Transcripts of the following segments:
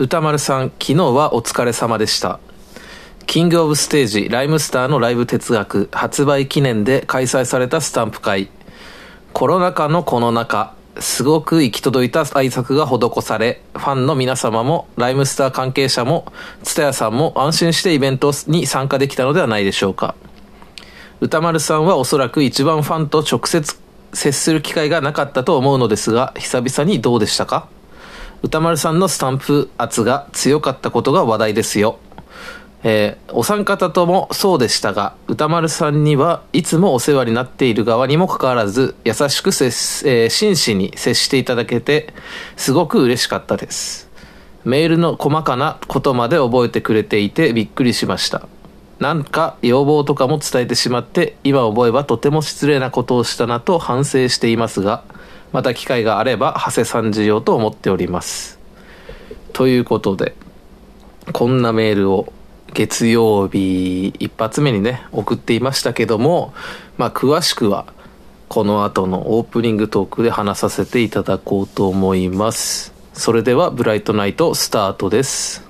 歌丸さん、昨日はお疲れ様でした。キングオブステージ、ライムスターのライブ哲学、発売記念で開催されたスタンプ会。コロナ禍のこの中、すごく行き届いた挨拶が施され、ファンの皆様も、ライムスター関係者も、ツタヤさんも安心してイベントに参加できたのではないでしょうか。歌丸さんはおそらく一番ファンと直接接する機会がなかったと思うのですが、久々にどうでしたか？歌丸さんのスタンプ圧が強かったことが話題ですよ。えーお三方ともそうでしたが、歌丸さんにはいつもお世話になっている側にもかかわらず、優しく接、えー真摯に接していただけて、すごく嬉しかったです。メールの細かなことまで覚えてくれていてびっくりしました。なんか要望とかも伝えてしまって、今思えばとても失礼なことをしたなと反省していますが、また機会があれば、長谷さん需要と思っております。ということで、こんなメールを月曜日一発目にね、送っていましたけども、まあ詳しくは、この後のオープニングトークで話させていただこうと思います。それでは、ブライトナイトスタートです。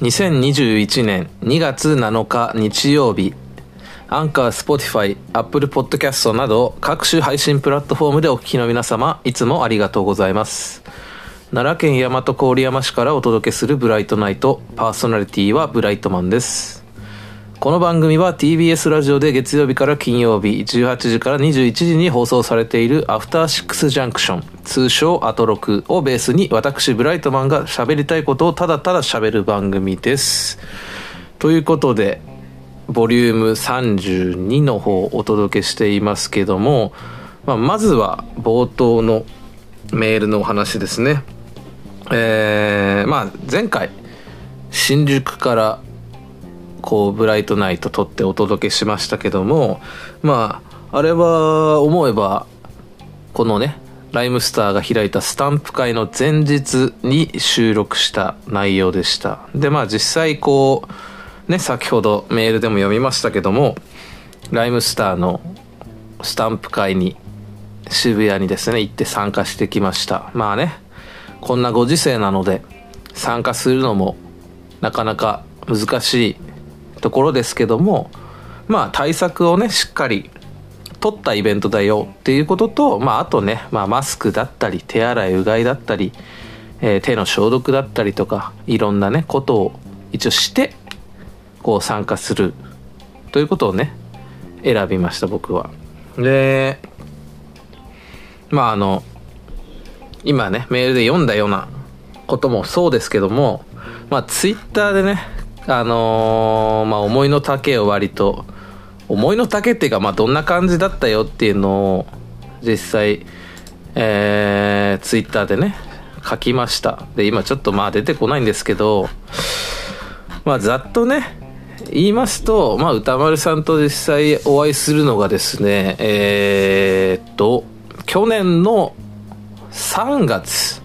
2021年2月7日日曜日アンカー、スポティファイ、アップルポッドキャストなど各種配信プラットフォームでお聞きの皆様いつもありがとうございます。奈良県大和郡山市からお届けするブライトナイトパーソナリティはブライトマンです。この番組は TBS ラジオで月曜日から金曜日18時から21時に放送されているアフターシックスジャンクション通称アトロクをベースに私ブライトマンが喋りたいことをただただ喋る番組です。ということでボリューム32の方をお届けしていますけども、まあ、まずは冒頭のメールのお話ですね。えーまあ前回新宿からこうブライトナイト撮ってお届けしましたけどもまああれは思えばこのねライムスターが開いたスタンプ会の前日に収録した内容でした。でまあ実際こうね先ほどメールでも読みましたけどもライムスターのスタンプ会に渋谷にですね行って参加してきました。まあねこんなご時世なので参加するのもなかなか難しいところですけどもまあ対策をねしっかり取ったイベントだよっていうことと、まあ、あとね、まあ、マスクだったり手洗いうがいだったり、えー手の消毒だったりとかいろんなねことを一応してこう参加するということをね選びました僕は。でまああの今ねメールで読んだようなこともそうですけどもまあツイッターでねあのーまあ思いの丈を割と思いの丈っていうかまあどんな感じだったよっていうのを実際えー、ツイッターでね書きましたで今ちょっとまあ出てこないんですけどまあざっとね言いますと、まあ、歌丸さんと実際お会いするのがですねえーっと去年の3月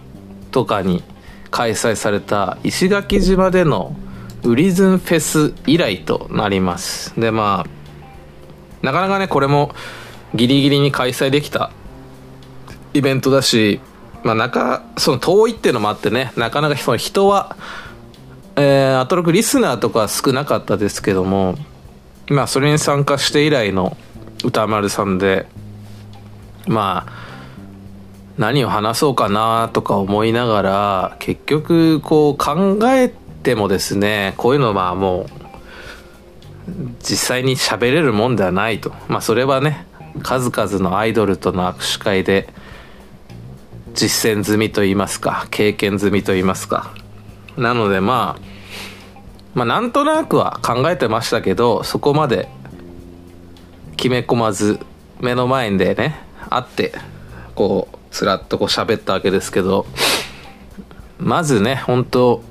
とかに開催された石垣島でのウリズンフェス以来となります。でまあなかなかねこれもギリギリに開催できたイベントだしまあ中その遠いっていうのもあってねなかなかその人はえー、アトロクリスナーとかは少なかったですけどもまあそれに参加して以来の歌丸さんでまあ何を話そうかなとか思いながら結局こう考えてもですねこういうのはもう実際に喋れるもんではないと。まあそれはね数々のアイドルとの握手会で実践済みと言いますか経験済みと言いますかなのでまあまあなんとなくは考えてましたけどそこまで決め込まず目の前でね会ってこうつらっとこう喋ったわけですけどまずね本当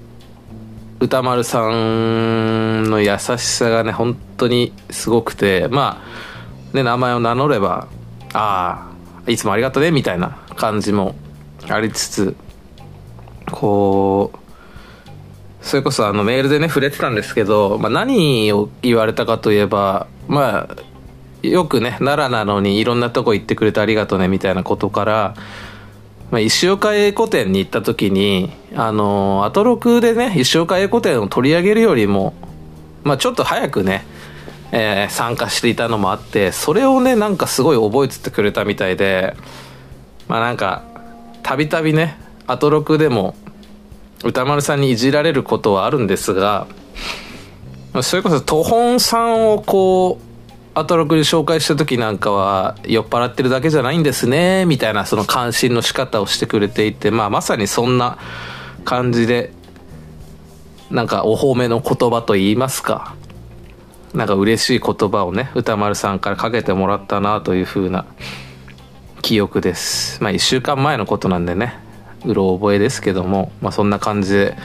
歌丸さんの優しさがね本当にすごくてまあね名前を名乗ればああいつもありがとねみたいな感じもありつつこうそれこそあのメールでね触れてたんですけど、まあ、何を言われたかといえばまあよくね奈良なのにいろんなとこ行ってくれてありがとうねみたいなことから、まあ、石岡英古典に行った時にあのアトロクでね石岡英古典を取り上げるよりも、まあ、ちょっと早くね、えー参加していたのもあってそれをねなんかすごい覚えててくれたみたいでまあなんかたびたびねアトロクでも歌丸さんにいじられることはあるんですがそれこそトホンさんをこうアトロクで紹介した時なんかは酔っ払ってるだけじゃないんですねみたいなその関心の仕方をしてくれていて、まあ、まさにそんな感じでなんかお褒めの言葉と言いますかなんか嬉しい言葉をね歌丸さんからかけてもらったなという風な記憶です。まあ1週間前のことなんでね。うろ覚えですけども、まあ、そんな感じで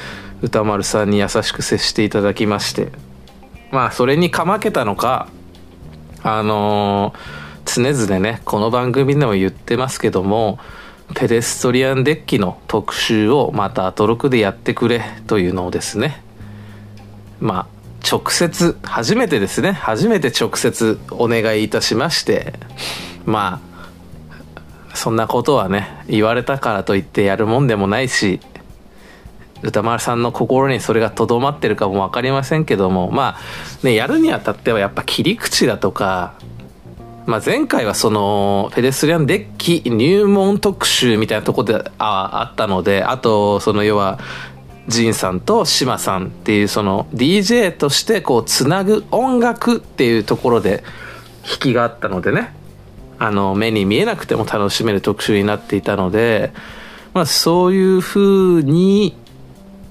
歌丸さんに優しく接していただきましてまあそれにかまけたのかあのー常々ねこの番組でも言ってますけどもペデストリアンデッキの特集をまたアトロクでやってくれというのをですねまあ直接初めてですね初めて直接お願いいたしましてまあそんなことはね言われたからといってやるもんでもないし歌丸さんの心にそれがとどまってるかも分かりませんけどもまあねやるにあたってはやっぱ切り口だとか、まあ、前回はそのペデスリアンデッキ入門特集みたいなところでああったのであとその要はジンさんとシマさんっていうその DJ としてこうつなぐ音楽っていうところで引きがあったのでね。あの目に見えなくても楽しめる特集になっていたので、まあ、そういうふうに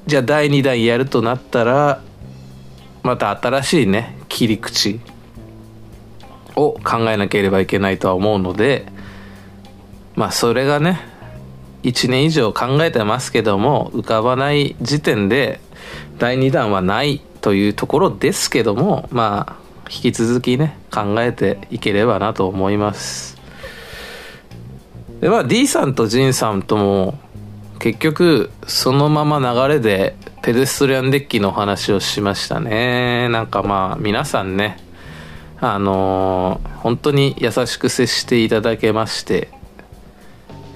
じゃあ第2弾やるとなったらまた新しいね切り口を考えなければいけないとは思うのでまあそれがね1年以上考えてますけども浮かばない時点で第2弾はないというところですけどもまあ引き続きね考えていければなと思います。でまあ D さんとジンさんとも結局そのまま流れでペデストリアンデッキのお話をしましたね。なんかまあ皆さんねあのー本当に優しく接していただけまして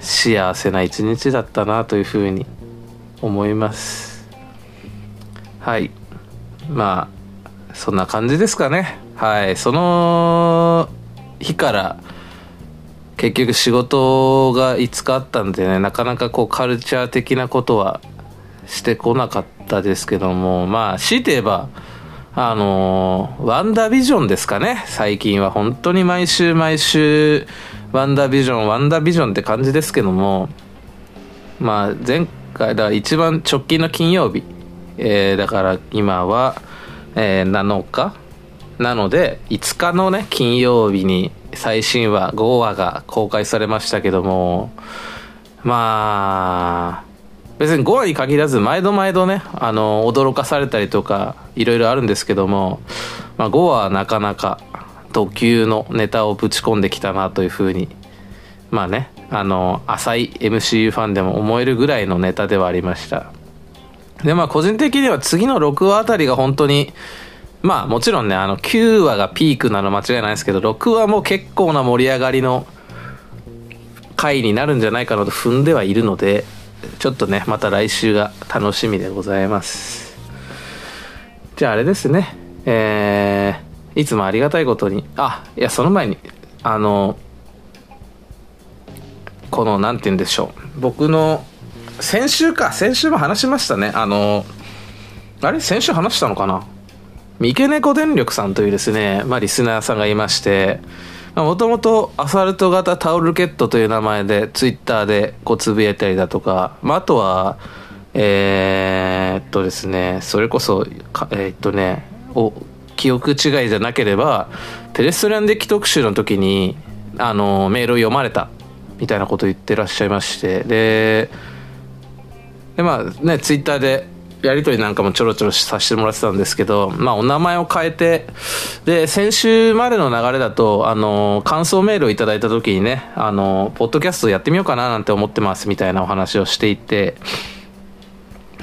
幸せな一日だったなというふうに思います。はい。まあそんな感じですかね。はい。その日から結局仕事が5日あったんでねなかなかこうカルチャー的なことはしてこなかったですけどもまあ強いて言えばあのーワンダービジョンですかね。最近は本当に毎週毎週ワンダービジョンワンダービジョンって感じですけどもまあ前回だから一番直近の金曜日、えーだから今は、えー7日なので5日のね金曜日に最新話5話が公開されましたけどもまあ別に5話に限らず毎度毎度ねあの驚かされたりとかいろいろあるんですけども、まあ、5話はなかなかド級のネタをぶち込んできたなというふうにまあねあの浅い MCU ファンでも思えるぐらいのネタではありました。でまあ個人的には次の6話あたりが本当にまあもちろんねあの9話がピークなの間違いないですけど6話も結構な盛り上がりの回になるんじゃないかなと踏んではいるのでちょっとねまた来週が楽しみでございます。じゃああれですね。えー、いつもありがたいことにあいやその前にあのこのなんて言うんでしょう。僕の先週か先週も話しましたね。あのあれ？先週話したのかな？三毛猫電力さんというですね、まあ、リスナーさんがいましてもともとアサルト型タオルケットという名前でツイッターでこうつぶやいたりだとか、まあ、あとはえーっとですねそれこそえーっとねお記憶違いじゃなければペレストリアンデッキ特集の時にあのメールを読まれたみたいなことを言ってらっしゃいましてででまあねツイッターでやり取りなんかもちょろちょろさせてもらってたんですけど、まあ、お名前を変えてで先週までの流れだとあの感想メールをいただいた時にねあのポッドキャストやってみようかななんて思ってますみたいなお話をしていて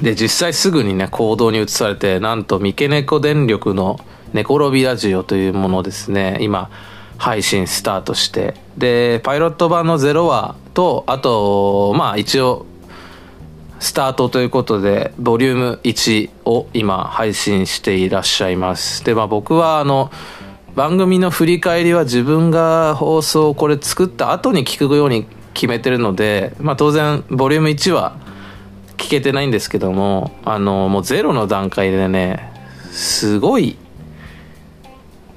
で実際すぐにね行動に移されてなんと三毛猫電力の「猫ロビラジオ」というものをですね今配信スタートしてでパイロット版の0話とあとまあ一応スタートということでボリューム1を今配信していらっしゃいます。でまあ僕はあの番組の振り返りは自分が放送をこれ作った後に聞くように決めてるので、まあ、当然ボリューム1は聞けてないんですけどもあのもうゼロの段階でねすごい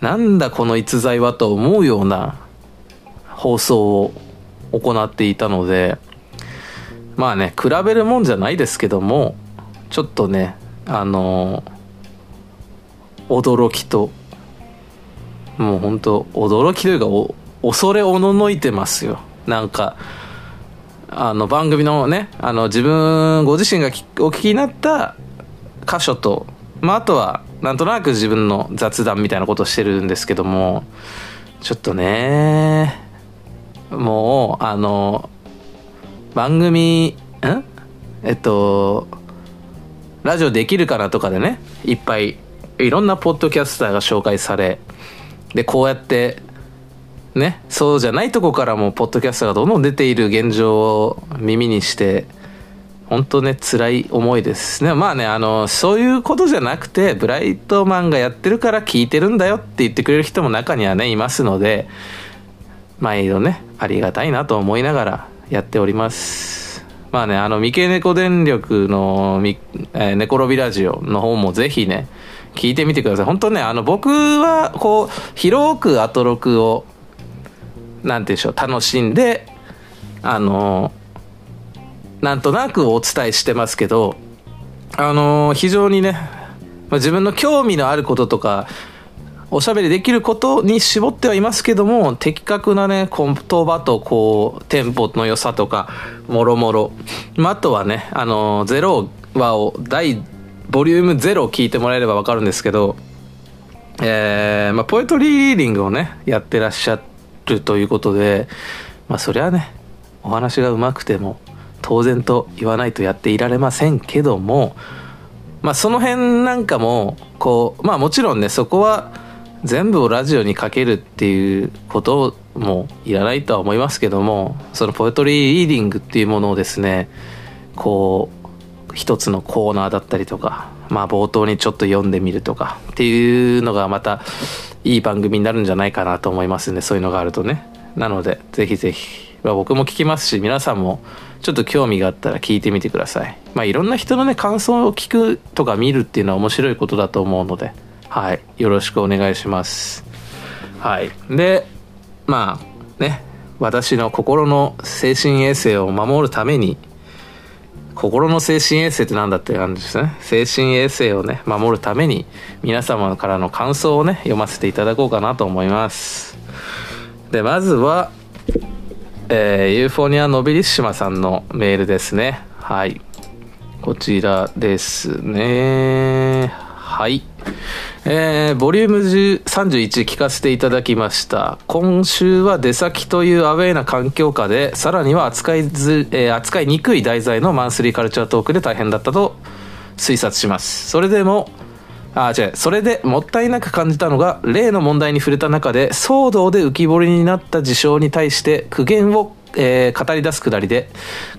なんだこの逸材はと思うような放送を行っていたのでまあね比べるもんじゃないですけどもちょっとねあの驚きともう本当驚きというか恐れおののいてますよ。なんかあの番組のねあの自分ご自身がお聞きになった箇所と、まあ、あとはなんとなく自分の雑談みたいなことをしてるんですけどもちょっとねもうあの番組んえっとラジオできるかなとかでねいっぱいいろんなポッドキャスターが紹介されでこうやってねそうじゃないとこからもポッドキャストがどんどん出ている現状を耳にして本当ね辛い思いですね。まあねあのそういうことじゃなくてブライトマンがやってるから聞いてるんだよって言ってくれる人も中にはねいますので毎度ねありがたいなと思いながらやっております。まあねあの三毛猫電力のみ、えー、ロビラジオの方もぜひね聞いてみてください。本当ねあの僕はこう広くアトロクをなんて言うんでしょう楽しんであのなんとなくお伝えしてますけどあの非常にね、ま、自分の興味のあることとかおしゃべりできることに絞ってはいますけども的確なね言葉とこうテンポの良さとかもろもろ。あとはねあの0話を第ボリューム0を聞いてもらえれば分かるんですけどえー、まあ、ポエトリーリーディングをねやってらっしゃるということでまあそりゃねお話がうまくても当然と言わないとやっていられませんけどもまあその辺なんかもこうまあもちろんねそこは全部をラジオにかけるっていうこともいらないとは思いますけどもそのポエトリーリーディングっていうものをですねこう一つのコーナーだったりとかまあ冒頭にちょっと読んでみるとかっていうのがまたいい番組になるんじゃないかなと思いますんでそういうのがあるとね。なのでぜひぜひ、まあ、僕も聞きますし皆さんもちょっと興味があったら聞いてみてください。まあいろんな人のね感想を聞くとか見るっていうのは面白いことだと思うのではい。よろしくお願いします。はい。でまあね。私の心の精神衛生を守るために心の精神衛生って何だって感じですね。精神衛生をね守るために皆様からの感想をね読ませていただこうかなと思います。でまずはえー、ユーフォニア・ノビリッシマさんのメールですね。はい。こちらですね。はいえー、ボリューム31聞かせていただきました。今週は出先というアウェイな環境下で、さらには扱いず、えー、扱いにくい題材のマンスリーカルチャートークで大変だったと推察します。それでも、あ、違う、それでもったいなく感じたのが、例の問題に触れた中で、騒動で浮き彫りになった事象に対して苦言をえー、語り出すくだりで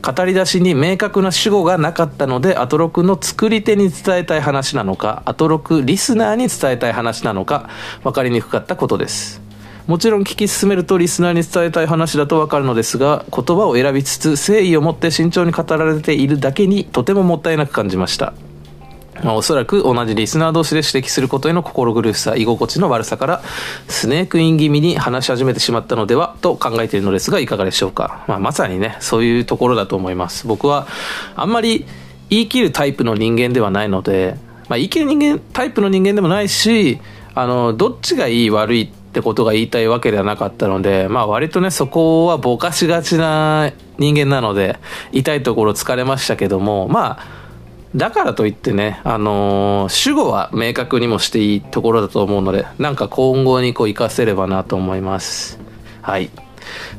語り出しに明確な主語がなかったのでアトロクの作り手に伝えたい話なのかアトロクリスナーに伝えたい話なのか分かりにくかったことです。もちろん聞き進めるとリスナーに伝えたい話だと分かるのですが言葉を選びつつ誠意を持って慎重に語られているだけにとてももったいなく感じました。ま、おそらく同じリスナー同士で指摘することへの心苦しさ居心地の悪さからスネークイン気味に話し始めてしまったのではと考えているのですがいかがでしょうか、まあ、まさにねそういうところだと思います。僕はあんまり言い切るタイプの人間ではないので、まあ、言い切る人間タイプの人間でもないしあのどっちがいい悪いってことが言いたいわけではなかったので、まあ割とね、そこはぼかしがちな人間なので、痛いところ疲れましたけども、まあ、だからといってね、あのー、主語は明確にもしていいところだと思うので、なんか今後にこう活かせればなと思います。はい。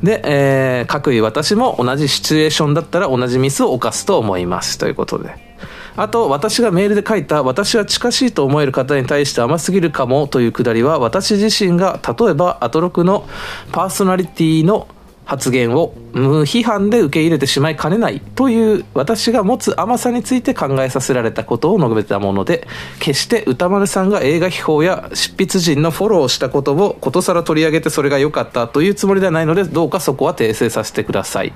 で、えー、各位私も同じシチュエーションだったら同じミスを犯すと思います。ということで。あと私がメールで書いた私は近しいと思える方に対して甘すぎるかもというくだりは私自身が例えばアトロクのパーソナリティの発言を無批判で受け入れてしまいかねないという私が持つ甘さについて考えさせられたことを述べたもので決して歌丸さんが映画秘宝や執筆陣のフォローをしたことをことさら取り上げてそれが良かったというつもりではないのでどうかそこは訂正させてください。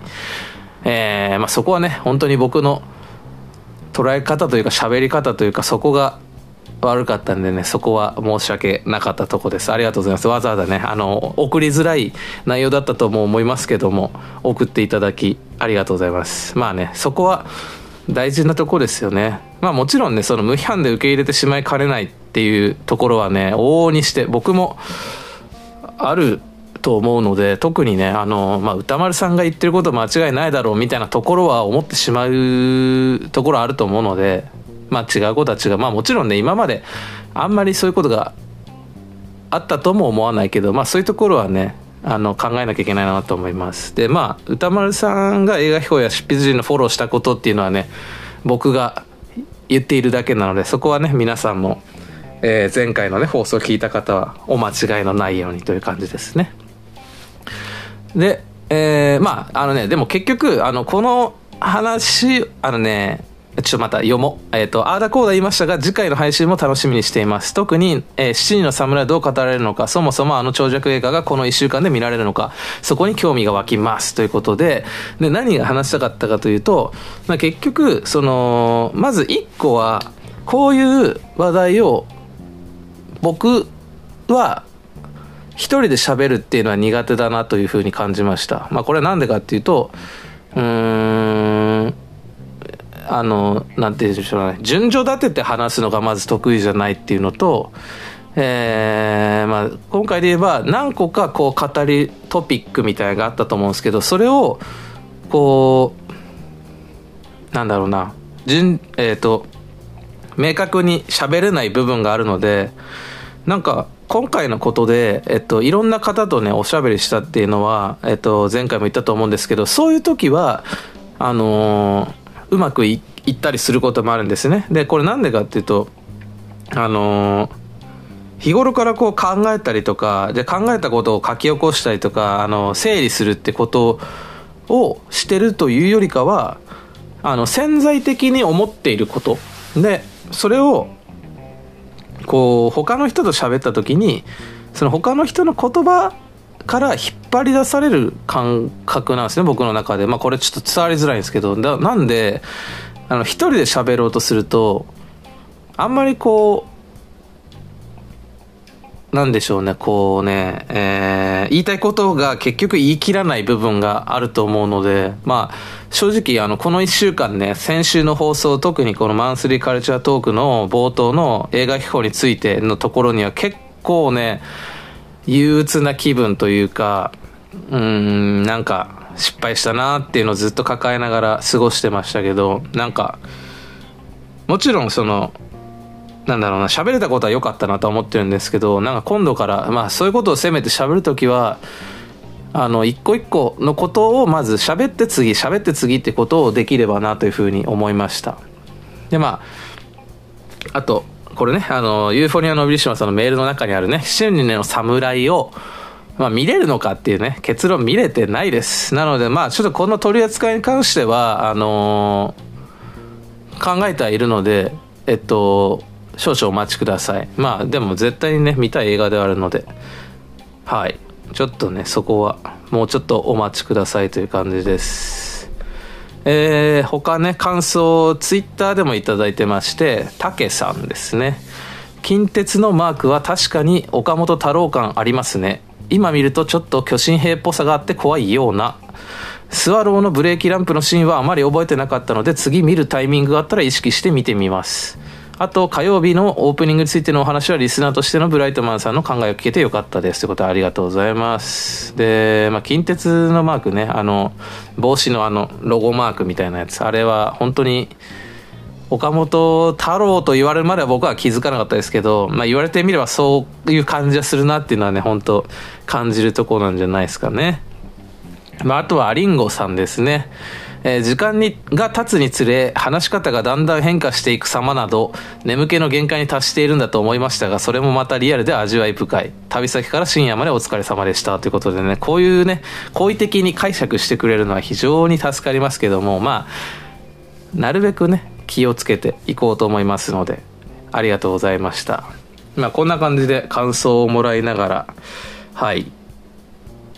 えーまあ、そこはね本当に僕の捉え方というか喋り方というかそこが悪かったんでねそこは申し訳なかったとこです。ありがとうございます。わざわざねあの送りづらい内容だったとも思いますけども送っていただきありがとうございます。まあねそこは大事なとこですよね。まあもちろんねその無批判で受け入れてしまいかねないっていうところはね往々にして僕もあると思うので特にねあの、まあ、歌丸さんが言ってること間違いないだろうみたいなところは思ってしまうところあると思うのでまあ違うことは違う。まあもちろんね今まであんまりそういうことがあったとも思わないけどまあそういうところはねあの考えなきゃいけないなと思います。でまあ歌丸さんが映画表や執筆陣のフォローしたことっていうのはね僕が言っているだけなのでそこはね皆さんも、えー、前回のね放送を聞いた方はお間違いのないようにという感じですね。でえー、まああのねでも結局あのこの話あのねちょっとまた読もう。えっ、ー、と、あーだこうだ言いましたが、次回の配信も楽しみにしています。特に、えー、七人の侍どう語られるのか、そもそもあの長尺映画がこの1週間で見られるのか、そこに興味が湧きます。ということで、で、何が話したかったかというと、まあ、結局、その、まず1個は、こういう話題を、僕は、一人で喋るっていうのは苦手だなというふうに感じました。まあ、これはなんでかっていうと、うーん、あのなんて言うんでしょうね。順序立てて話すのがまず得意じゃないっていうのと、えーまあ、今回で言えば何個かこう語りトピックみたいなのがあったと思うんですけどそれをこうなんだろうな。順えっ、ー、と明確に喋れない部分があるのでなんか今回のことで、えっと、いろんな方とねおしゃべりしたっていうのは、えっと、前回も言ったと思うんですけどそういう時はあのーうまくいったりすることもあるんですね。でこれなんでかっていうとあのー、日頃からこう考えたりとかで考えたことを書き起こしたりとかあの整理するってことをしてるというよりかはあの潜在的に思っていることでそれをこう他の人と喋った時にその他の人の言葉から引っ張り出される感覚なんですね僕の中で。まあこれちょっと伝わりづらいんですけど。なんであの一人で喋ろうとするとあんまりこうなんでしょうねこうね、えー、言いたいことが結局言い切らない部分があると思うのでまあ正直あのこの1週間ね先週の放送特にこのマンスリーカルチャートークの冒頭の映画秘宝についてのところには結構ね憂鬱な気分というかうんなんか失敗したなっていうのをずっと抱えながら過ごしてましたけどなんかもちろんそのなんだろうな喋れたことは良かったなと思ってるんですけどなんか今度からまあそういうことをせめて喋る時はあの一個一個のことをまず喋って次喋って次ってことをできればなというふうに思いました。でまああとこれね、あの、ユーフォニアのビリシマさんのメールの中にあるね、7人の侍を、まあ見れるのかっていうね、結論見れてないです。なので、まあちょっとこの取り扱いに関しては、あのー、考えてはいるので、えっと、少々お待ちください。まあでも絶対にね、見たい映画ではあるので、はい。ちょっとね、そこはもうちょっとお待ちくださいという感じです。えー、他ね、感想、ツイッターでも頂いてまして、たけさんですね。近鉄のマークは確かに岡本太郎感ありますね。今見るとちょっと巨神兵っぽさがあって怖いような。スワローのブレーキランプのシーンはあまり覚えてなかったので次見るタイミングがあったら意識して見てみます。あと、火曜日のオープニングについてのお話は、リスナーとしてのブライトマンさんの考えを聞けてよかったです。ということで、ありがとうございます。で、まあ、近鉄のマークね、あの、帽子のあの、ロゴマークみたいなやつ、あれは本当に、岡本太郎と言われるまでは僕は気づかなかったですけど、まあ、言われてみればそういう感じはするなっていうのはね、本当感じるところなんじゃないですかね。まあ、あとはアリンゴさんですね。えー、時間にが経つにつれ話し方がだんだん変化していく様など眠気の限界に達しているんだと思いましたがそれもまたリアルで味わい深い。旅先から深夜までお疲れ様でした。ということでねこういうね好意的に解釈してくれるのは非常に助かりますけどもまあなるべくね気をつけていこうと思いますのでありがとうございました。まあこんな感じで感想をもらいながらはい。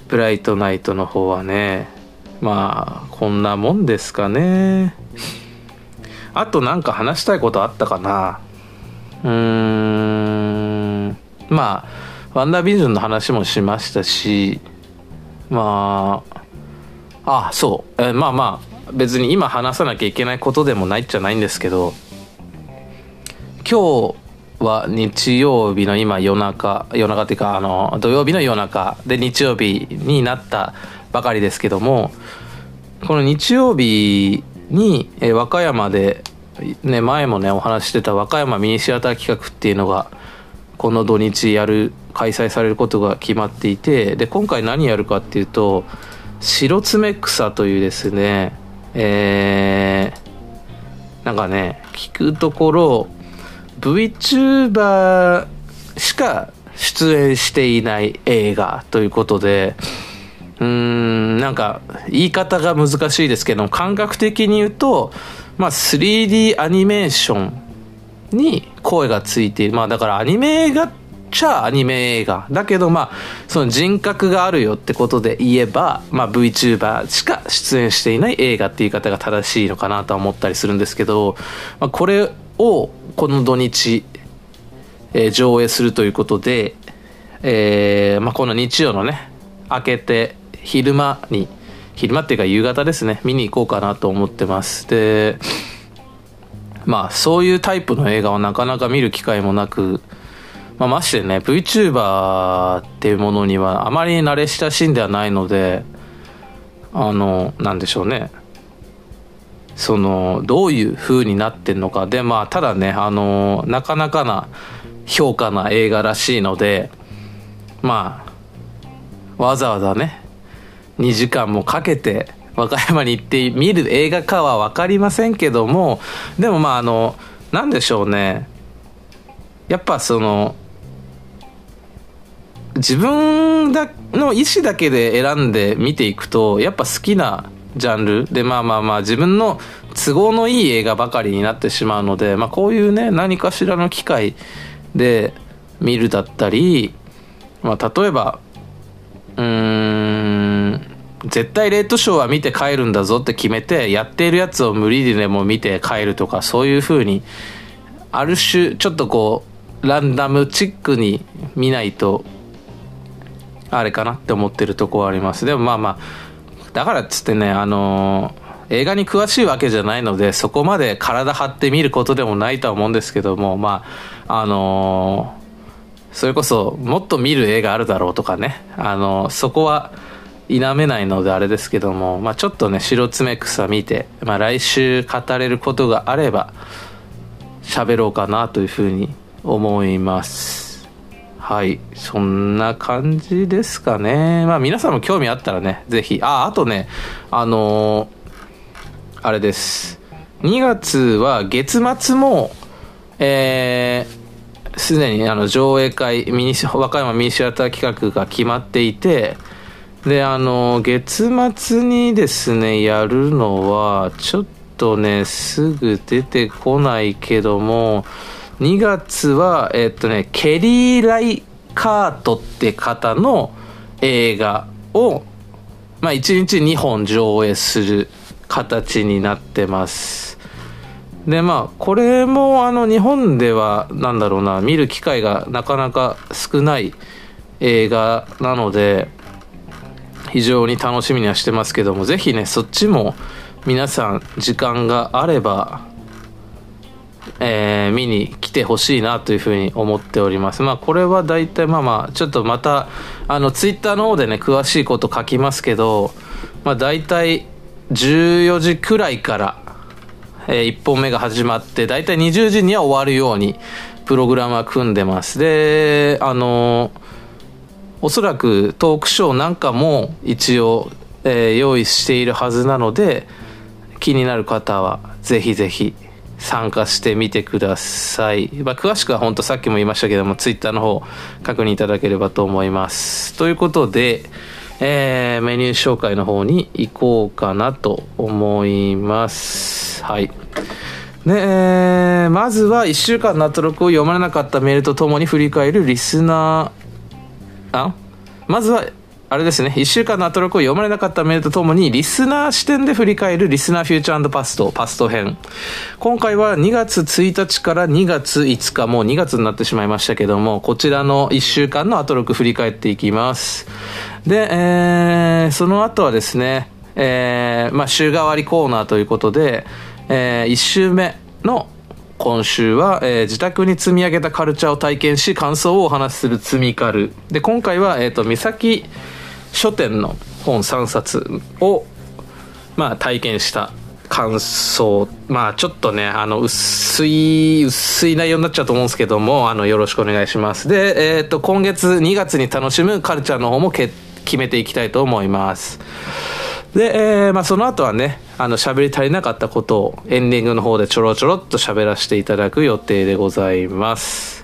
ブライトナイトの方はねまあこんなもんですかね。あとなんか話したいことあったかな。うーん。まあワンダービジョンの話もしましたしまああそう。えまあまあ別に今話さなきゃいけないことでもないっちゃないんですけど今日は日曜日の今夜中夜中っていうかあの土曜日の夜中で日曜日になったばかりですけどもこの日曜日に、え和歌山で、ね、前もねお話してた和歌山ミニシアター企画っていうのがこの土日やる開催されることが決まっていてで今回何やるかっていうと白爪草というですねえー、なんかね聞くところ VTuber しか出演していない映画ということでうんなんか言い方が難しいですけど感覚的に言うと、まあ、3D アニメーションに声がついている。まあだからアニメ映画っちゃアニメ映画だけどまあその人格があるよってことで言えば、まあ、VTuber しか出演していない映画っていう方が正しいのかなとは思ったりするんですけど、まあ、これをこの土日、えー、上映するということで、えーまあ、この日曜のね明けて昼間に昼間っていうか夕方ですね。見に行こうかなと思ってます。でまあそういうタイプの映画をなかなか見る機会もなく、まあ、ましてね VTuber っていうものにはあまり慣れ親しんではないのであのなんでしょうね。そのどういう風になってんのか。でまあただねあのなかなかな評価な映画らしいのでまあわざわざね2時間もかけて和歌山に行って見る映画かは分かりませんけどもでもまああの何でしょうね。やっぱその自分だの意思だけで選んで見ていくとやっぱ好きなジャンル。でまあまあまあ自分の都合のいい映画ばかりになってしまうので、まあ、こういうね何かしらの機会で見るだったり、まあ、例えばうん絶対レッドショーは見て帰るんだぞって決めてやっているやつを無理でも見て帰るとかそういう風にある種ちょっとこうランダムチックに見ないとあれかなって思ってるとこはあります。でもまあまあだからっつってねあのー、映画に詳しいわけじゃないのでそこまで体張って見ることでもないとは思うんですけどもまああのー、それこそもっと見る映画あるだろうとかねあの、そこは否めないのであれですけども、まあ、ちょっとね白爪草見て、まあ、来週語れることがあれば喋ろうかなというふうに思います。はいそんな感じですかね。まあ皆さんも興味あったらね是非ああとねあのー、あれです。2月は月末もえー、すでにあの上映会ミニ和歌山ミニシアター企画が決まっていてであの月末にですねやるのはちょっとねすぐ出てこないけども2月はえっとねケリー・ライカートって方の映画をまあ1日2本上映する形になってます。でまあこれもあの日本ではなんだろうな見る機会がなかなか少ない映画なので非常に楽しみにはしてますけどもぜひねそっちも皆さん時間があれば、えー、見に来てほしいなというふうに思っております。まあこれは大体まあまあちょっとまたあのツイッターの方でね詳しいこと書きますけどまあ大体14時くらいからえー、1本目が始まって大体20時には終わるようにプログラムは組んでます。であのーおそらくトークショーなんかも一応えー、用意しているはずなので気になる方はぜひぜひ参加してみてください。まあ、詳しくは本当さっきも言いましたけども、ツイッターの方確認いただければと思います。ということで、えー、メニュー紹介の方に行こうかなと思います。はい。で、えー、まずは1週間のアトロクを読まれなかったメールとともに振り返るリスナー、あ？まずはあれですね、1週間のアトロクを読まれなかったメールとともに、リスナー視点で振り返るリスナーフューチャーパスト、パスト編。今回は2月1日から2月5日、もう2月になってしまいましたけども、こちらの1週間のアトロク振り返っていきます。で、えー、その後はですね、えー、まあ、週替わりコーナーということで、えー、1週目の今週は、えー、自宅に積み上げたカルチャーを体験し感想をお話しする積みカル。で今回は、えーと、三崎書店の本3冊を、まあ、体験した感想。まあちょっとねあの薄い薄い内容になっちゃうと思うんですけどもあのよろしくお願いします。で、えーと、今月2月に楽しむカルチャーの方も決めていきたいと思います。で、えー、まあ、その後はねあの喋り足りなかったことをエンディングの方でちょろちょろっと喋らせていただく予定でございます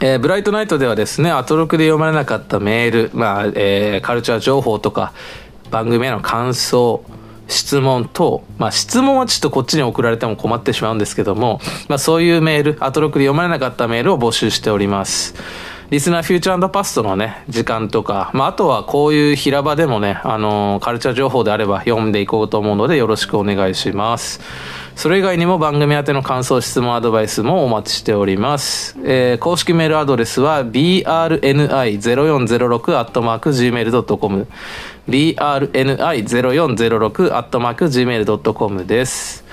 えー、ブライトナイトではですね、アトロクで読まれなかったメール、まあ、えー、カルチャー情報とか、番組への感想、質問等、まあ質問はちょっとこっちに送られても困ってしまうんですけども、まあそういうメール、アトロクで読まれなかったメールを募集しております。リスナーフューチャーパストのね、時間とか、まああとはこういう平場でもね、あのー、カルチャー情報であれば読んでいこうと思うのでよろしくお願いします。それ以外にも番組宛ての感想、質問、アドバイスもお待ちしております。えー、公式メールアドレスは brni0406-gmail.com brni0406-gmail.com です。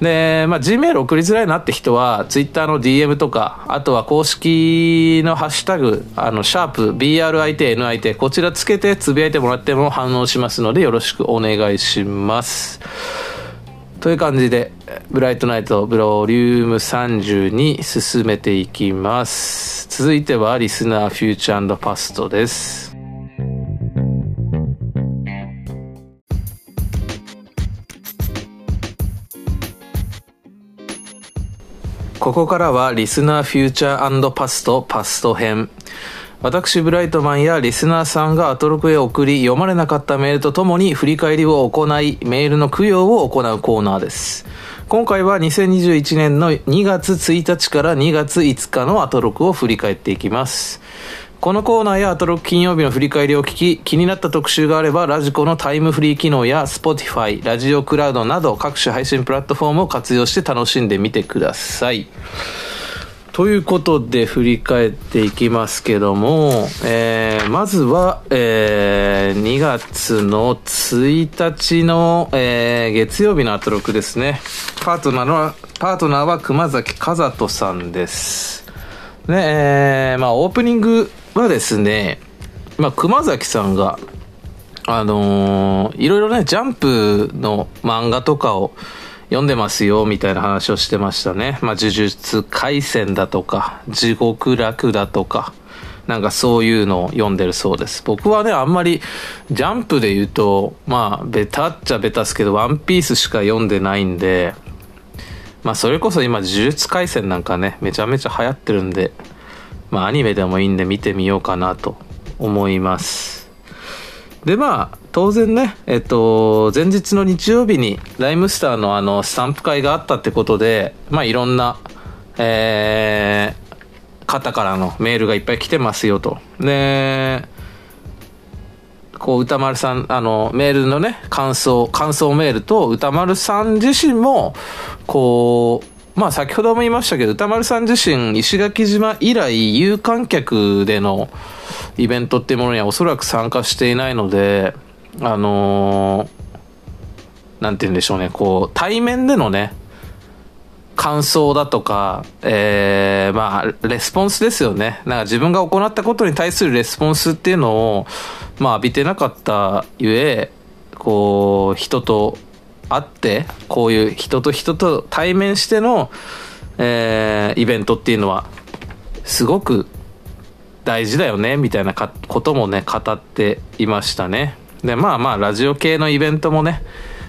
で、まあ、Gmail 送りづらいなって人は、Twitter の DM とか、あとは公式のハッシュタグ、あの、シャープ、BRIT、NIT、こちらつけてつぶやいてもらっても反応しますので、よろしくお願いします。という感じで、ブライトナイトブロリューム30に進めていきます。続いてはリスナーフューチャーパストです。ここからはリスナーフューチャーパストパスト編。私、ブライトマンやリスナーさんがアトロクへ送り、読まれなかったメールとともに振り返りを行い、メールの供養を行うコーナーです。今回は2021年の2月1日から2月5日のアトロクを振り返っていきます。このコーナーやアトロック金曜日の振り返りを聞き、気になった特集があれば、ラジコのタイムフリー機能や Spotify、ラジオクラウドなど各種配信プラットフォームを活用して楽しんでみてください。ということで振り返っていきますけども、えー、まずは、えー、2月の1日の、えー、月曜日のアトロクですね。パートナーの、パートナーは熊崎和人さんです。ね、えー、まあオープニングはですね、まあ熊崎さんが、あのー、いろいろね、ジャンプの漫画とかを、読んでますよ、みたいな話をしてましたね。まあ、呪術廻戦だとか、地獄楽だとか、なんかそういうのを読んでるそうです。僕はね、あんまり、ジャンプで言うと、まあ、ベタっちゃベタっすけど、ワンピースしか読んでないんで、まあ、それこそ今、呪術廻戦なんかね、めちゃめちゃ流行ってるんで、まあ、アニメでもいいんで見てみようかなと思います。で、まあ、当然ね、えっと、前日の日曜日にライムスターのあの、スタンプ会があったってことで、まあいろんな、えー、方からのメールがいっぱい来てますよと。で、こう、歌丸さん、あの、メールのね、感想、感想メールと、歌丸さん自身も、こう、まあ先ほども言いましたけど、歌丸さん自身、石垣島以来、有観客でのイベントっていうものにはおそらく参加していないので、あのー、なんて言うんでしょうね、こう、対面でのね、感想だとか、えー、まあ、レスポンスですよね。なんか自分が行ったことに対するレスポンスっていうのを、まあ、浴びてなかったゆえ、こう、人と会って、こういう人と人と対面しての、えー、イベントっていうのは、すごく大事だよね、みたいなこともね、語っていましたね。でまあまあラジオ系のイベントもね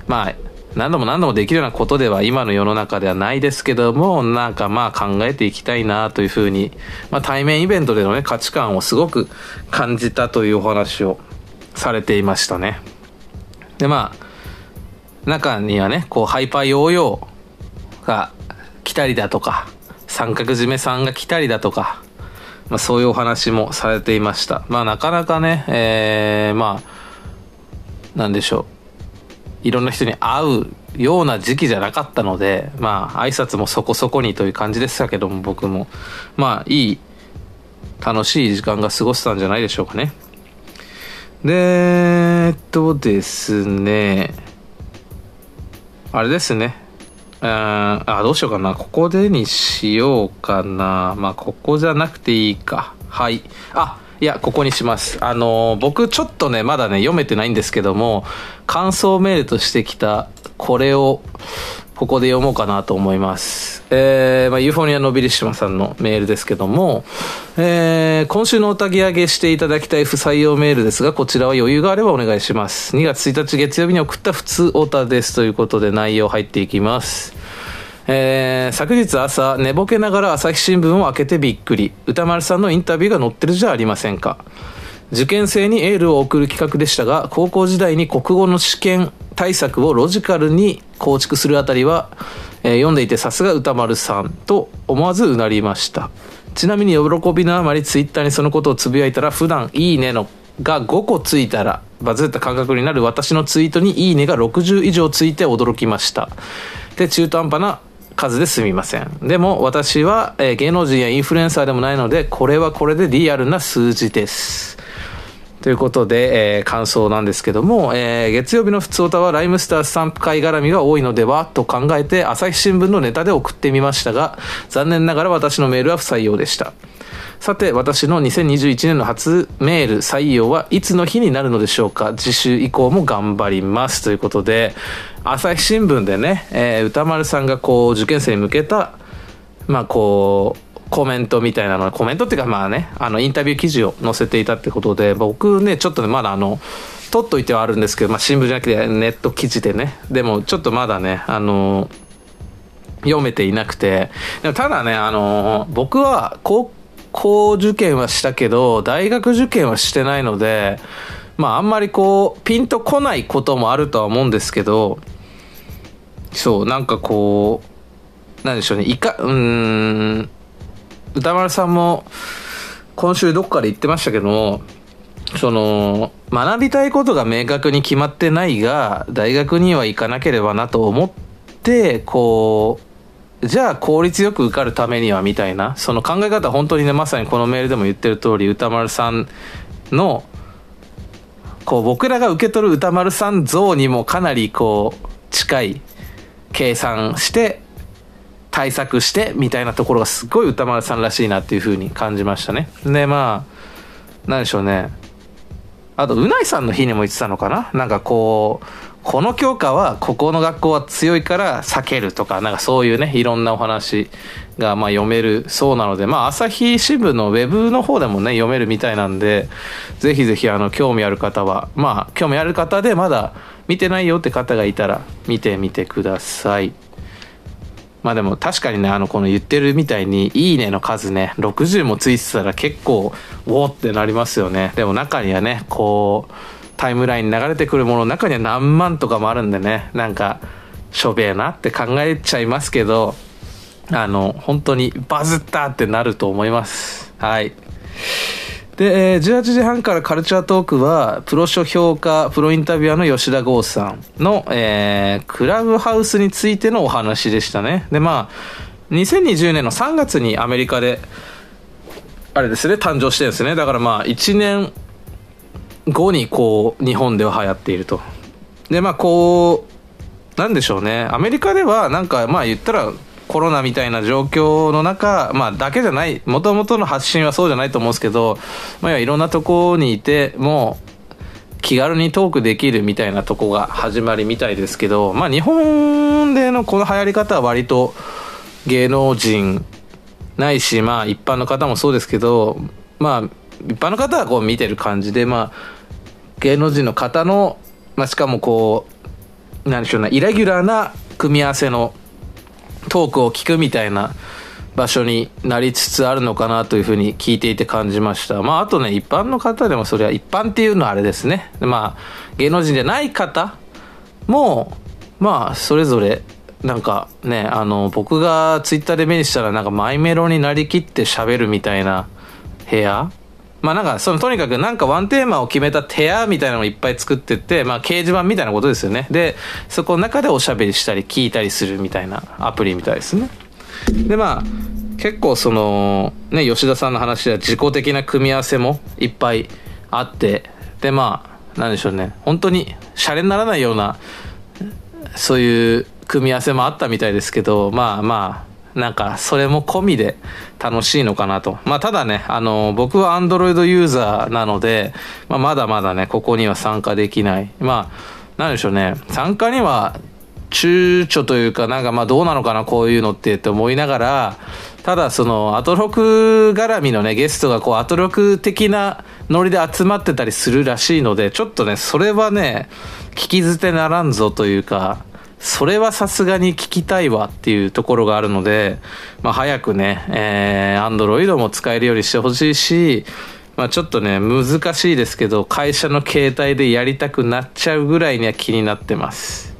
まあ何度も何度もできるようなことでは今の世の中ではないですけどもなんかまあ考えていきたいなというふうに、まあ、対面イベントでのね価値観をすごく感じたというお話をされていましたねでまあ中にはねこうハイパーヨーヨーが来たりだとか三角締めさんが来たりだとかまあ、そういうお話もされていました。まあ、なかなかね、えー、まあ、なんでしょう。いろんな人に会うような時期じゃなかったので、まあ、挨拶もそこそこにという感じでしたけども、僕も。まあ、いい、楽しい時間が過ごせたんじゃないでしょうかね。で、えっとですね、あれですね。うんあどうしようかな。ここでにしようかな。まあここじゃなくていいか。はい。あいやここにします。あの僕ちょっとねまだね読めてないんですけども感想メールとしてきたこれをここで読もうかなと思います。えー、まあ、ユーフォニアのビリシマさんのメールですけども、えー、今週のおたぎ上げしていただきたい不採用メールですが、こちらは余裕があればお願いします。2月1日月曜日に送った普通オタですということで内容入っていきます。えー、昨日朝、寝ぼけながら朝日新聞を開けてびっくり。歌丸さんのインタビューが載ってるじゃありませんか。受験生にエールを送る企画でしたが、高校時代に国語の試験対策をロジカルに構築するあたりは、えー、読んでいてさすが歌丸さんと思わずうなりました。ちなみに喜びのあまりツイッターにそのことをつぶやいたら普段いいねのが5個ついたらバズった感覚になる私のツイートにいいねが60以上ついて驚きました。で、中途半端な数ですみません。でも私は、えー、芸能人やインフルエンサーでもないので、これはこれでリアルな数字です。ということで、えー、感想なんですけども、えー、月曜日の普通歌はライムスタースタンプ会絡みが多いのではと考えて朝日新聞のネタで送ってみましたが、残念ながら私のメールは不採用でした。さて、私の2021年の初メール採用はいつの日になるのでしょうか次週以降も頑張ります。ということで、朝日新聞でね、えー、歌丸さんがこう、受験生に向けた、まあこう、コメントみたいなのコメントっていうかまあねあのインタビュー記事を載せていたってことで僕ねちょっとねまだあの取っといてはあるんですけど、まあ、新聞じゃなくてネット記事でね。でもちょっとまだねあの読めていなくて。でもただねあの僕は高校受験はしたけど大学受験はしてないのでまああんまりこうピンとこないこともあるとは思うんですけどそうなんかこうなんでしょうねいかうん歌丸さんも今週どっかで言ってましたけどもその学びたいことが明確に決まってないが大学には行かなければなと思ってこうじゃあ効率よく受かるためにはみたいなその考え方本当にねまさにこのメールでも言ってる通り歌丸さんのこう僕らが受け取る歌丸さん像にもかなりこう近い計算して対策してみたいなところがすごい歌丸さんらしいなっていうふうに感じましたね。で、まあ、なんでしょうね。あと、うないさんの日にも言ってたのかな？なんかこう、この教科はここの学校は強いから避けるとか、なんかそういうね、いろんなお話がま読めるそうなので、まあ朝日新聞のウェブの方でもね、読めるみたいなんで、ぜひぜひあの、興味ある方は、まあ興味ある方でまだ見てないよって方がいたら見てみてください。まあでも確かにね、あの、この言ってるみたいに、いいねの数ね、60もついてたら結構、おおってなりますよね。でも中にはね、こう、タイムラインに流れてくるものの中には何万とかもあるんでね、なんか、しょべえなって考えちゃいますけど、あの、本当にバズったってなると思います。はい。で、えー、18時半からカルチャートークは、プロ書評価、プロインタビュアーの吉田剛さんの、えー、クラブハウスについてのお話でしたね。で、まあ、2020年の3月にアメリカで、あれですね、誕生してるんですね。だからまあ、1年後にこう、日本では流行っていると。で、まあ、こう、なんでしょうね。アメリカでは、なんか、まあ言ったら、コロナみたいな状況の中、まあ、だけじゃない、もともとの発信はそうじゃないと思うんですけど、まあ、いろんなとこにいて、もう、気軽にトークできるみたいなとこが始まりみたいですけど、まあ、日本でのこの流行り方は割と芸能人ないし、まあ、一般の方もそうですけど、まあ、一般の方はこう見てる感じで、まあ、芸能人の方の、まあ、しかもこう、なんでしょうな、イレギュラーな組み合わせのトークを聞くみたいな場所になりつつあるのかなというふうに聞いていて感じました。まあ、あとね、一般の方でもそれは一般っていうのはあれですね。まあ、芸能人じゃない方も、まあ、それぞれ、なんかね、あの、僕がツイッターで目にしたら、なんかマイメロになりきって喋るみたいな部屋まあなんか、そのとにかくなんかワンテーマを決めた部屋みたいなのをいっぱい作ってって、まあ掲示板みたいなことですよね。で、そこの中でおしゃべりしたり聞いたりするみたいなアプリみたいですね。で、まあ、結構その、ね、吉田さんの話では自己的な組み合わせもいっぱいあって、で、まあ、なんでしょうね。本当にシャレにならないような、そういう組み合わせもあったみたいですけど、まあまあ、なんかそれも込みで楽しいのかなと。まあただね、あの、僕は Android ユーザーなので、まあまだまだね、ここには参加できない。まあ、なんでしょうね、参加には躊躇というか、なんかまあどうなのかな、こういうのってって思いながら、ただそのアトロク絡みのね、ゲストがこうアトロク的なノリで集まってたりするらしいので、ちょっとね、それはね、聞き捨てならんぞというか、それはさすがに聞きたいわっていうところがあるので、まあ、早くね、えー、Android も使えるようにしてほしいし、まあ、ちょっとね、難しいですけど、会社の携帯でやりたくなっちゃうぐらいには気になってます。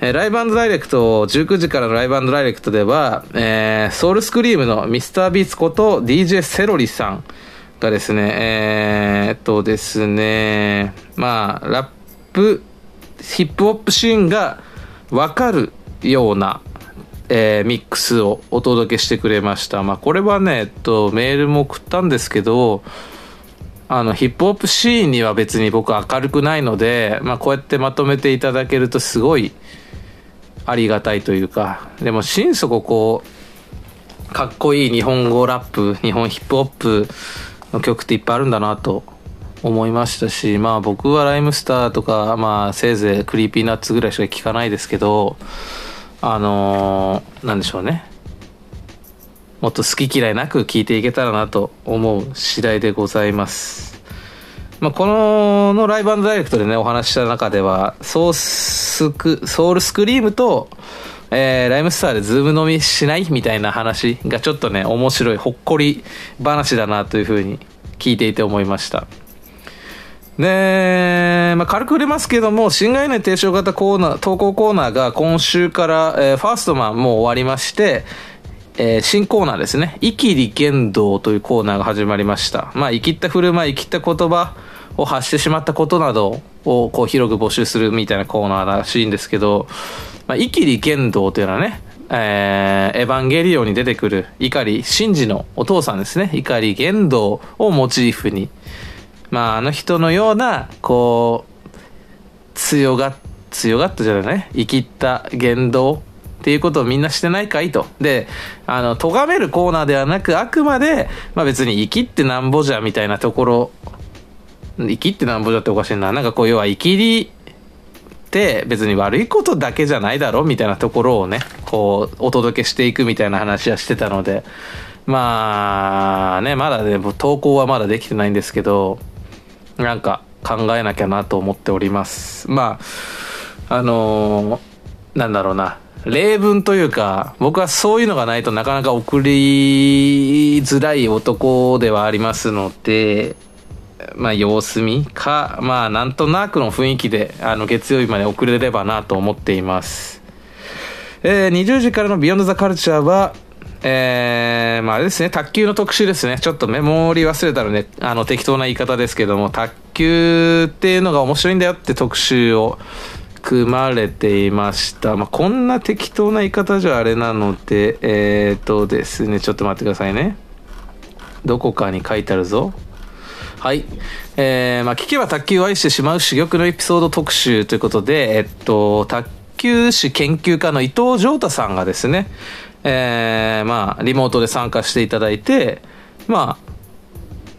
えー、ライブダイレクト、19時からのライブダイレクトでは、えー、ソウルスクリームのミスタービーツこと DJ セロリさんがですね、えー、っとですね、まあ、ラップ、ヒップホップシーンが分かるような、えー、ミックスをお届けしてくれました。まあ、これはね、えっと、メールも送ったんですけど、あの、ヒップホップシーンには別に僕明るくないので、まあ、こうやってまとめていただけるとすごいありがたいというか、でも心底こう、かっこいい日本語ラップ、日本ヒップホップの曲っていっぱいあるんだなと思いましたし、まあ僕は RHYMESTER とか、まあせいぜい Creepy Nuts ぐらいしか聞かないですけど、あのー、なんでしょうね。もっと好き嫌いなく聞いていけたらなと思う次第でございます。まあ、こののライブダイレクトでね、お話した中では、ソースク、ソウルスクリームと、えー、 RHYMESTER でズーム飲みしないみたいな話がちょっとね、面白い、ほっこり話だなというふうに聞いていて思いました。で、まあ、軽く触れますけども、新概念提唱型コーナー、投稿コーナーが今週から、えー、ファーストマンもう終わりまして、えー、新コーナーですね。イキり言動というコーナーが始まりました。まあ、イキった振る舞い、イキった言葉を発してしまったことなどをこう広く募集するみたいなコーナーらしいんですけど、まあ、生きり言動というのはね、えー、エヴァンゲリオンに出てくる碇シンジのお父さんですね。碇言動をモチーフに、まあ、あの人のような、こう、強が、強がったじゃないね。生きった言動っていうことをみんなしてないかいと。で、あの、咎めるコーナーではなく、あくまで、まあ別に生きってなんぼじゃみたいなところ、生きってなんぼじゃっておかしいな。なんかこう、要は生きりって別に悪いことだけじゃないだろみたいなところをね、こう、お届けしていくみたいな話はしてたので、まあね、まだね、投稿はまだできてないんですけど、なんか考えなきゃなと思っております。まあ、あのー、なんだろうな。例文というか、僕はそういうのがないとなかなか送りづらい男ではありますので、まあ様子見か、まあなんとなくの雰囲気で、あの月曜日まで送れればなと思っています。えー、20時からのビヨンドザカルチャーは、えー、まああれですね、卓球の特集ですね。ちょっとメモリ忘れたらね、あの適当な言い方ですけども、卓球っていうのが面白いんだよって特集を組まれていました。まあこんな適当な言い方じゃあれなので、えーとですね、ちょっと待ってくださいね。どこかに書いてあるぞ。はい。えー、まあ聞けば卓球を愛してしまう珠玉のエピソード特集ということで、えっと、卓球史研究家の伊藤城太さんがですね、えー、まあ、リモートで参加していただいて、まあ、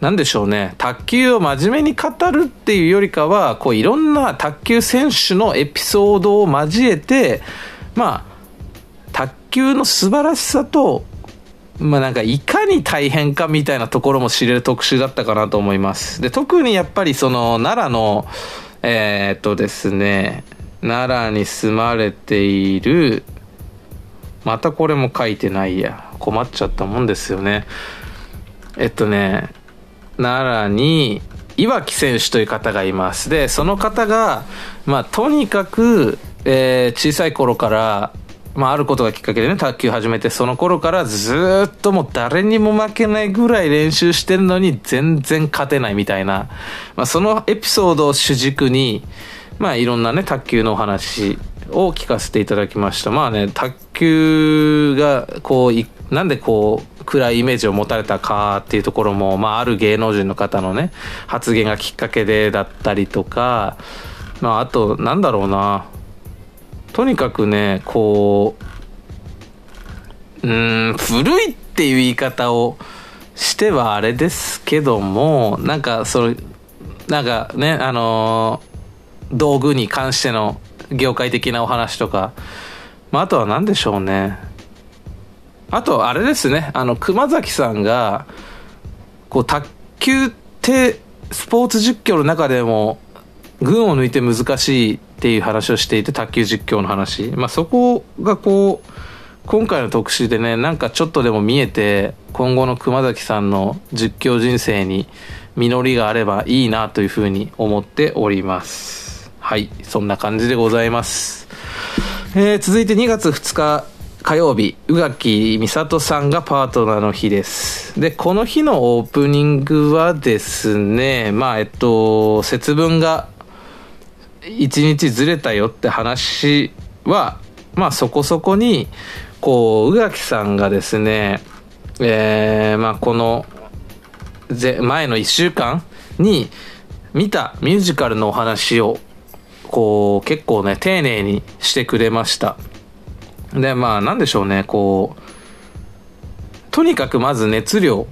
なんでしょうね、卓球を真面目に語るっていうよりかは、こう、いろんな卓球選手のエピソードを交えて、まあ、卓球の素晴らしさと、まあなんかいかに大変かみたいなところも知れる特集だったかなと思います。で、特にやっぱりその奈良の、えー、っとですね、奈良に住まれている、またこれも書いてないや。困っちゃったもんですよね。えっとね、奈良に岩城選手という方がいます。で、その方が、まあとにかく、えー小さい頃から、まああることがきっかけでね、卓球始めて、その頃からずっともう誰にも負けないぐらい練習してるのに全然勝てないみたいな、まあそのエピソードを主軸に、まあいろんなね、卓球のお話を聞かせていただきました。まあね、卓球がこうい、なんでこう、暗いイメージを持たれたかっていうところも、まあある芸能人の方のね、発言がきっかけでだったりとか、まああと、なんだろうな、とにかくね、こう、うん、古いっていう言い方をしてはあれですけども、なんか、その、なんかね、あのー道具に関しての業界的なお話とか、まあ、あとは何でしょうね。あと、あれですね、あの、熊崎さんが、こう、卓球って、スポーツ実況の中でも、群を抜いて難しいっていう話をしていて、卓球実況の話。まあ、そこがこう、今回の特集でね、なんかちょっとでも見えて、今後の熊崎さんの実況人生に実りがあればいいなというふうに思っております。はい、そんな感じでございます。えー続いて2月2日火曜日、宇垣美里さんがパートナーの日です。で、この日のオープニングはですね、まあ、えっと、節分が1日ずれたよって話は、まあそこそこに、こう、宇垣さんがですね、えー、まあこの、前の1週間に見たミュージカルのお話を、こう、結構ね、丁寧にしてくれました。で、まあなんでしょうね、こう、とにかくまず熱量。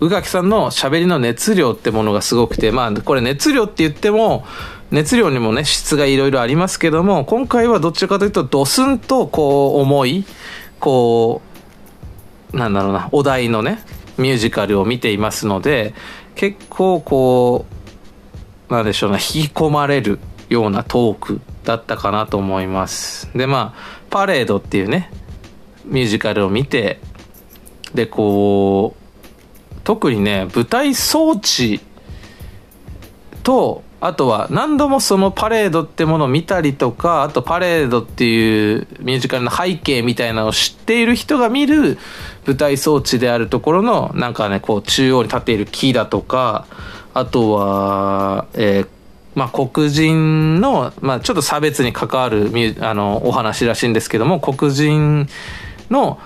宇垣さんの喋りの熱量ってものがすごくて、まあこれ熱量って言っても、熱量にもね、質がいろいろありますけども、今回はどっちかというとドスンとこう重い、こう、なんだろうな、お題のね、ミュージカルを見ていますので、結構こう、なんでしょうな、引き込まれるようなトークだったかなと思います。で、まあ、パレードっていうね、ミュージカルを見て、で、こう、特にね、舞台装置と、あとは何度もそのパレードってものを見たりとか、あとパレードっていうミュージカルの背景みたいなのを知っている人が見る舞台装置であるところの、なんかね、こう中央に立っている木だとか、あとは、えーまあ、黒人の、まあ、ちょっと差別に関わるあのお話らしいんですけども黒人の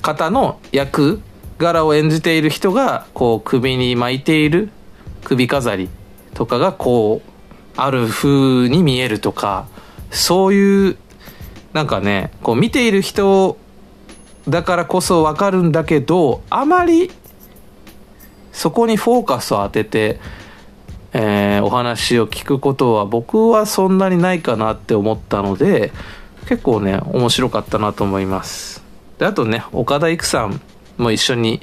方の役柄を演じている人がこう首に巻いている首飾りとかがこうある風に見えるとかそういうなんかねこう見ている人だからこそ分かるんだけどあまりそこにフォーカスを当ててお話を聞くことは僕はそんなにないかなって思ったので結構ね面白かったなと思います。であとね岡田育さんも一緒に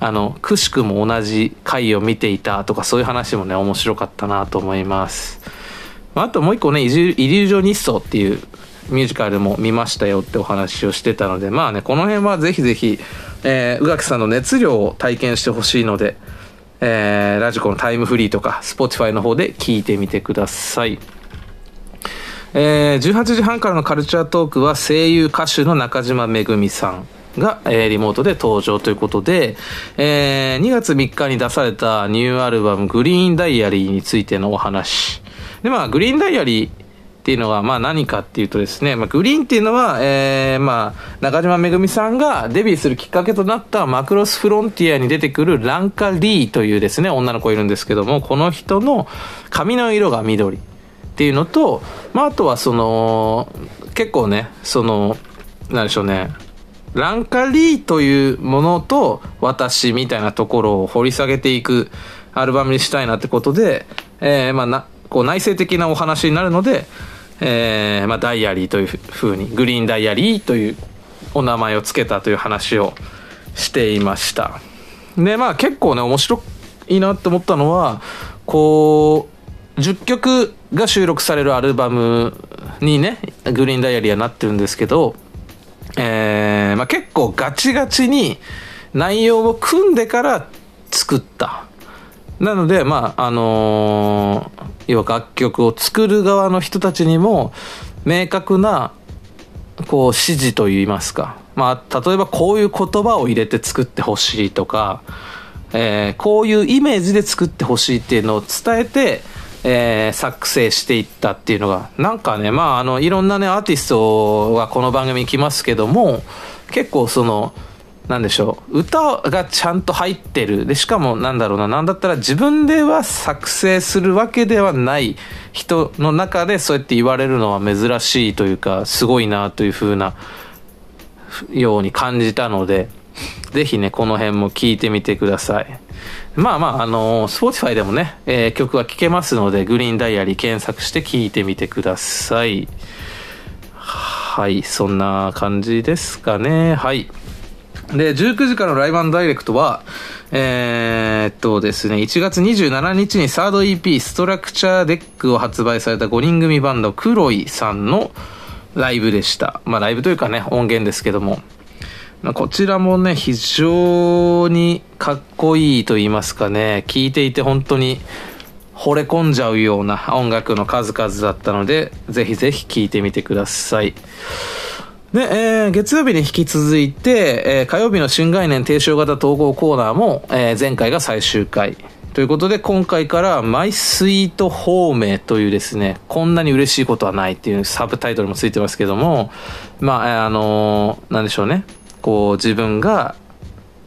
あのくしくも同じ回を見ていたとかそういう話もね面白かったなと思います。まあともう一個ねイリュイリュージョニストっていうミュージカルも見ましたよってお話をしてたのでまあねこの辺はぜひぜひ、えー宇垣さんの熱量を体験してほしいのでえーラジコのタイムフリーとか、Spotify の方で聞いてみてください。えー18時半からのカルチャートークは声優歌手の中島めぐみさんが、えーリモートで登場ということで、えー2月3日に出されたニューアルバムグリーンダイアリーについてのお話。で、まあ、グリーンダイアリーっていうのは、まあ何かっていうとですね、まあグリーンっていうのは、えー、まあ、中島めぐみさんがデビューするきっかけとなったマクロスフロンティアに出てくるランカ・リーというですね、女の子いるんですけども、この人の髪の色が緑っていうのと、まああとはその、結構ね、その、なんでしょうね、ランカリーというものと私みたいなところを掘り下げていくアルバムにしたいなってことで、えーまあな、こう内省的なお話になるので、えーまあ、ダイアリーというふうに、グリーンダイアリーというお名前を付けたという話をしていました。でまあ結構ね面白いなって思ったのはこう10曲が収録されるアルバムにねグリーンダイアリーはなってるんですけど、えーまあ、結構ガチガチに内容を組んでから作ったなのでまああのー、要は楽曲を作る側の人たちにも明確なこう指示といいますか。まあ例えばこういう言葉を入れて作ってほしいとかえー、こういうイメージで作ってほしいっていうのを伝えて、えー、作成していったっていうのがなんかねまああのいろんなねアーティストがこの番組に来ますけども結構そのなんでしょう歌がちゃんと入ってるでしかもなんだろうななんだったら自分では作成するわけではない人の中でそうやって言われるのは珍しいというかすごいなというふうなように感じたのでぜひね、この辺も聞いてみてください。まあまあ、あのー、Spotify でもね、えー、曲は聴けますので、グリーンダイアリー検索して聴いてみてください。はい、そんな感じですかね。はい。で、19時からのライブダイレクトは、えー、っとですね、1月27日にサード EP ストラクチャーデックを発売された5人組バンドクロイさんのライブでした。まあライブというかね、音源ですけどもま。こちらもね、非常にかっこいいと言いますかね、聴いていて本当に惚れ込んじゃうような音楽の数々だったので、ぜひぜひ聴いてみてください。で、えー、月曜日に引き続いて、えー、火曜日の新概念提唱型統合コーナーも、えー、前回が最終回。ということで、今回からマイスイートホーメというですね、こんなに嬉しいことはないっていうサブタイトルもついてますけども、まあ、あのー、なんでしょうね。こう自分が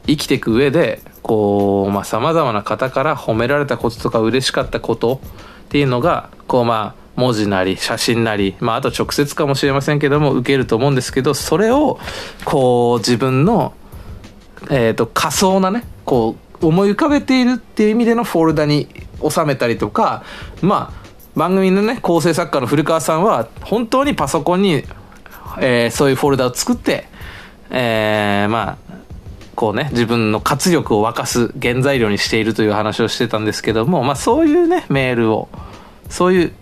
生きていく上でこうまあさまざまな方から褒められたこととか嬉しかったことっていうのがこうまあ文字なり写真なり、まあ、あと直接かもしれませんけども受けると思うんですけどそれをこう自分の、えーと、仮想なねこう思い浮かべているっていう意味でのフォルダに収めたりとかまあ番組のね構成作家の古川さんは本当にパソコンに、えー、そういうフォルダを作ってえー、まあこうね自分の活力を沸かす原材料にしているという話をしてたんですけども、まあ、そういうねメールをそういう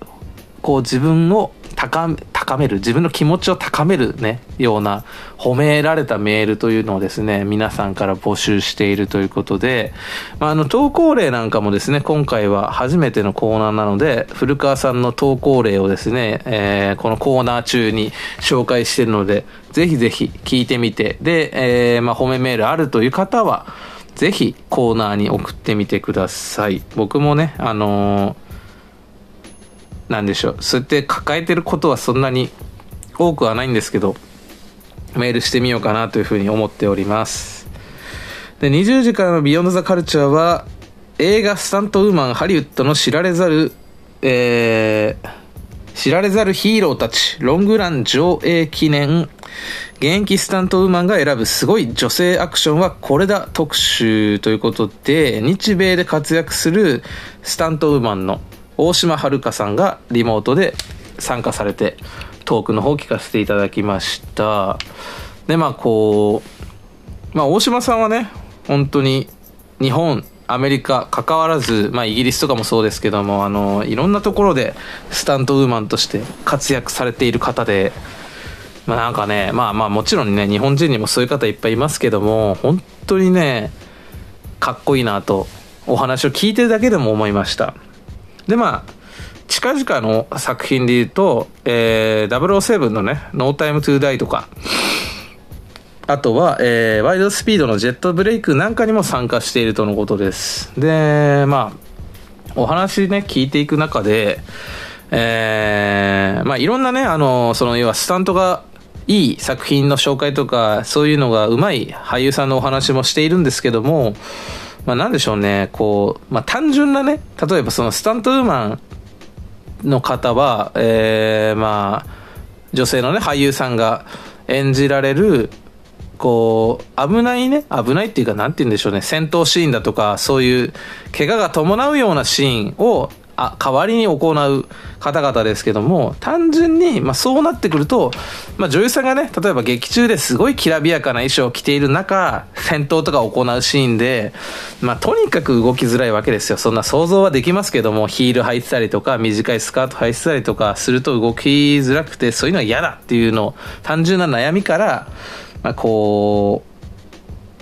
こう自分を高める自分の気持ちを高めるねような褒められたメールというのをですね皆さんから募集しているということで、まあ、あの投稿例なんかもですね今回は初めてのコーナーなので古川さんの投稿例をですね、えー、このコーナー中に紹介しているのでぜひぜひ聞いてみてで、えー、まあ、褒めメールあるという方はぜひコーナーに送ってみてください。僕もねあのーなんでしょう。そうやって抱えてることはそんなに多くはないんですけどメールしてみようかなというふうに思っております。で20時からの「ビヨンド・ザ・カルチャーは映画「スタントウーマンハリウッド」の知られざるえー、知られざるヒーローたちロングラン上映記念現役スタントウーマンが選ぶすごい女性アクションはこれだ特集ということで日米で活躍するスタントウーマンの大島遥さんがリモートで参加されてトークの方を聞かせていただきました。でまあこうまあ大島さんはね本当に日本アメリカ関わらず、まあ、イギリスとかもそうですけどもあのいろんなところでスタントウーマンとして活躍されている方で、まあ、なんかねまあまあもちろんね日本人にもそういう方いっぱいいますけども本当にねかっこいいなとお話を聞いてるだけでも思いました。でまあ近々の作品で言うと、えー、007のね「ノータイムトゥーダイとかあとは、えー、ワイドスピードのジェットブレイクなんかにも参加しているとのことです。でまあお話ね聞いていく中でえー、まあいろんなねあのその要はスタントがいい作品の紹介とかそういうのがうまい俳優さんのお話もしているんですけどもまあ、なんでしょうね、こう、まあ、単純なね、例えばそのスタントウーマンの方は、えー、まあ、女性のね、俳優さんが演じられる、こう、危ないね、危ないっていうか、なんて言うんでしょうね、戦闘シーンだとか、そういう、怪我が伴うようなシーンを、あ代わりに行う方々ですけども単純に、まあ、そうなってくると、まあ、女優さんがね例えば劇中ですごいきらびやかな衣装を着ている中戦闘とか行うシーンで、まあ、とにかく動きづらいわけですよ。そんな想像はできますけどもヒール履いてたりとか短いスカート履いてたりとかすると動きづらくてそういうのは嫌だっていうのを単純な悩みから、まあ、こ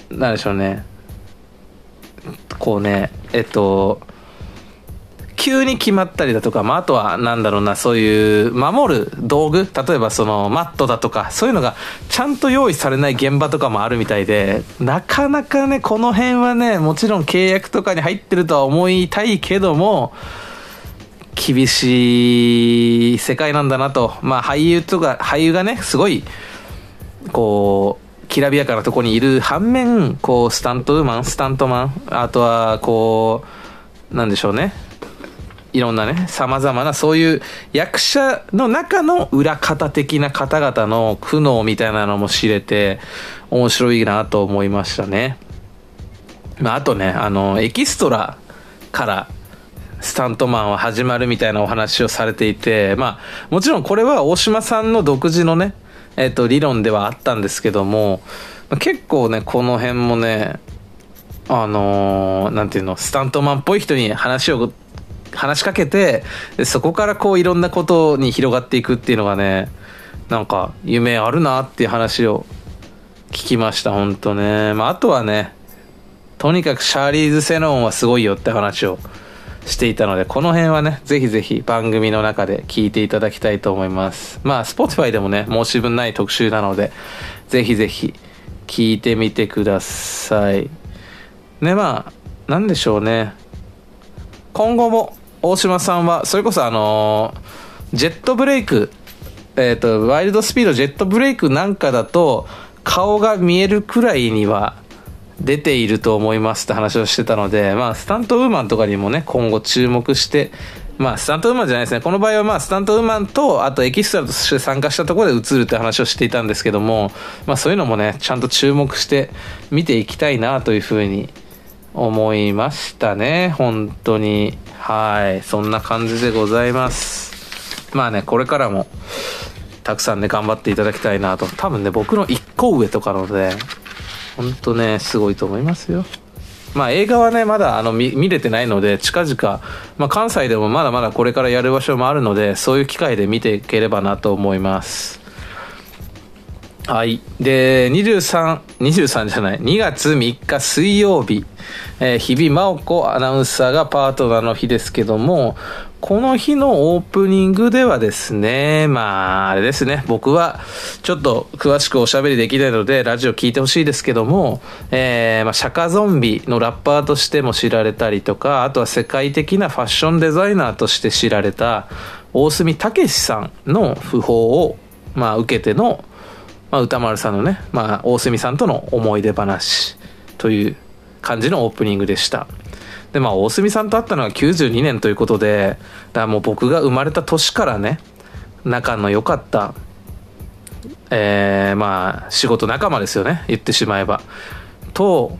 うなんでしょうね。こうねえっと急に決まったりだとか、まあ、あとはなんだろうなそういう守る道具例えばそのマットだとかそういうのがちゃんと用意されない現場とかもあるみたいでなかなかねこの辺はねもちろん契約とかに入ってるとは思いたいけども厳しい世界なんだなと。まあ俳優とか俳優がねすごいこうきらびやかなとこにいる反面こうスタントウーマンスタントマンあとはこうなんでしょうね。いろんなね、様々なそういう役者の中の裏方的な方々の苦悩みたいなのも知れて面白いなと思いましたね。まあ、あとね、あの、エキストラからスタントマンは始まるみたいなお話をされていて、まあ、もちろんこれは大島さんの独自のね、えっ、と、理論ではあったんですけども、結構ね、この辺もね、あのー、なんていうの、スタントマンっぽい人に話を話しかけてそこからこういろんなことに広がっていくっていうのがねなんか夢あるなっていう話を聞きました本当ね、まあ、あとはねとにかくシャーリーズ・セノンはすごいよって話をしていたのでこの辺はねぜひぜひ番組の中で聞いていただきたいと思います。まあ Spotify でもね申し分ない特集なのでぜひぜひ聞いてみてください。ねまあ何でしょうね。今後も大島さんはそれこそあのジェットブレイクえっ、ー、とワイルドスピードジェットブレイクなんかだと顔が見えるくらいには出ていると思いますって話をしてたので、まあ、スタントウーマンとかにもね、今後注目して、まあ、スタントウーマンじゃないですね。この場合は、まあ、スタントウーマンと、あとエキストラとして参加したところで映るって話をしていたんですけども、まあ、そういうのもね、ちゃんと注目して見ていきたいなというふうに思いましたね。本当に。はい。そんな感じでございます。まあね、これからも、たくさんね、頑張っていただきたいなと。多分ね、僕の1個上とかので、ほんとね、すごいと思いますよ。まあ映画はね、まだあの見れてないので、近々、まあ関西でもまだまだこれからやる場所もあるので、そういう機会で見ていければなと思います。はい。で、23、23じゃない、2月3日水曜日、えー、日比真央子アナウンサーがパートナーの日ですけども、この日のオープニングではですね、まあ、あれですね、僕はちょっと詳しくおしゃべりできないので、ラジオ聞いてほしいですけども、えー、まあ、釈迦ゾンビのラッパーとしても知られたりとか、あとは世界的なファッションデザイナーとして知られた、大隅武さんの訃報を、まあ、受けての、まあ、歌丸さんのね、まあ、大隅さんとの思い出話という感じのオープニングでした。で、まあ、大隅さんと会ったのは92年ということで、だからもう僕が生まれた年からね、仲の良かった、えー、まあ、仕事仲間ですよね、言ってしまえば。と、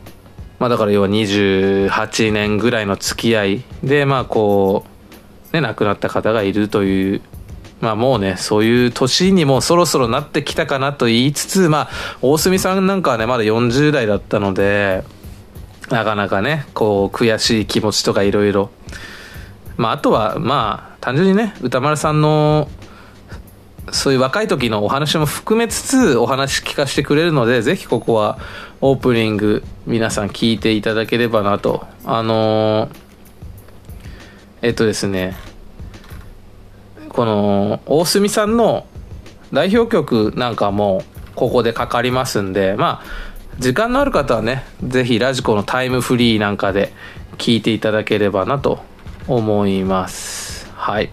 まあ、だから要は28年ぐらいの付き合いで、まあ、こう、ね、亡くなった方がいるというまあもうね、そういう年にもそろそろなってきたかなと言いつつ、まあ、大隅さんなんかはね、まだ40代だったので、なかなかね、こう、悔しい気持ちとかいろいろ。まあ、あとは、まあ、単純にね、歌丸さんの、そういう若い時のお話も含めつつお話聞かせてくれるので、ぜひここはオープニング皆さん聞いていただければなと。あのー、えっとですね、この大隅さんの代表曲なんかもここでかかりますんでまあ時間のある方はね是非ラジコのタイムフリーなんかで聞いていただければなと思いますはい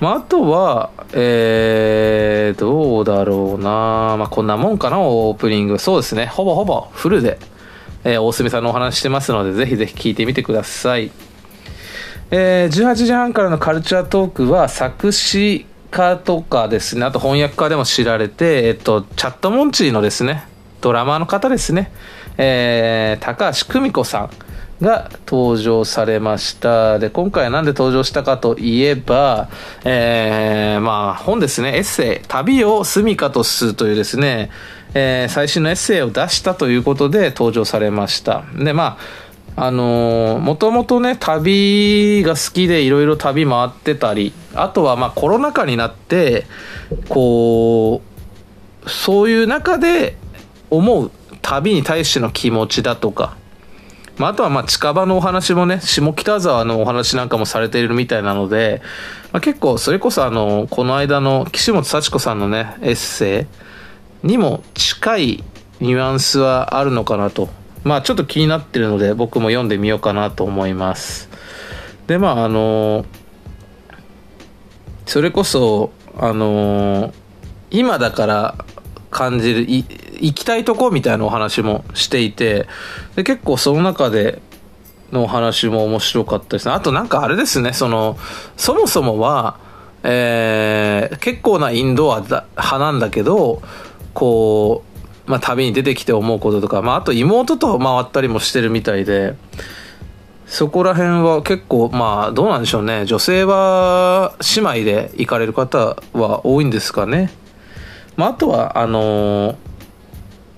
まあ、あとは、えー、どうだろうなまあ、こんなもんかな、オープニング。そうですね、ほぼほぼフルで、えー、大隅さんのお話してますので、ぜひぜひ聞いてみてください。えー、18時半からのカルチャートークは作詞家とかですね、あと翻訳家でも知られて、えっと、チャットモンチーのですね、ドラマーの方ですね、えー、高橋久美子さんが登場されました。で今回は何で登場したかといえば、えー、まあ本ですね。エッセイ「旅を住処とする」というですね、えー、最新のエッセイを出したということで登場されました。でまああのー、もともとね旅が好きでいろいろ旅回ってたりあとはまあコロナ禍になってこうそういう中で思う旅に対しての気持ちだとかまあ、あとはまあ近場のお話もね、下北沢のお話なんかもされているみたいなので、まあ、結構それこそあの、この間の岸本幸子さんのね、エッセイにも近いニュアンスはあるのかなと。まあちょっと気になってるので僕も読んでみようかなと思います。で、まああの、それこそ、あの、今だから感じる行きたいとこみたいなお話もしていてで結構その中でのお話も面白かったですねあとなんかあれですねそのそもそもは、えー、結構なインドア派なんだけどこう、まあ、旅に出てきて思うこととか、まあ、あと妹と回ったりもしてるみたいでそこら辺は結構まあどうなんでしょうね。女性は姉妹で行かれる方は多いんですかね。まあ、あとはあのー、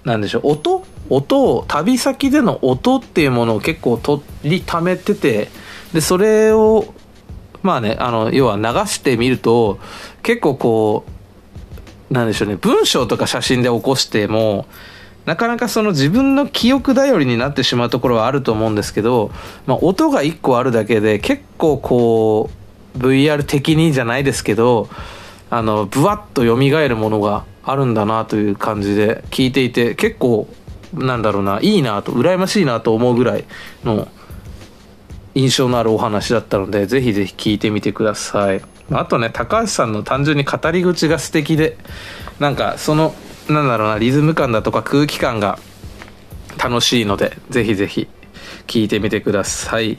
なんでしょう。音？音を旅先での音っていうものを結構取りためててでそれをまあねあの要は流してみると結構こうなんでしょうね。文章とか写真で起こしてもなかなかその自分の記憶頼りになってしまうところはあると思うんですけど、まあ、音が1個あるだけで結構こう VR 的にじゃないですけどあのブワッと蘇るものがあるんだなという感じで聞いていて結構なんだろうないいなと羨ましいなと思うぐらいの印象のあるお話だったのでぜひぜひ聞いてみてください。あとね高橋さんの単純に語り口が素敵でなんかそのなんだろうなリズム感だとか空気感が楽しいのでぜひぜひ聞いてみてください。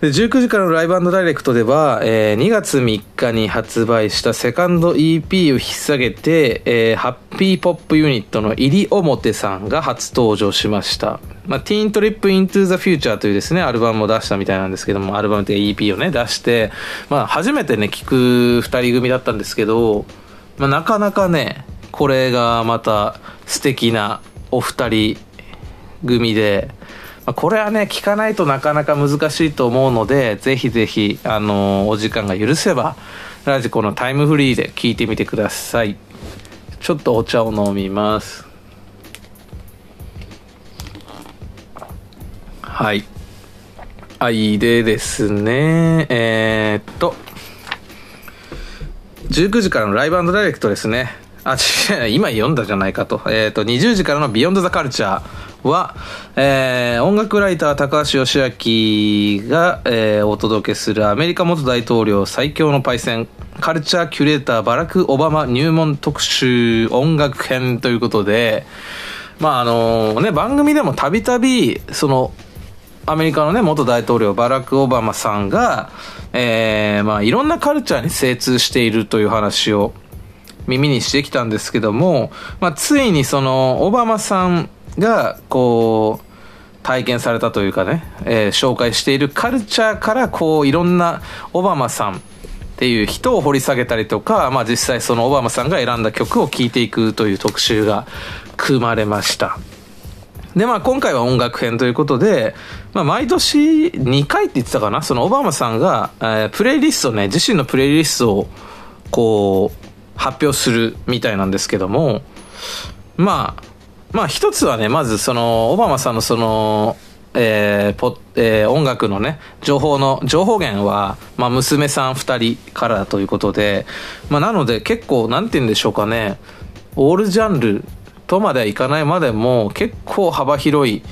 で19時からのライブダイレクトでは、えー、2月3日に発売したセカンド EP を引っ提げて、えー、ハッピーポップユニットの入表さんが初登場しました。まあ、Teen Trip Into the Future というですね、アルバムを出したみたいなんですけども、アルバムという EP をね、出して、まあ、初めてね、聴く2人組だったんですけど、まあ、なかなかね、これがまた素敵なお二人組で、これはね聞かないとなかなか難しいと思うのでぜひぜひあのお時間が許せばラジコのタイムフリーで聞いてみてください。ちょっとお茶を飲みます。はい。あいでですね。えー、っと。19時からのライブダイレクトですね。あ、違う、今読んだじゃないかと。えっ、と、20時からのビヨンドザカルチャー。は、えー、音楽ライター高橋義明が、えー、お届けするアメリカ元大統領最強のパイセンカルチャーキュレーターバラク・オバマ入門特集音楽編ということで、まああのね、番組でもたびたび、その、アメリカのね、元大統領バラク・オバマさんが、えー、まあいろんなカルチャーに精通しているという話を耳にしてきたんですけども、まあついにその、オバマさんがこう体験されたというかね、えー、紹介しているカルチャーからこういろんなオバマさんっていう人を掘り下げたりとか、まあ、実際そのオバマさんが選んだ曲を聴いていくという特集が組まれました。でまあ今回は音楽編ということで、まあ、毎年2回って言ってたかなそのオバマさんが、えー、プレイリストね自身のプレイリストをこう発表するみたいなんですけどもまあまあ一つはね、まずその、オバマさんのその、えーポえー、音楽のね、情報の、情報源は、まあ娘さん二人からということで、まあなので結構、なんて言うんでしょうかね、オールジャンルとまではいかないまでも、結構幅広い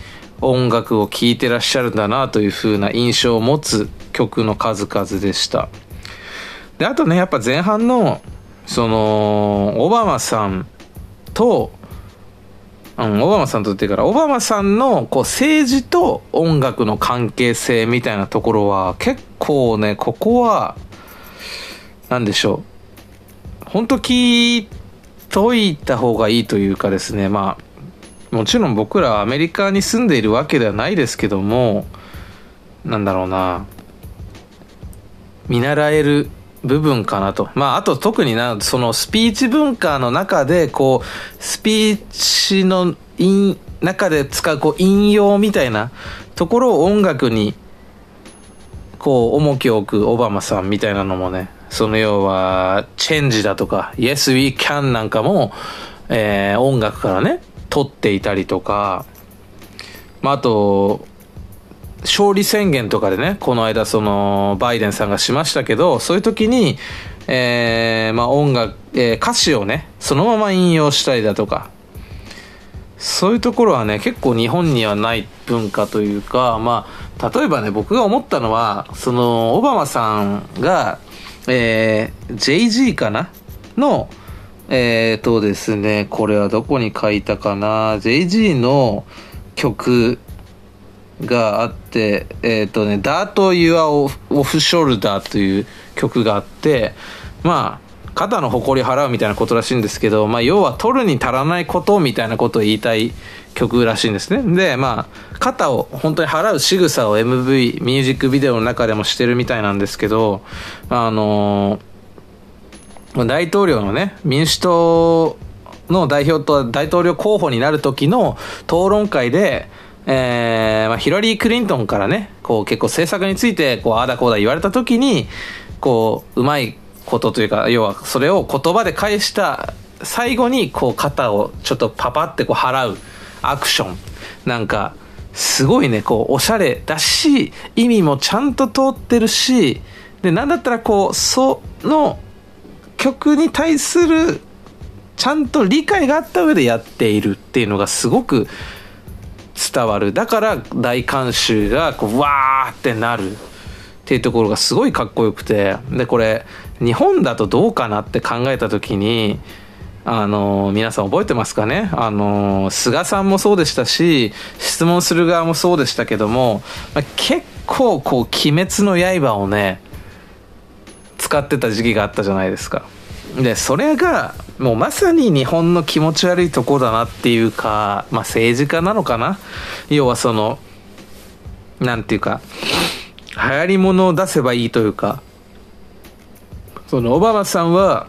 音楽を聴いてらっしゃるんだなという風な印象を持つ曲の数々でした。で、あとね、やっぱ前半の、その、オバマさんと、うん、オバマさんとってからオバマさんのこう政治と音楽の関係性みたいなところは結構ねここは何でしょう。本当聞いといた方がいいというかですねまあもちろん僕らはアメリカに住んでいるわけではないですけどもなんだろうな。見習える部分かなと。まあ、あと特にな、そのスピーチ文化の中で、こう、スピーチの中で使う、こう、引用みたいなところを音楽に、こう、重きを置くオバマさんみたいなのもね、その要は、チェンジだとか、Yes We Can なんかも、えー、音楽からね、撮っていたりとか、まあ、あと、勝利宣言とかでね、この間その、バイデンさんがしましたけど、そういう時に、えー、まあ音楽、えー、歌詞をね、そのまま引用したりだとか、そういうところはね、結構日本にはない文化というか、まあ、例えばね、僕が思ったのは、その、オバマさんが、えー、JG かな？の、えっ、ー、とですね、これはどこに書いたかな ?JG の曲があって、えっ、ー、とね、ダート・ユア・オフ・ショルダーという曲があって、まあ、肩の誇り払うみたいなことらしいんですけど、まあ、要は取るに足らないことみたいなことを言いたい曲らしいんですね。で、まあ、肩を本当に払う仕草を MV、ミュージックビデオの中でもしてるみたいなんですけど、あのー、大統領のね、民主党の代表と大統領候補になる時の討論会で、えー、まあ、ヒラリー・クリントンからね、こう結構政策について、こう、ああだこうだ言われた時に、こう、うまいことというか、要はそれを言葉で返した最後に、こう、肩をちょっとパパってこう払うアクション。なんか、すごいね、こう、おしゃれだし、意味もちゃんと通ってるし、で、なんだったらこう、その曲に対する、ちゃんと理解があった上でやっているっていうのがすごく伝わるだから大観衆がこうわーってなるっていうところがすごいかっこよくてでこれ日本だとどうかなって考えた時にあの皆さん覚えてますかね？あの菅さんもそうでしたし質問する側もそうでしたけども、ま、結構こう「鬼滅の刃」をね使ってた時期があったじゃないですか。でそれがもうまさに日本の気持ち悪いとこだなっていうか、まあ、政治家なのかな？要はそのなんていうか流行り物を出せばいいというか。そのオバマさんは、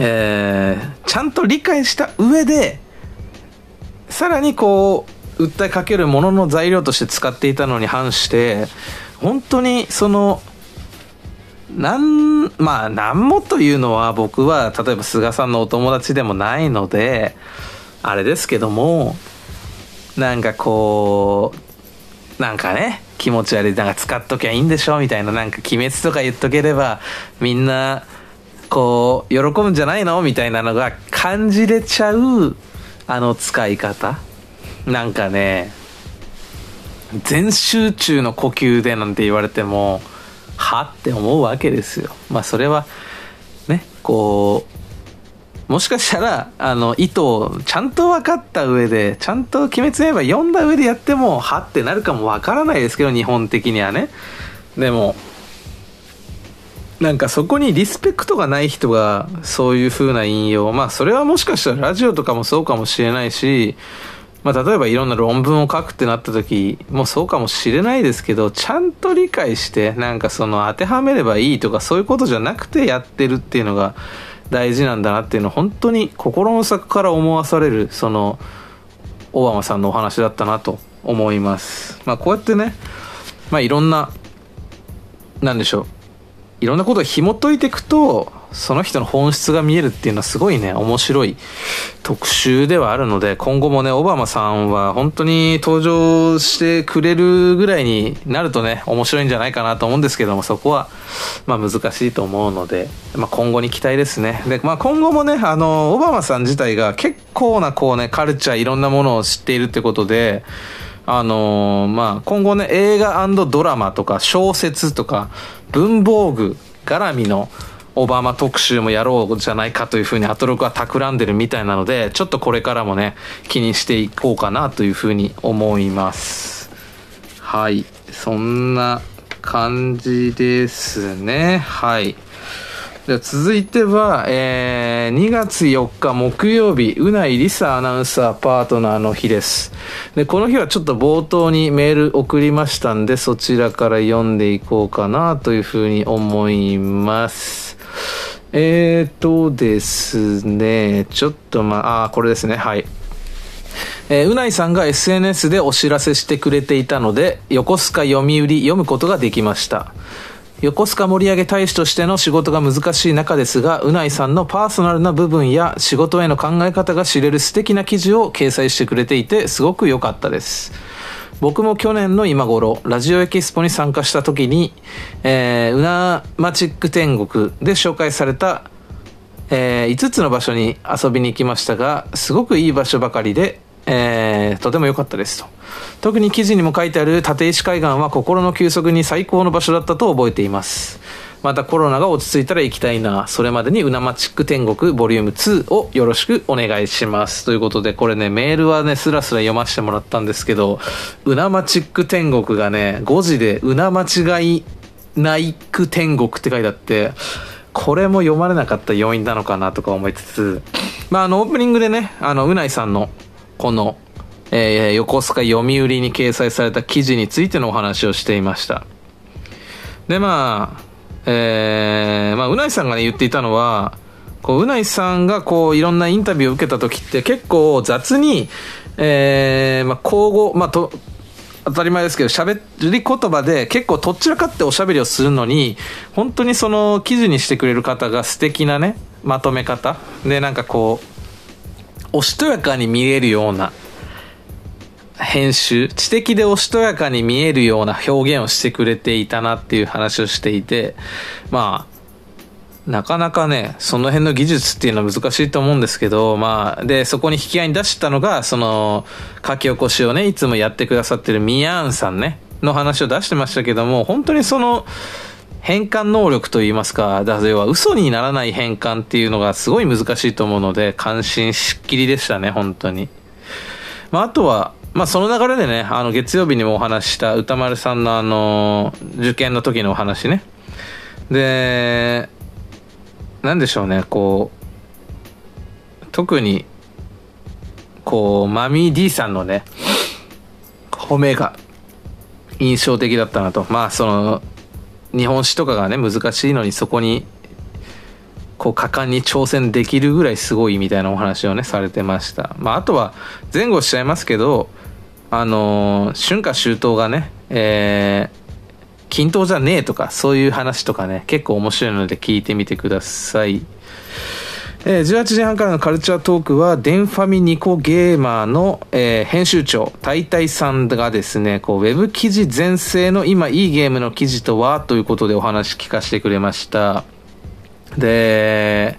えー、ちゃんと理解した上でさらにこう訴えかけるものの材料として使っていたのに反して本当にそのなん、まあ、なんもというのは僕は、例えば菅さんのお友達でもないので、あれですけども、なんかこう、なんかね、気持ち悪い、なんか使っときゃいいんでしょみたいな、なんか鬼滅とか言っとければ、みんな、こう、喜ぶんじゃないのみたいなのが感じれちゃう、あの使い方。なんかね、全集中の呼吸でなんて言われても、はって思うわけですよ。まあそれはねこうもしかしたらあの意図をちゃんと分かった上でちゃんと「鬼滅の刃」読んだ上でやってもはってなるかも分からないですけど日本的にはね。でもなんかそこにリスペクトがない人がそういう風な引用まあそれはもしかしたらラジオとかもそうかもしれないしまあ、例えばいろんな論文を書くってなった時もそうかもしれないですけどちゃんと理解してなんかその当てはめればいいとかそういうことじゃなくてやってるっていうのが大事なんだなっていうのを本当に心の底から思わされるそのオバマさんのお話だったなと思います。まあ、こうやってね、まあ、いろんな何でしょういろんなことを紐解いていくとその人の本質が見えるっていうのはすごいね、面白い特集ではあるので、今後もね、オバマさんは本当に登場してくれるぐらいになるとね、面白いんじゃないかなと思うんですけども、そこは、まあ難しいと思うので、まあ今後に期待ですね。で、まあ今後もね、あの、オバマさん自体が結構なこうね、カルチャーいろんなものを知っているってことで、あのー、まあ、今後ね、映画ドラマとか小説とか文房具絡みのオバマ特集もやろうじゃないかというふうにアトロクは企んでるみたいなので、ちょっとこれからもね、気にしていこうかなというふうに思います。はい。そんな感じですね。はい。じゃ続いては、えー、2月4日木曜日、うないりさアナウンサーパートナーの日です。で、この日はちょっと冒頭にメール送りましたんで、そちらから読んでいこうかなというふうに思います。えーとですね、ちょっとまあ、あ、これですね、はい。えー、うないさんが SNS でお知らせしてくれていたので、横須賀読売読むことができました。横須賀盛り上げ大使としての仕事が難しい中ですが、うないさんのパーソナルな部分や仕事への考え方が知れる素敵な記事を掲載してくれていて、すごく良かったです。僕も去年の今頃、ラジオエキスポに参加した時に、えー、うなマチック天国で紹介された、えー、5つの場所に遊びに行きましたが、すごくいい場所ばかりで、えー、とても良かったですと。特に記事にも書いてある立石海岸は心の休息に最高の場所だったと覚えています。またコロナが落ち着いたら行きたいな。それまでにうなまチック天国ボリューム2をよろしくお願いします。ということで、これね、メールはね、スラスラ読ませてもらったんですけど、うなまチック天国がね、5時でうな間違いないく天国って書いてあって、これも読まれなかった要因なのかなとか思いつつ、まあ、あの、オープニングでね、あの、うないさんの、この、えー、横須賀読売に掲載された記事についてのお話をしていました。で、まあ、えー、まあ、うないさんがね、言っていたのは、こう、うないさんがこう、いろんなインタビューを受けた時って結構雑に、えー、まあ、口語、まあ、と、当たり前ですけど、喋り言葉で結構とっちらかっておしゃべりをするのに、本当にその記事にしてくれる方が素敵なね、まとめ方。で、なんかこう、おしとやかに見えるような編集、知的でおしとやかに見えるような表現をしてくれていたなっていう話をしていて、まあ、なかなかね、その辺の技術っていうのは難しいと思うんですけど、まあ、で、そこに引き合いに出したのが、その、書き起こしをね、いつもやってくださってるミヤーンさんね、の話を出してましたけども、本当にその、変換能力といいますか、だ要は嘘にならない変換っていうのがすごい難しいと思うので、感心しっきりでしたね、本当に。まあ、あとは、まあ、その流れでね、あの、月曜日にもお話した歌丸さんのあの、受験の時のお話ね。で、なんでしょうね、こう、特に、こう、マミー D さんのね、褒めが印象的だったなと。まあ、その、日本史とかがね難しいのにそこにこう果敢に挑戦できるぐらいすごいみたいなお話をねされてましたまああとは前後しちゃいますけどあの、春夏秋冬がねえー、均等じゃねえとかそういう話とかね結構面白いので聞いてみてくださいえー、18時半からのカルチャートークは、デンファミニコゲーマーの、えー、編集長、タイタイさんがですね、こう、ウェブ記事全盛の今いいゲームの記事とはということでお話聞かせてくれました。で、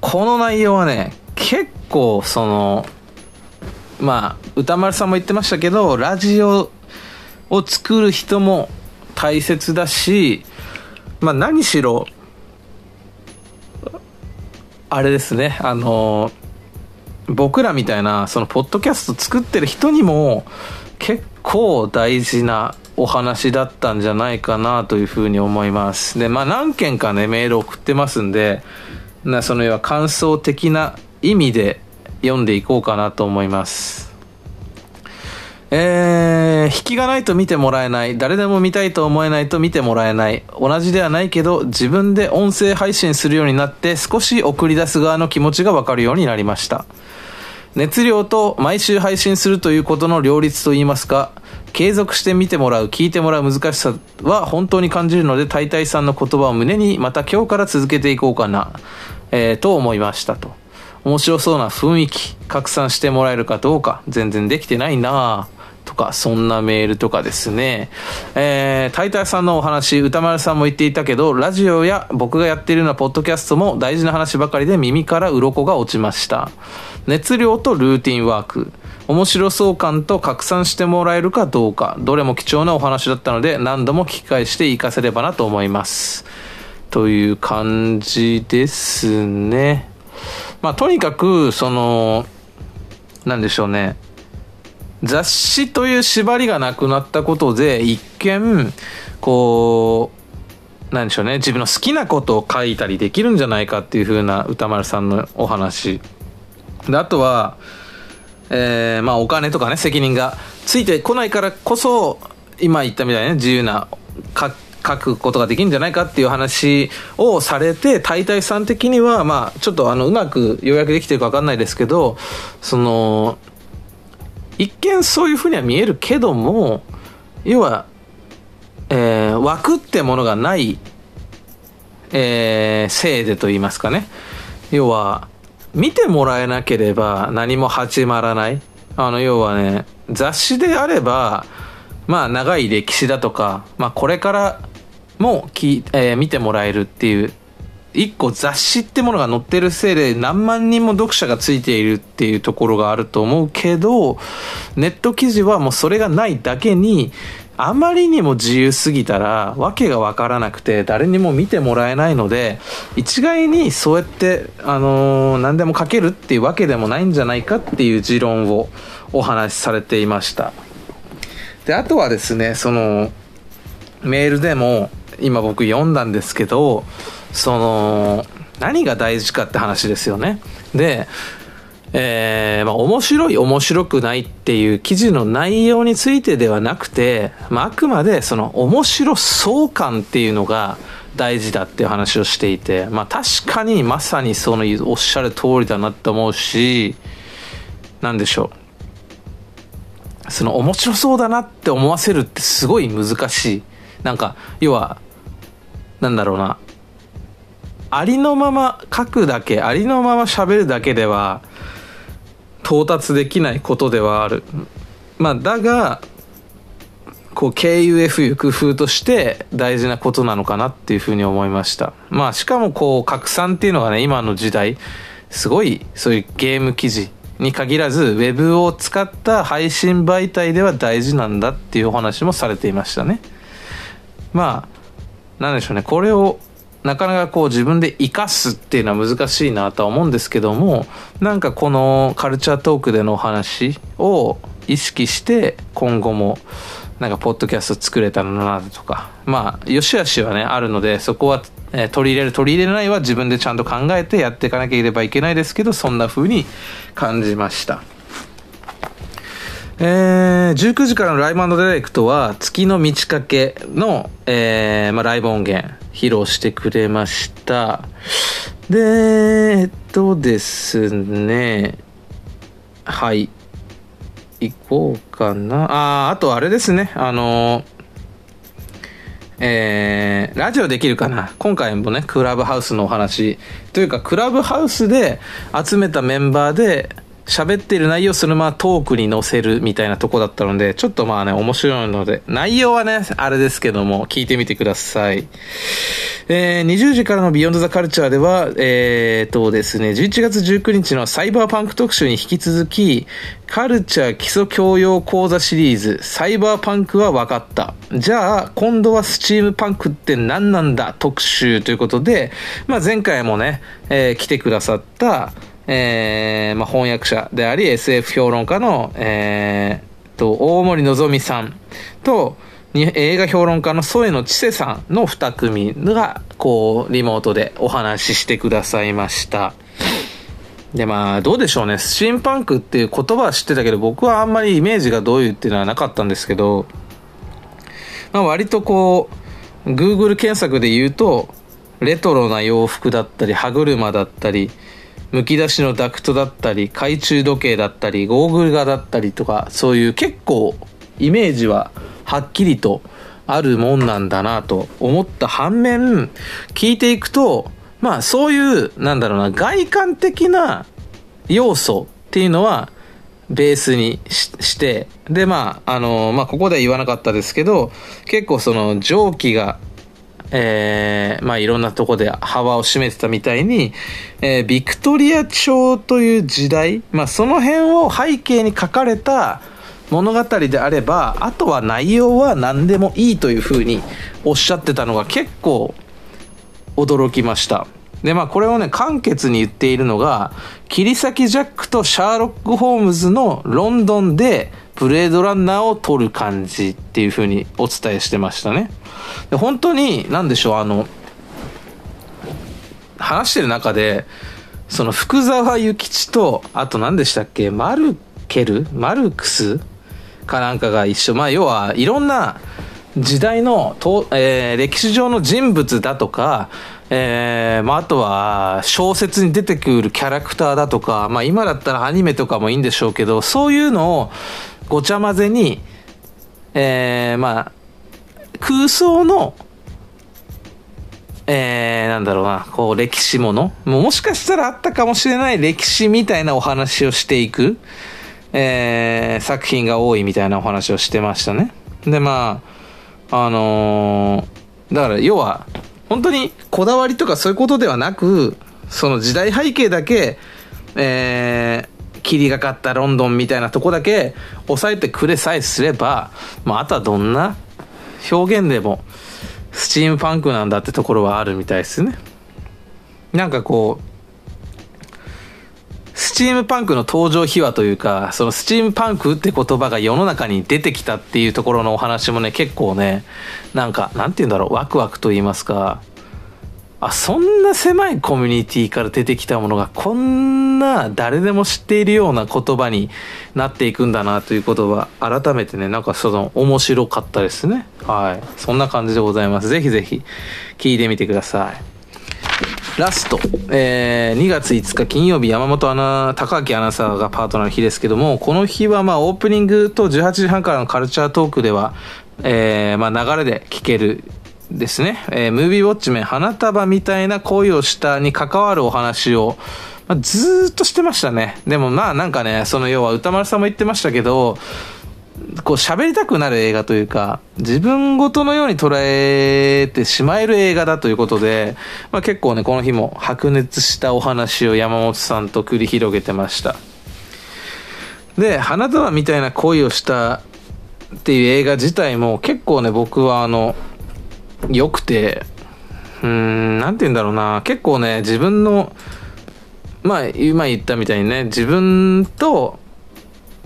この内容はね、結構その、まあ、歌丸さんも言ってましたけど、ラジオを作る人も大切だし、まあ何しろ、あれですね、あの僕らみたいな、その、ポッドキャスト作ってる人にも、結構大事なお話だったんじゃないかなというふうに思います。で、まあ何件かね、メール送ってますんで、なその要は感想的な意味で読んでいこうかなと思います。えー、引きがないと見てもらえない。誰でも見たいと思えないと見てもらえない。同じではないけど、自分で音声配信するようになって少し送り出す側の気持ちがわかるようになりました。熱量と毎週配信するということの両立といいますか、継続して見てもらう、聞いてもらう難しさは本当に感じるので、タイタイさんの言葉を胸にまた今日から続けていこうかな、えー、と思いましたと。面白そうな雰囲気、拡散してもらえるかどうか、全然できてないなぁ。とか、そんなメールとかですね。えー、タイタイさんのお話、歌丸さんも言っていたけど、ラジオや僕がやっているようなポッドキャストも大事な話ばかりで耳から鱗が落ちました。熱量とルーティンワーク。面白そう感と拡散してもらえるかどうか、どれも貴重なお話だったので、何度も聞き返して活かせればなと思います。という感じですね。まあ、とにかく、その、なんでしょうね。雑誌という縛りがなくなったことで一見こうなんでしょうね自分の好きなことを書いたりできるんじゃないかっていう風な歌丸さんのお話であとは、えーまあ、お金とかね責任がついてこないからこそ今言ったみたいにね自由な書くことができるんじゃないかっていう話をされて大体さん的にはまあちょっとあのうまく要約できてるか分かんないですけどその一見そういうふうには見えるけども要は、えー、枠ってものがない、えー、せいでと言いますかね。要は見てもらえなければ何も始まらない。あの要はね雑誌であればまあ長い歴史だとか、まあ、これからもき、えー、見てもらえるっていう一個雑誌ってものが載ってるせいで何万人も読者がついているっていうところがあると思うけどネット記事はもうそれがないだけにあまりにも自由すぎたら訳が分からなくて誰にも見てもらえないので一概にそうやって、あのー、何でも書けるっていうわけでもないんじゃないかっていう持論をお話しされていました。であとはですねそのメールでも今僕読んだんですけどその何が大事かって話ですよね。でえー、まあ、面白い面白くないっていう記事の内容についてではなくて、まあ、あくまでその面白そう感っていうのが大事だっていう話をしていて、まあ、確かにまさにそのおっしゃる通りだなって思うし何でしょう。その面白そうだなって思わせるってすごい難しい。なんか要はなんだろうな。ありのまま書くだけありのまま喋るだけでは到達できないことではある。まあだがこう KUF 工夫として大事なことなのかなっていうふうに思いました。まあしかもこう拡散っていうのがね今の時代すごいそういうゲーム記事に限らず Web を使った配信媒体では大事なんだっていうお話もされていましたね。まあなんでしょうね。これをなかなかこう自分で生かすっていうのは難しいなとは思うんですけどもなんかこのカルチャートークでのお話を意識して今後もなんかポッドキャスト作れたらなとかまあよしあしはねあるのでそこは、え取り入れる取り入れないは自分でちゃんと考えてやっていかなければいけないですけどそんな風に感じました。えー、19時からのライブディレクトは月の満ち欠けの、えーまあ、ライブ音源披露してくれました。で、えっとですね、はい。行こうかな。あ、あとあれですね、あの、えー、ラジオできるかな今回もね、クラブハウスのお話。というか、クラブハウスで集めたメンバーで、喋ってる内容そのままトークに載せるみたいなとこだったので、ちょっとまあね、面白いので、内容はね、あれですけども、聞いてみてください。えー、20時からのビヨンドザカルチャーでは、えーとですね、11月19日のサイバーパンク特集に引き続き、カルチャー基礎教養講座シリーズ、サイバーパンクは分かった。じゃあ、今度はスチームパンクって何なんだ？特集ということで、まあ前回もね、えー、来てくださった、えー、まあ、翻訳者であり SF 評論家の、えー、と大森のぞみさんと映画評論家の添野千世さんの2組がこうリモートでお話ししてくださいました。でまあどうでしょうね。スチームパンクっていう言葉は知ってたけど僕はあんまりイメージがどういうっていうのはなかったんですけど、まあ、割とこう Google 検索で言うとレトロな洋服だったり歯車だったりむき出しのダクトだったり懐中時計だったりゴーグル画だったりとかそういう結構イメージははっきりとあるもんなんだなと思った反面聞いていくとまあそういうなんだろうな外観的な要素っていうのはベースにしてでまああのまあここでは言わなかったですけど結構その蒸気がえー、まあいろんなとこで幅を占めてたみたいに、えー、ビクトリア朝という時代、まあその辺を背景に書かれた物語であれば、あとは内容は何でもいいというふうにおっしゃってたのが結構驚きました。で、まあこれをね、簡潔に言っているのが、切り裂きジャックとシャーロック・ホームズのロンドンでブレードランナーを撮る感じっていう風にお伝えしてましたね。で本当に、なんでしょう、あの、話してる中で、その福沢諭吉と、あと何でしたっけ、マルケルマルクスかなんかが一緒。まあ、要はいろんな時代の、えー、歴史上の人物だとか、えー、まあ、あとは小説に出てくるキャラクターだとか、まあ、今だったらアニメとかもいいんでしょうけど、そういうのをごちゃ混ぜに、えー、まあ、空想のえー、なんだろうな、こう、歴史ものもしかしたらあったかもしれない歴史みたいなお話をしていく、えー、作品が多いみたいなお話をしてましたね。で、まあ、あのー、だから要は、本当にこだわりとかそういうことではなく、その時代背景だけ、えー、霧がかったロンドンみたいなとこだけ抑えてくれさえすれば、まあ、あとはどんな表現でも、スチームパンクなんだってところはあるみたいですね。なんかこう、スチームパンクの登場秘話というか、そのスチームパンクって言葉が世の中に出てきたっていうところのお話もね、結構ね、なんか、なんて言うんだろう、ワクワクと言いますか、あ、そんな狭いコミュニティから出てきたものがこんな誰でも知っているような言葉になっていくんだなということは改めてね、なんかその面白かったですね。はい。そんな感じでございます。ぜひぜひ聞いてみてください。ラスト、えー、2月5日金曜日山本アナ、高明アナウンサーがパートナーの日ですけども、この日はまあオープニングと18時半からのカルチャートークでは、えー、まあ流れで聞けるですね、えー、ムービーウォッチメン花束みたいな恋をしたに関わるお話を、まあ、ずっとしてましたね。でもまあなんかね、その要は歌丸さんも言ってましたけど、こう喋りたくなる映画というか、自分ごとのように捉えてしまえる映画だということで、まあ結構ね、この日も白熱したお話を山本さんと繰り広げてました。で、花束みたいな恋をしたっていう映画自体も結構ね、僕はあの、良くて、うーん、なんて言うんだろうな、結構ね、自分の、まあ、今言ったみたいにね、自分と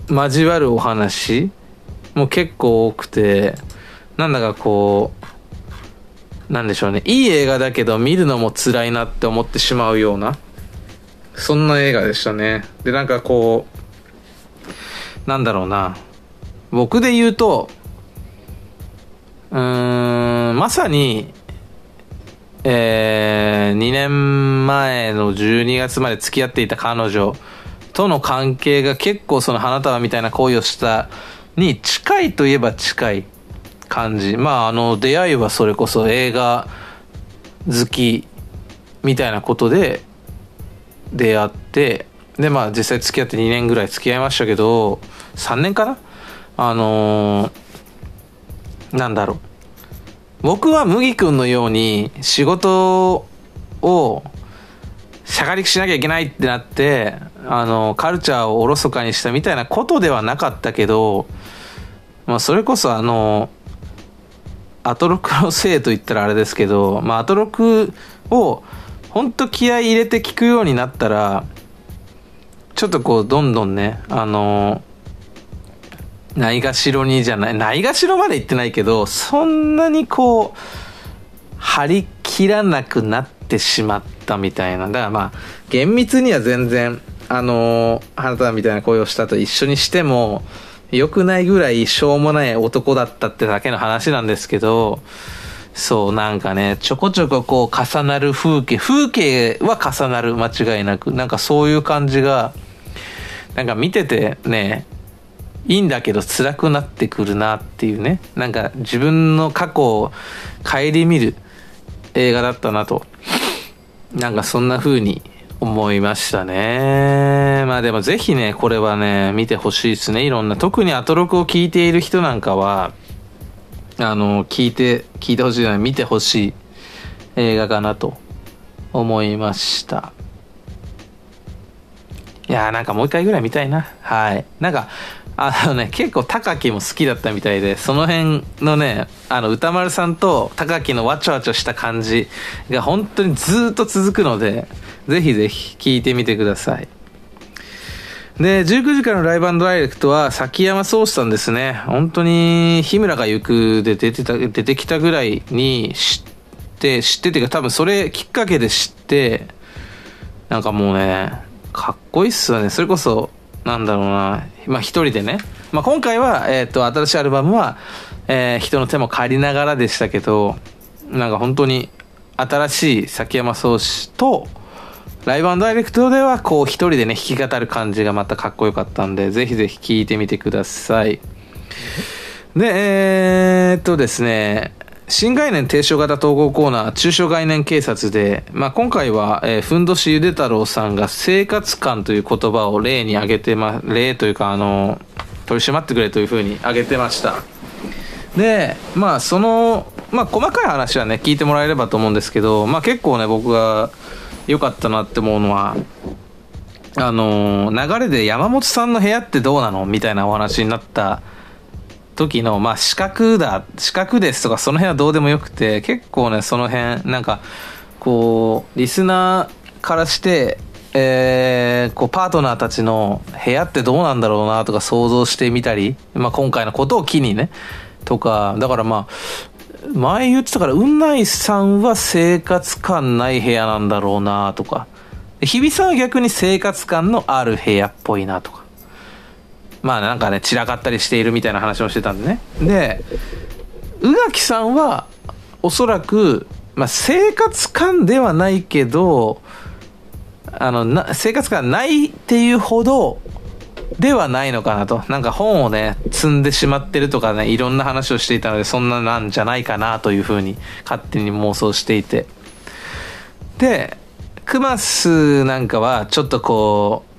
交わるお話も結構多くて、なんだかこう、なんでしょうね、いい映画だけど見るのも辛いなって思ってしまうような、そんな映画でしたね。で、なんかこう、なんだろうな、僕で言うと、うーん、まさに、えー、2年前の12月まで付き合っていた彼女との関係が結構その花束みたいな行為をしたに近いといえば近い感じ。まああの出会いはそれこそ映画好きみたいなことで出会って、でまあ実際付き合って2年ぐらい付き合いましたけど、3年かな？あのーなんだろう。僕は麦君のように仕事をしゃがりくしなきゃいけないってなって、あの、カルチャーをおろそかにしたみたいなことではなかったけど、まあ、それこそあの、アトロクのせいと言ったらあれですけど、まあ、アトロクを本当気合い入れて聞くようになったら、ちょっとこう、どんどんね、あの、ないがしろにじゃない、ないがしろまで言ってないけど、そんなにこう、張り切らなくなってしまったみたいな。だからまあ、厳密には全然、あのー、花束みたいな声をしたと一緒にしても、良くないぐらいしょうもない男だったってだけの話なんですけど、そう、なんかね、ちょこちょここう重なる風景、風景は重なる間違いなく、なんかそういう感じが、なんか見ててね、いいんだけど辛くなってくるなっていうね。なんか自分の過去を顧みる映画だったなと。なんかそんな風に思いましたね。まあでもぜひねこれはね見てほしいですね。いろんな特にアトロクを聞いている人なんかはあの聞いて聞いてほしいのは見てほしい映画かなと思いました。いやーなんかもう一回ぐらい見たいな。はい。なんかあのね、結構高木も好きだったみたいで、その辺のね、あの、歌丸さんと高木のわちゃわちゃした感じが本当にずっと続くので、ぜひぜひ聞いてみてください。で、19時からのライブダイレクトは、崎山壮志さんですね。本当に、日村が行くで出てた、出てきたぐらいに知って、知っててか多分それきっかけで知って、なんかもうね、かっこいいっすよね。それこそ、なんだろうな。まあ一人でね。まあ今回は、えっ、ー、と、新しいアルバムは、えー、人の手も借りながらでしたけど、なんか本当に新しい崎山壮志と、ライブダイレクトではこう一人でね弾き語る感じがまたかっこよかったんでぜひぜひ聴いてみてくださいでえー、っとですね新概念提唱型統合コーナー中小概念警察で、まあ、今回は、えー、ふんどしゆで太郎さんが生活感という言葉を例に挙げてま例というかあの取り締まってくれというふうに挙げてました。でまあそのまあ細かい話はね聞いてもらえればと思うんですけどまあ結構ね僕が良かったなって思うのは、あの、流れで山本さんの部屋ってどうなのみたいなお話になった時の、まあ、四角だ、四角ですとか、その辺はどうでもよくて、結構ね、その辺、なんか、こう、リスナーからして、えー、こう、パートナーたちの部屋ってどうなんだろうなとか想像してみたり、まあ、今回のことを機にね、とか、だからまあ、前言ってたから、うんないさんは生活感ない部屋なんだろうなとか、日比さんは逆に生活感のある部屋っぽいなとか。まあなんかね、散らかったりしているみたいな話をしてたんでね。で、宇垣さんは、おそらく、まあ生活感ではないけど、あの、な、生活感ないっていうほど、ではないのかなと。なんか本をね、積んでしまってるとかね、いろんな話をしていたので、そんななんじゃないかなというふうに勝手に妄想していて。で、クマスなんかはちょっとこう、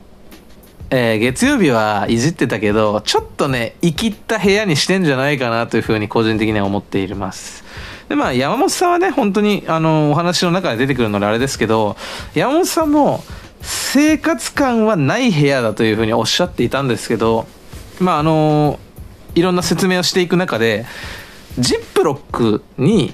えー、月曜日はいじってたけど、ちょっとね、生きった部屋にしてんじゃないかなというふうに個人的には思っています。で、まあ、山本さんはね、本当に、あの、お話の中で出てくるのであれですけど、山本さんも、生活感はない部屋だというふうにおっしゃっていたんですけど、まああの、いろんな説明をしていく中で、ジップロックに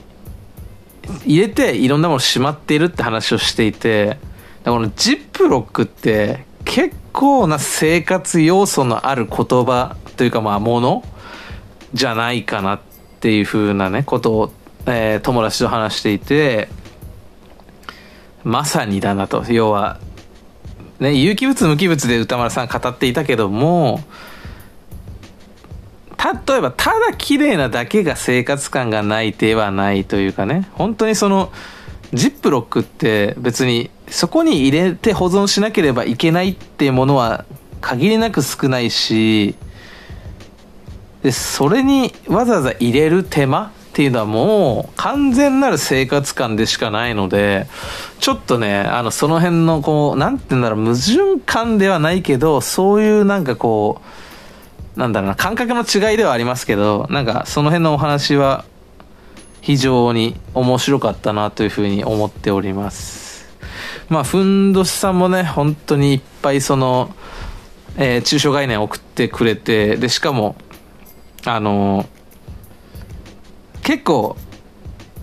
入れていろんなものしまっているって話をしていて、このジップロックって結構な生活要素のある言葉というかまあものじゃないかなっていうふうなねことを、えー、友達と話していてまさにだなと。要はね、有機物無機物で歌丸さん語っていたけども例えばただ綺麗なだけが生活感がないではないというかね本当にそのジップロックって別にそこに入れて保存しなければいけないっていうものは限りなく少ないしでそれにわざわざ入れる手間っていうのはもう完全なる生活感でしかないので、ちょっとね、あの、その辺のこう、なんて言うんだろう、矛盾感ではないけど、そういうなんかこう、なんだろうな、感覚の違いではありますけど、なんかその辺のお話は非常に面白かったなというふうに思っております。まあ、ふんどしさんもね、本当にいっぱいその、えー、抽象概念を送ってくれて、で、しかも、あの結構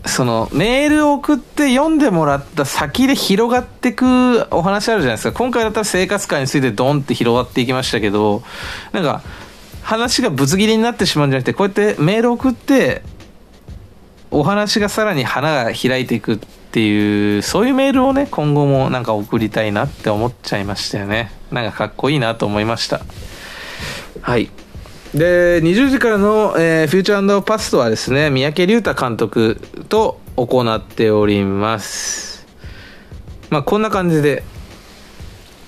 そのメールを送って読んでもらった先で広がってくお話あるじゃないですか。今回だったら生活感についてドンって広がっていきましたけどなんか話がぶつ切りになってしまうんじゃなくてこうやってメール送ってお話がさらに花が開いていく。っていうそういうメールをね今後もなんか送りたいなって思っちゃいましたよねなんかかっこいいなと思いましたはいで、20時からの、えー、フューチャーパストはですね、三宅龍太監督と行っております。まあ、こんな感じで、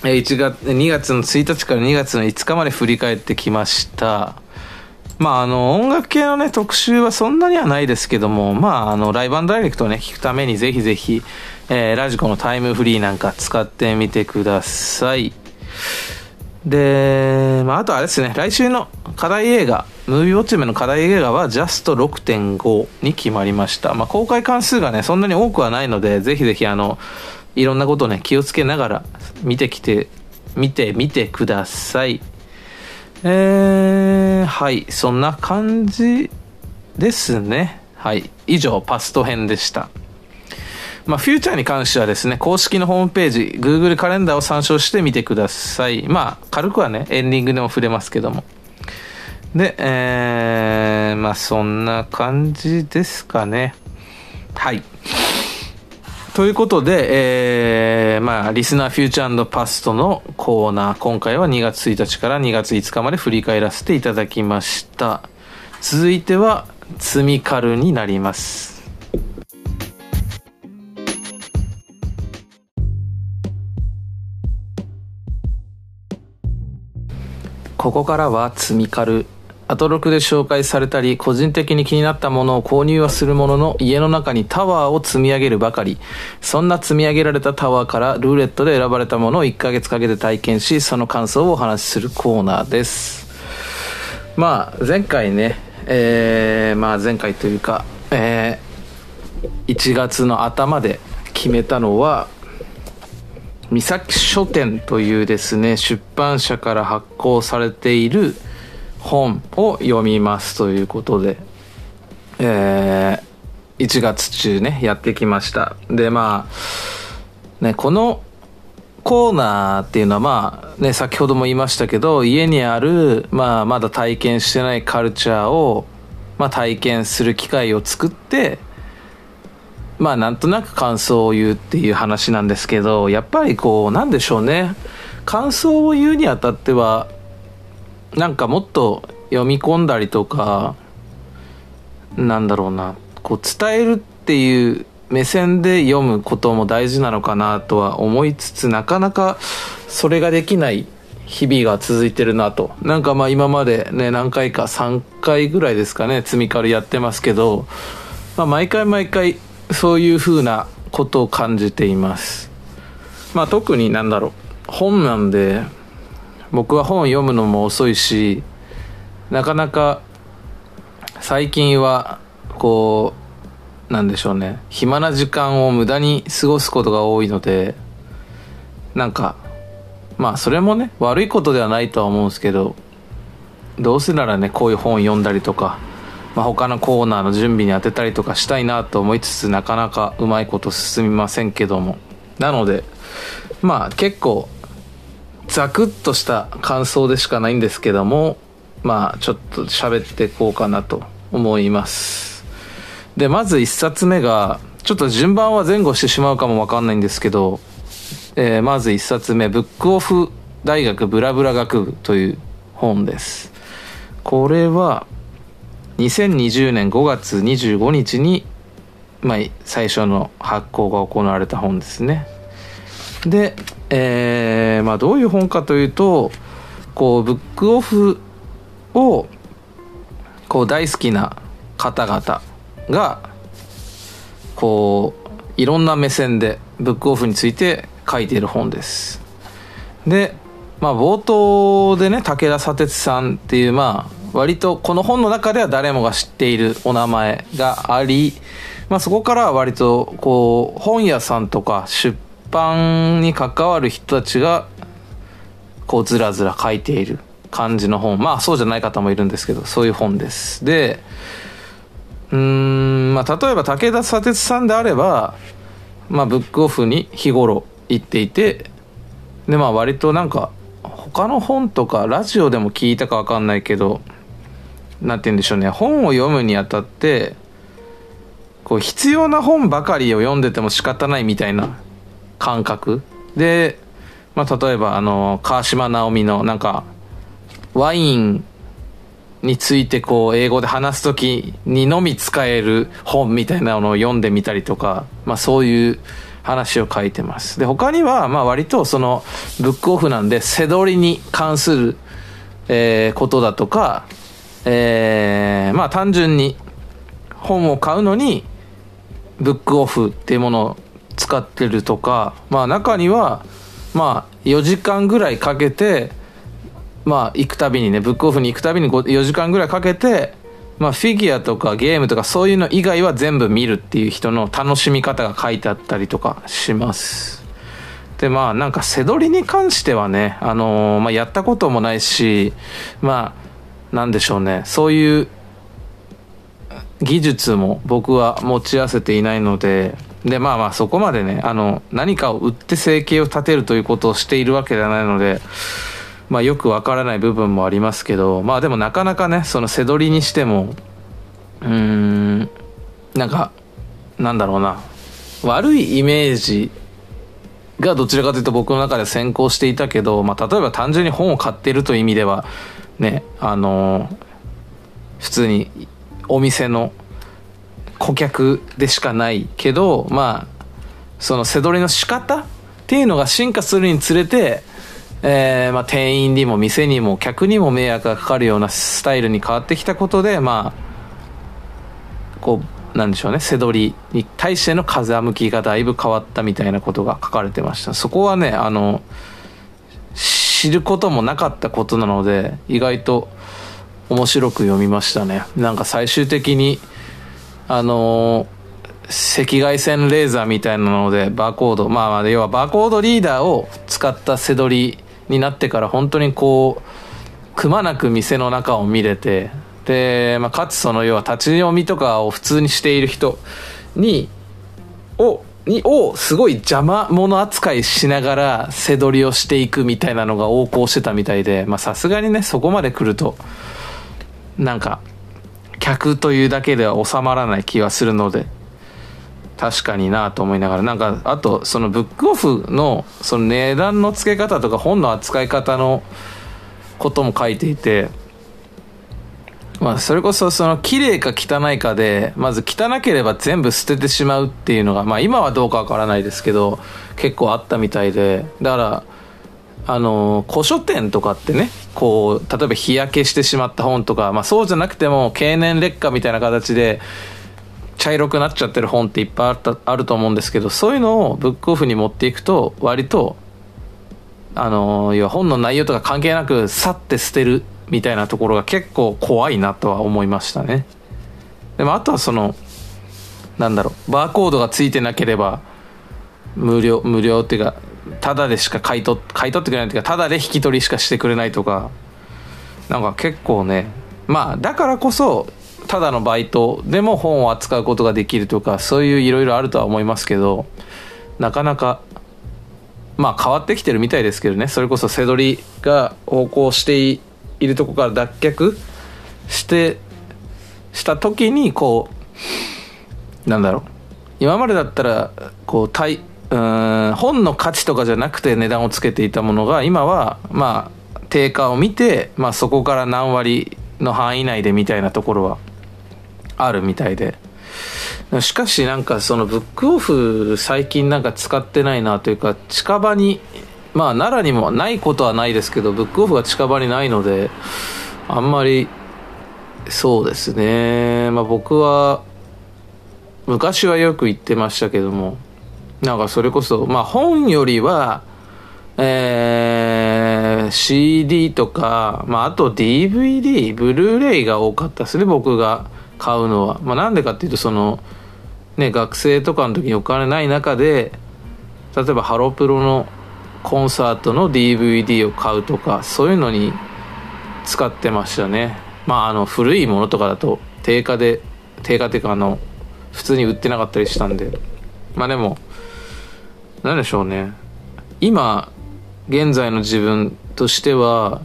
1月、2月の1日から2月の5日まで振り返ってきました。まあ、あの、音楽系のね、特集はそんなにはないですけども、まあ、あの、ライブダイレクトをね、聞くためにぜひぜひ、えー、ラジコのタイムフリーなんか使ってみてください。で、まあ、あとあれですね、来週の課題映画、ムービーウォッチメンの課題映画はジャスト6.5に決まりました。まあ、公開関数がね、そんなに多くはないので、ぜひぜひあの、いろんなことをね、気をつけながら見てきて、見てみてください。えー、はい、そんな感じですね。はい、以上、パスト編でした。まあ、フューチャーに関してはですね、公式のホームページ、Google カレンダーを参照してみてください。まあ、軽くはね、エンディングでも触れますけども。で、えー、まあ、そんな感じですかね。はい。ということで、えー、まあ、リスナーフューチャーパストのコーナー、今回は2月1日から2月5日まで振り返らせていただきました。続いては、積みカルになります。ここからは積みカルアトロクで紹介されたり、個人的に気になったものを購入はするものの、家の中にタワーを積み上げるばかり。そんな積み上げられたタワーからルーレットで選ばれたものを1ヶ月かけて体験し、その感想をお話しするコーナーです。まあ、前回ね、えー、まあ前回というか、えー、1月の頭で決めたのは、三崎書店というですね、出版社から発行されている、本を読みますということで、えー、1月中ね、やってきました。で、まあ、ね、このコーナーっていうのはまあね、先ほども言いましたけど、家にある、まあまだ体験してないカルチャーを、まあ体験する機会を作って、まあなんとなく感想を言うっていう話なんですけど、やっぱりこう、なんでしょうね。感想を言うにあたっては、なんかもっと読み込んだりとかなんだろうな。こう伝えるっていう目線で読むことも大事なのかなとは思いつつなかなかそれができない日々が続いてるなと。なんかまあ今までね何回か3回ぐらいですかね積みカルやってますけど、まあ、毎回毎回そういう風なことを感じています。まあ特になんだろう。本なんで僕は本読むのも遅いしなかなか最近はこうなんでしょうね。暇な時間を無駄に過ごすことが多いのでなんかまあそれもね悪いことではないとは思うんですけどどうせならねこういう本を読んだりとか、まあ、他のコーナーの準備に当てたりとかしたいなと思いつつなかなかうまいこと進みませんけども。なのでまあ結構ザクッとした感想でしかないんですけどもまあちょっと喋ってこうかなと思います。でまず1冊目がちょっと順番は前後してしまうかもわかんないんですけど、えー、まず1冊目「ブックオフ大学ブラブラ学部」という本です。これは2020年5月25日に、まあ、最初の発行が行われた本ですね。でえー、まあどういう本かというとこうブックオフをこう大好きな方々がこういろんな目線でブックオフについて書いている本です。でまあ冒頭でね武田砂鉄さんっていうまあ割とこの本の中では誰もが知っているお名前があり、まあ、そこからは割とこう本屋さんとか出版に関わる人たちがこうずらずら書いている感じの本。まあそうじゃない方もいるんですけどそういう本です。でうんまあ例えば武田砂鉄さんであればまあブックオフに日頃行っていてでまあ割となんか他の本とかラジオでも聞いたか分かんないけど何て言うんでしょうね。本を読むにあたってこう必要な本ばかりを読んでても仕方ないみたいな感覚で、まあ、例えばあの川島直美のなんかワインについてこう英語で話す時にのみ使える本みたいなのを読んでみたりとか、まあ、そういう話を書いてます。で他にはまあ割とそのブックオフなんで背取りに関する、え、ことだとか、えー、まあ単純に本を買うのにブックオフっていうものを使ってるとか、まあ中には、まあ4時間ぐらいかけて、まあ行くたびにね、ブックオフに行くたびに4時間ぐらいかけて、まあフィギュアとかゲームとかそういうの以外は全部見るっていう人の楽しみ方が書いてあったりとかします。でまあなんか背取りに関してはね、あのー、まあやったこともないし、まあなんでしょうね、そういう技術も僕は持ち合わせていないので、でまあまあそこまでねあの何かを売って生計を立てるということをしているわけではないのでまあよくわからない部分もありますけどまあでもなかなかねその背取りにしてもうーんなんかなんだろうな悪いイメージがどちらかというと僕の中で先行していたけど、まあ、例えば単純に本を買ってるという意味ではねあの普通にお店の顧客でしかないけどまあその背取りの仕方っていうのが進化するにつれて、えーまあ、店員にも店にも客にも迷惑がかかるようなスタイルに変わってきたことでまあこうなんでしょうね背取りに対しての風向きがだいぶ変わったみたいなことが書かれてました。そこはねあの知ることもなかったことなので意外と面白く読みましたね。なんか最終的にあの赤外線レーザーみたいなのでバーコードまあ要はバーコードリーダーを使った背取りになってから本当にこうくまなく店の中を見れてで、まあ、かつその要は立ち読みとかを普通にしている人にをにをすごい邪魔者扱いしながら背取りをしていくみたいなのが横行してたみたいでさすがにねそこまで来るとなんか客というだけでは収まらない気はするので確かになと思いながら。なんかあとそのブックオフのその値段の付け方とか本の扱い方のことも書いていてまあそれこそその綺麗か汚いかでまず汚ければ全部捨ててしまうっていうのがまあ今はどうかわからないですけど結構あったみたいで。だからあの古書店とかってねこう例えば日焼けしてしまった本とか、まあ、そうじゃなくても経年劣化みたいな形で茶色くなっちゃってる本っていっぱいあったあると思うんですけどそういうのをブックオフに持っていくと割とあの要は本の内容とか関係なくさって捨てるみたいなところが結構怖いなとは思いましたね。でもあとはそのなんだろうバーコードがついてなければ無料無料っていうかただでしか買い取買い取ってくれないというかただで引き取りしかしてくれないとかなんか結構ねまあだからこそただのバイトでも本を扱うことができるとかそういういろいろあるとは思いますけどなかなかまあ変わってきてるみたいですけどねそれこそ背取りが横行しているとこから脱却してした時にこうなんだろう今までだったらこう対うん本の価値とかじゃなくて値段をつけていたものが今はまあ定価を見て、まあ、そこから何割の範囲内でみたいなところはあるみたいで。しかしなんかそのブックオフ最近なんか使ってないなというか近場にまあ奈良にもないことはないですけどブックオフが近場にないのであんまりそうですね。まあ僕は昔はよく行ってましたけどもなんかそれこそ、まあ本よりは、えー、CD とか、まああと DVD、ブルーレイが多かったですね、僕が買うのは。まあなんでかっていうと、その、ね、学生とかの時にお金ない中で、例えばハロプロのコンサートの DVD を買うとか、そういうのに使ってましたね。まああの古いものとかだと定価で、定価っていうかあの、普通に売ってなかったりしたんで。まあでも、何でしょうね。今現在の自分としては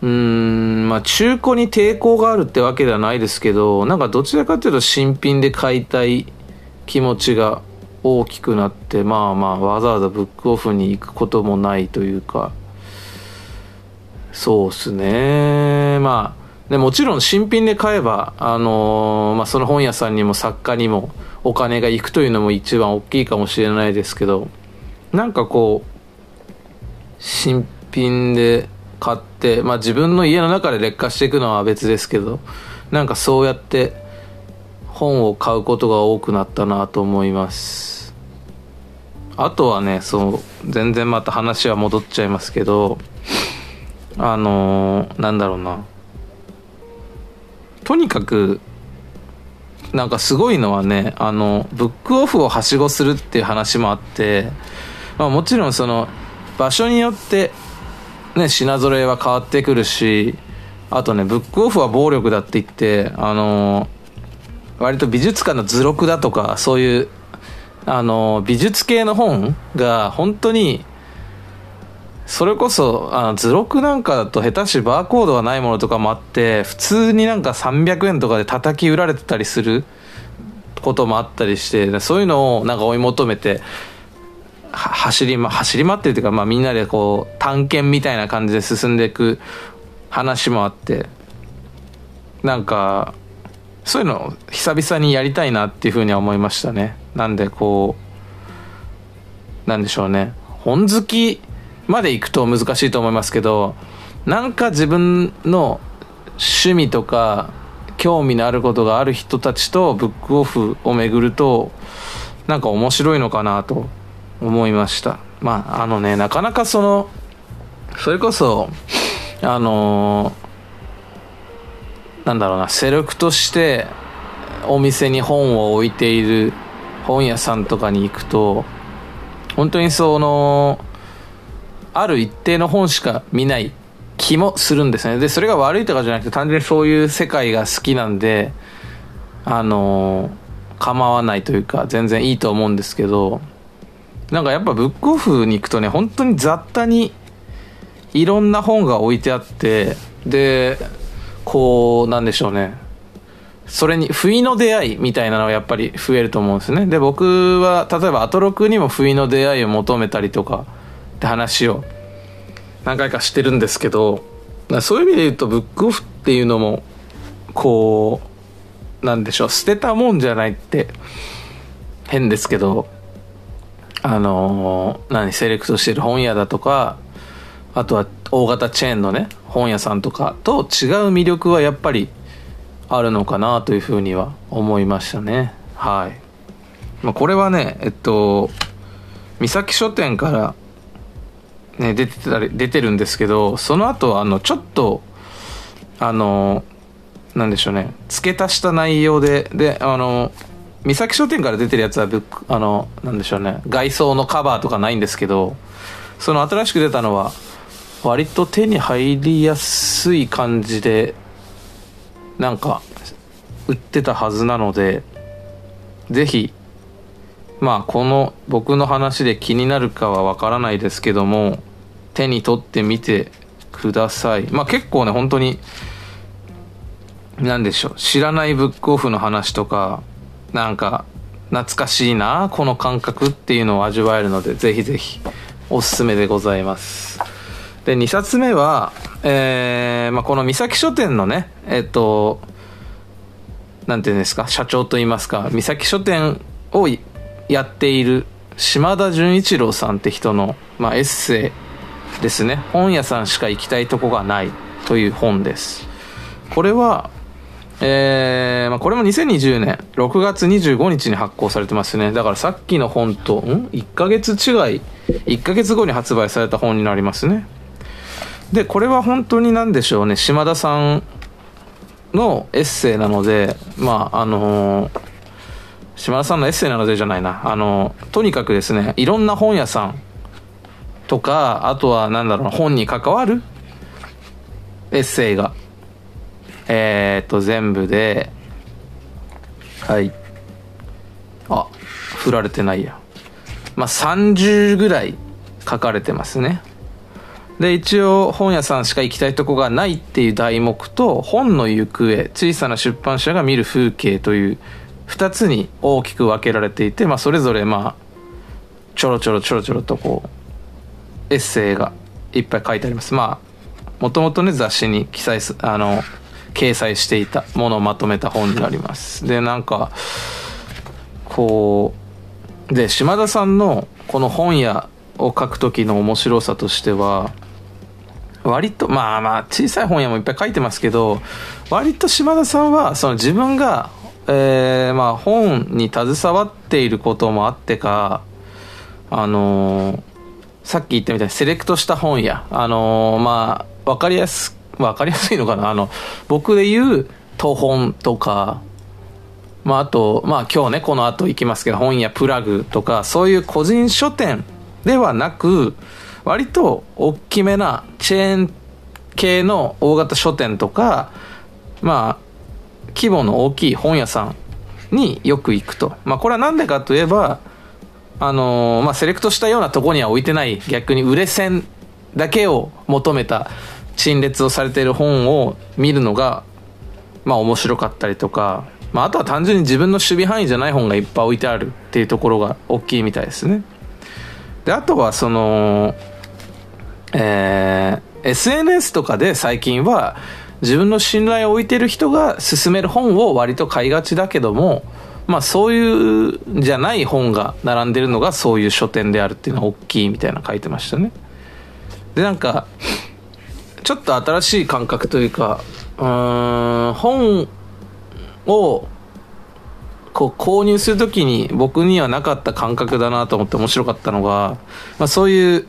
うーんまあ中古に抵抗があるってわけではないですけどなんかどちらかというと新品で買いたい気持ちが大きくなってまあまあわざわざブックオフに行くこともないというか。そうっすね。まあでもちろん新品で買えばあのー、まあ、その本屋さんにも作家にもお金が行くというのも一番大きいかもしれないですけどなんかこう新品で買って、まあ、自分の家の中で劣化していくのは別ですけどなんかそうやって本を買うことが多くなったなと思います。あとはねそう全然また話は戻っちゃいますけどあのー、なんだろうな。とにかくなんかすごいのはねあのブックオフをはしごするっていう話もあって、まあ、もちろんその場所によってね品揃えは変わってくるしあとねブックオフは暴力だって言ってあの割と美術館の図録だとかそういうあの美術系の本が本当にそれこそあの図録なんかだと下手しバーコードがないものとかもあって普通になんか300円とかで叩き売られてたりすることもあったりしてそういうのをなんか追い求めて走り,、ま、走り回ってるというか、まあ、みんなでこう探検みたいな感じで進んでいく話もあってなんかそういうのを久々にやりたいなっていうふうには思いましたね。なんでこうなんでしょうね。本好きまで行くと難しいと思いますけどなんか自分の趣味とか興味のあることがある人たちとブックオフを巡るとなんか面白いのかなと思いました。まああのねなかなかそのそれこそあのー、なんだろうなセレクトしてお店に本を置いている本屋さんとかに行くと本当にそのある一定の本しか見ない気もするんですね。でそれが悪いとかじゃなくて単純にそういう世界が好きなんであの、構わないというか全然いいと思うんですけどなんかやっぱブックオフに行くとね本当に雑多にいろんな本が置いてあってでこうなんでしょうね。それに不意の出会いみたいなのはやっぱり増えると思うんですね。で僕は例えばアトロクにも不意の出会いを求めたりとかって話を何回かしてるんですけどそういう意味で言うとブックオフっていうのもこうなんでしょう捨てたもんじゃないって変ですけどあの何セレクトしてる本屋だとかあとは大型チェーンのね本屋さんとかと違う魅力はやっぱりあるのかなというふうには思いましたね。はい、ま、これはねえっと三崎書店からね出てたり出てるんですけどその後あのちょっとあのなんでしょうね付け足した内容でであの三崎書店から出てるやつはあのなんでしょうね外装のカバーとかないんですけどその新しく出たのは割と手に入りやすい感じでなんか売ってたはずなのでぜひまあこの僕の話で気になるかはわからないですけども手に取ってみてください。まあ結構ね本当に何でしょう知らないブックオフの話とかなんか懐かしいなこの感覚っていうのを味わえるのでぜひぜひおすすめでございます。で2冊目は、えーまあ、この三崎書店のねえっとなんていうんですか社長といいますか三崎書店をやっている島田純一郎さんって人の、まあ、エッセイですね。本屋さんしか行きたいとこがないという本です。これはえー、まあ、これも2020年6月25日に発行されてますね。だからさっきの本とん？1ヶ月違い1ヶ月後に発売された本になりますね。でこれは本当に何でしょうね。島田さんのエッセイなのでまああのー、島田さんのエッセイなのでじゃないなあの、とにかくですねいろんな本屋さんとかあとは何だろう本に関わるエッセイがえっ、と、全部で、はい。あ、振られてないや。まあ、30ぐらい書かれてますね。で、一応本屋さんしか行きたいとこがないっていう題目と、本の行方、小さな出版社が見る風景という2つに大きく分けられていて、まあ、それぞれまあ、ちょろちょろちょろちょろとこう、エッセイがいっぱい書いてあります。まあ、もともとね、雑誌に記載す、あの、掲載していたものをまとめた本になりますでなんかこうで島田さんのこの本屋を書く時の面白さとしては割とまあまあ小さい本屋もいっぱい書いてますけど割と島田さんはその自分が、えー、まあ本に携わっていることもあってかあのー、さっき言ったみたいにセレクトした本屋。あのー、まあ分かりやす分かりやすいのかな。あの僕で言う東本とかまあ、あと、まあ今日ね、この後行きますけど、本屋プラグとか、そういう個人書店ではなく、割と大きめなチェーン系の大型書店とか、まあ、規模の大きい本屋さんによく行くと。まあこれは何でかといえば、あのーまあ、セレクトしたようなとこには置いてない逆に売れ線だけを求めた陳列をされている本を見るのがまあ面白かったりとか、まあ、あとは単純に自分の守備範囲じゃない本がいっぱい置いてあるっていうところが大きいみたいですねであとはそのえー、SNS とかで最近は自分の信頼を置いてる人が勧める本を割と買いがちだけどもまあそういうじゃない本が並んでるのがそういう書店であるっていうのは大きいみたいな書いてましたね。でなんかちょっと新しい感覚というかうーん本をこう購入するときに僕にはなかった感覚だなと思って面白かったのが、まあ、そういう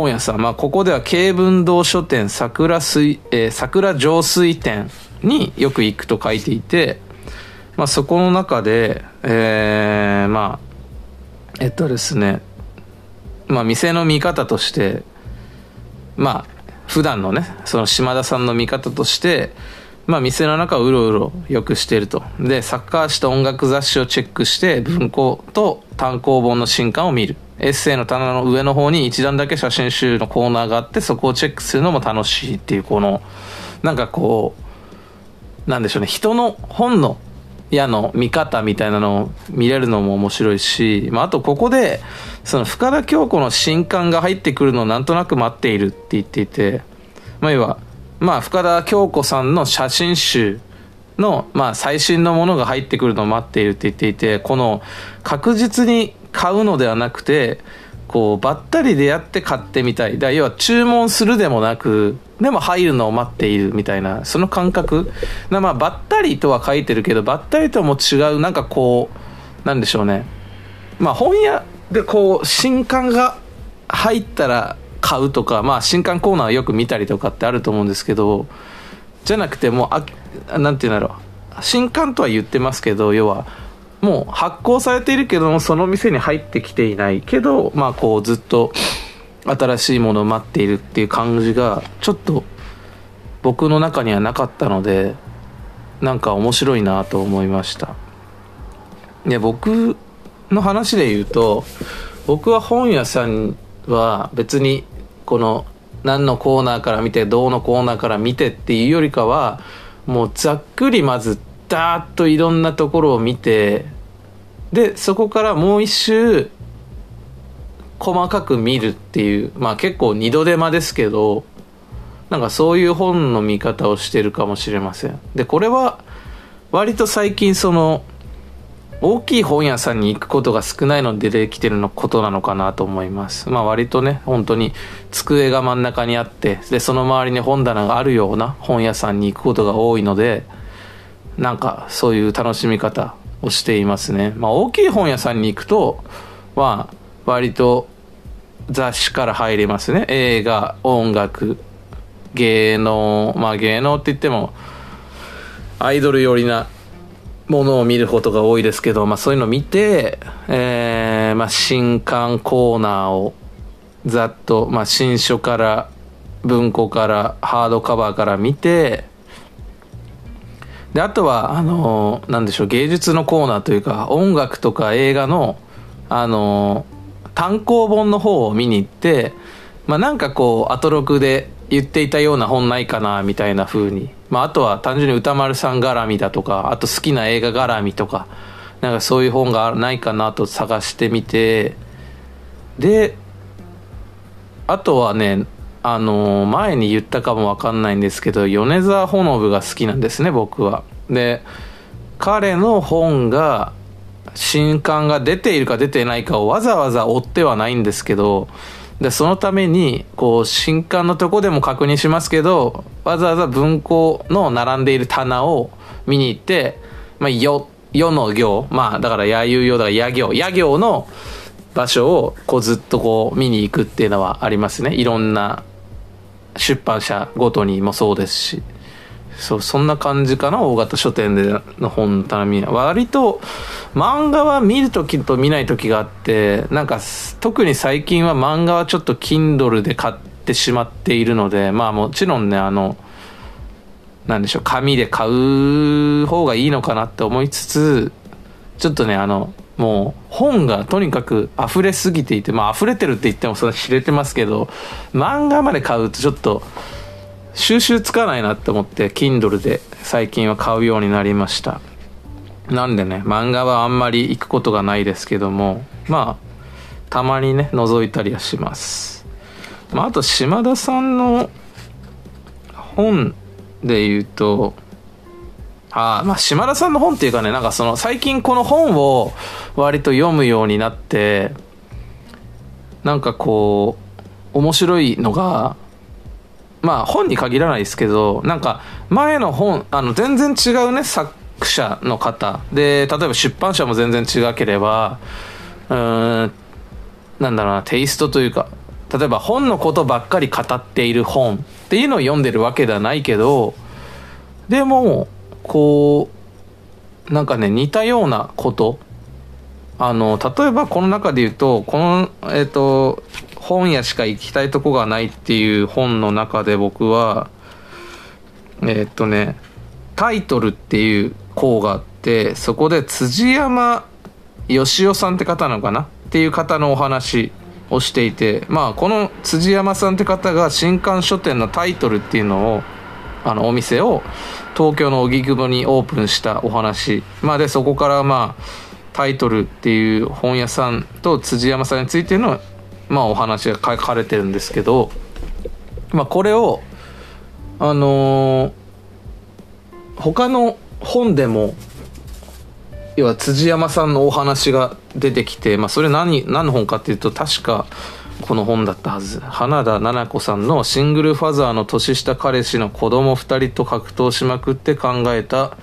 本屋さん、まあ、ここでは慶文堂書店桜水、えー、桜上水店によく行くと書いていて、まあ、そこの中で、えー、まあえっとですねまあ店の見方としてまあ普段のねその島田さんの見方としてまあ店の中をうろうろよくしてると。でサッカー誌と音楽雑誌をチェックして文庫と単行本の新刊を見る。エッセイの棚の上の方に一段だけ写真集のコーナーがあってそこをチェックするのも楽しいっていうこのなんかこうなんでしょうね。人の本の矢の見方みたいなのを見れるのも面白いし、まあ、あとここでその深田恭子の新刊が入ってくるのをなんとなく待っているって言っていて、まあ、要は、まあ、深田恭子さんの写真集の、まあ、最新のものが入ってくるのを待っているって言っていてこの確実に買うのではなくてこうばったり出会って買ってみたい。だ要は注文するでもなくでも入るのを待っているみたいなその感覚。まあばったりとは書いてるけどばったりとも違うなんかこうなんでしょうね。まあ本屋でこう新刊が入ったら買うとかまあ新刊コーナーよく見たりとかってあると思うんですけどじゃなくてもうあなんて言うんだろう。新刊とは言ってますけど要はもう発行されているけどもその店に入ってきていないけどまあこうずっと新しいものを待っているっていう感じがちょっと僕の中にはなかったのでなんか面白いなと思いました。で僕の話で言うと僕は本屋さんは別にこの何のコーナーから見てどうのコーナーから見てっていうよりかはもうざっくりまずダーッといろんなところを見てでそこからもう一周細かく見るっていうまあ結構二度手間ですけどなんかそういう本の見方をしてるかもしれません。でこれは割と最近その大きい本屋さんに行くことが少ないので出てきてるのことなのかなと思います。まあ割とね本当に机が真ん中にあってでその周りに本棚があるような本屋さんに行くことが多いのでなんかそういう楽しみ方をしていますね。まあ大きい本屋さんに行くと、まあ割と雑誌から入れますね。映画、音楽、芸能、まあ芸能って言ってもアイドル寄りなものを見ることが多いですけど、まあそういうのを見て、えー、まあ新刊コーナーをざっと、まあ新書から文庫からハードカバーから見て、であとはあのなんでしょう芸術のコーナーというか音楽とか映画のあの単行本の方を見に行ってまあなんかこうアトロクで言っていたような本ないかなみたいな風に。まああとは単純に歌丸さん絡みだとかあと好きな映画絡みとかなんかそういう本がないかなと探してみてであとはねあの前に言ったかもわかんないんですけど米沢ほのぶが好きなんですね僕は。で彼の本が新刊が出ているか出ていないかをわざわざ追ってはないんですけどでそのためにこう新刊のとこでも確認しますけどわざわざ文庫の並んでいる棚を見に行って「まあ、よ」世の行まあだからやゆうよだからや行や行の場所をこうずっとこう見に行くっていうのはありますね。いろんな出版社ごとにもそうですしそうそんな感じかな大型書店での本の頼みは割と漫画は見る時と見ない時があってなんか特に最近は漫画はちょっと Kindle で買ってしまっているのでまあもちろんねあのなんでしょう紙で買う方がいいのかなって思いつつちょっとねあのもう本がとにかく溢れすぎていてまあ溢れてるって言ってもそれは知れてますけど漫画まで買うとちょっと収集つかないなって思って Kindle で最近は買うようになりました。なんでね漫画はあんまり行くことがないですけどもまあたまにね覗いたりはします。まああと島田さんの本で言うとあまあ島田さんの本っていうかねなんかその最近この本を割と読むようになってなんかこう面白いのがまあ本に限らないですけどなんか前の本あの全然違うね作者の方。で例えば出版社も全然違ければうーんなんだろうなテイストというか例えば本のことばっかり語っている本っていうのを読んでるわけではないけどでもこうなんかね似たようなこと。あの例えばこの中で言うとこのえっ、ー、と本屋しか行きたいとこがないっていう本の中で僕はえっ、ー、とねタイトルっていう項があってそこで辻山義雄さんって方なのかな？っていう方のお話をしていてまあこの辻山さんって方が新刊書店のタイトルっていうのをあのお店を東京の荻窪にオープンしたお話。まあでそこからまあタイトルっていう本屋さんと辻山さんについてのまあお話が書かれてるんですけどまあこれをあのー、他の本でも要は辻山さんのお話が出てきて、まあ、それ何何の本かっていうと確かこの本だったはず。花田奈々子さんのシングルファザーの年下彼氏の子供2人と格闘しまくって考えた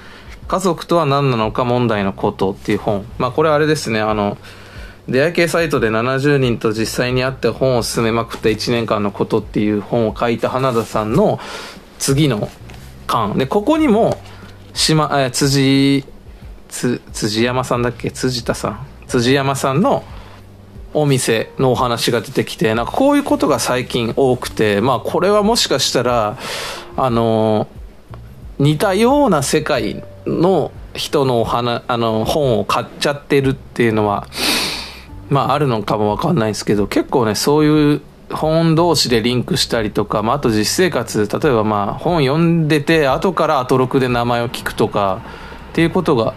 家族とは何なのか問題のことっていう本。まあこれあれですね。あの出会い系サイトで70人と実際に会って本を進めまくった1年間のことっていう本を書いた花田さんの次の巻。でここにも島え辻辻山さんだっけ？辻田さん。辻山さんのお店のお話が出てきてなんかこういうことが最近多くてまあこれはもしかしたらあの似たような世界の人のお花あの本を買っちゃってるっていうのはまああるのかも分かんないですけど結構ねそういう本同士でリンクしたりとか、まあ、あと実生活例えばまあ本読んでて後からアトロクで名前を聞くとかっていうことが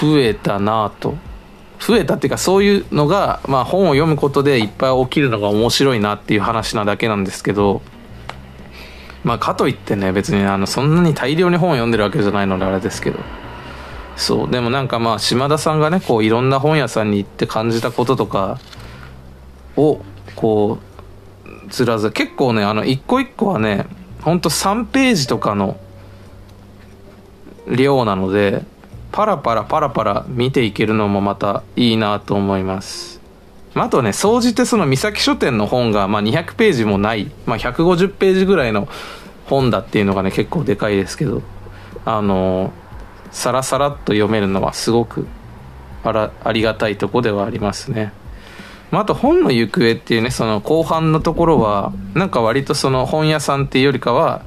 増えたなと増えたっていうかそういうのが、まあ、本を読むことでいっぱい起きるのが面白いなっていう話なだけなんですけどまあかといってね別にあのそんなに大量に本を読んでるわけじゃないのであれですけど。そう。でもなんかまあ島田さんがねこういろんな本屋さんに行って感じたこととかをこうずらず結構ねあの一個一個はねほんと3ページとかの量なのでパラパラパラパラ見ていけるのもまたいいなと思いますあとね総じてその三崎書店の本がまあ200ページもない、まあ、150ページぐらいの本だっていうのがね結構でかいですけどあのさらさらっと読めるのはすごくあらありがたいとこではありますね。まあ、あと本の行方っていうねその後半のところはなんか割とその本屋さんっていうよりかは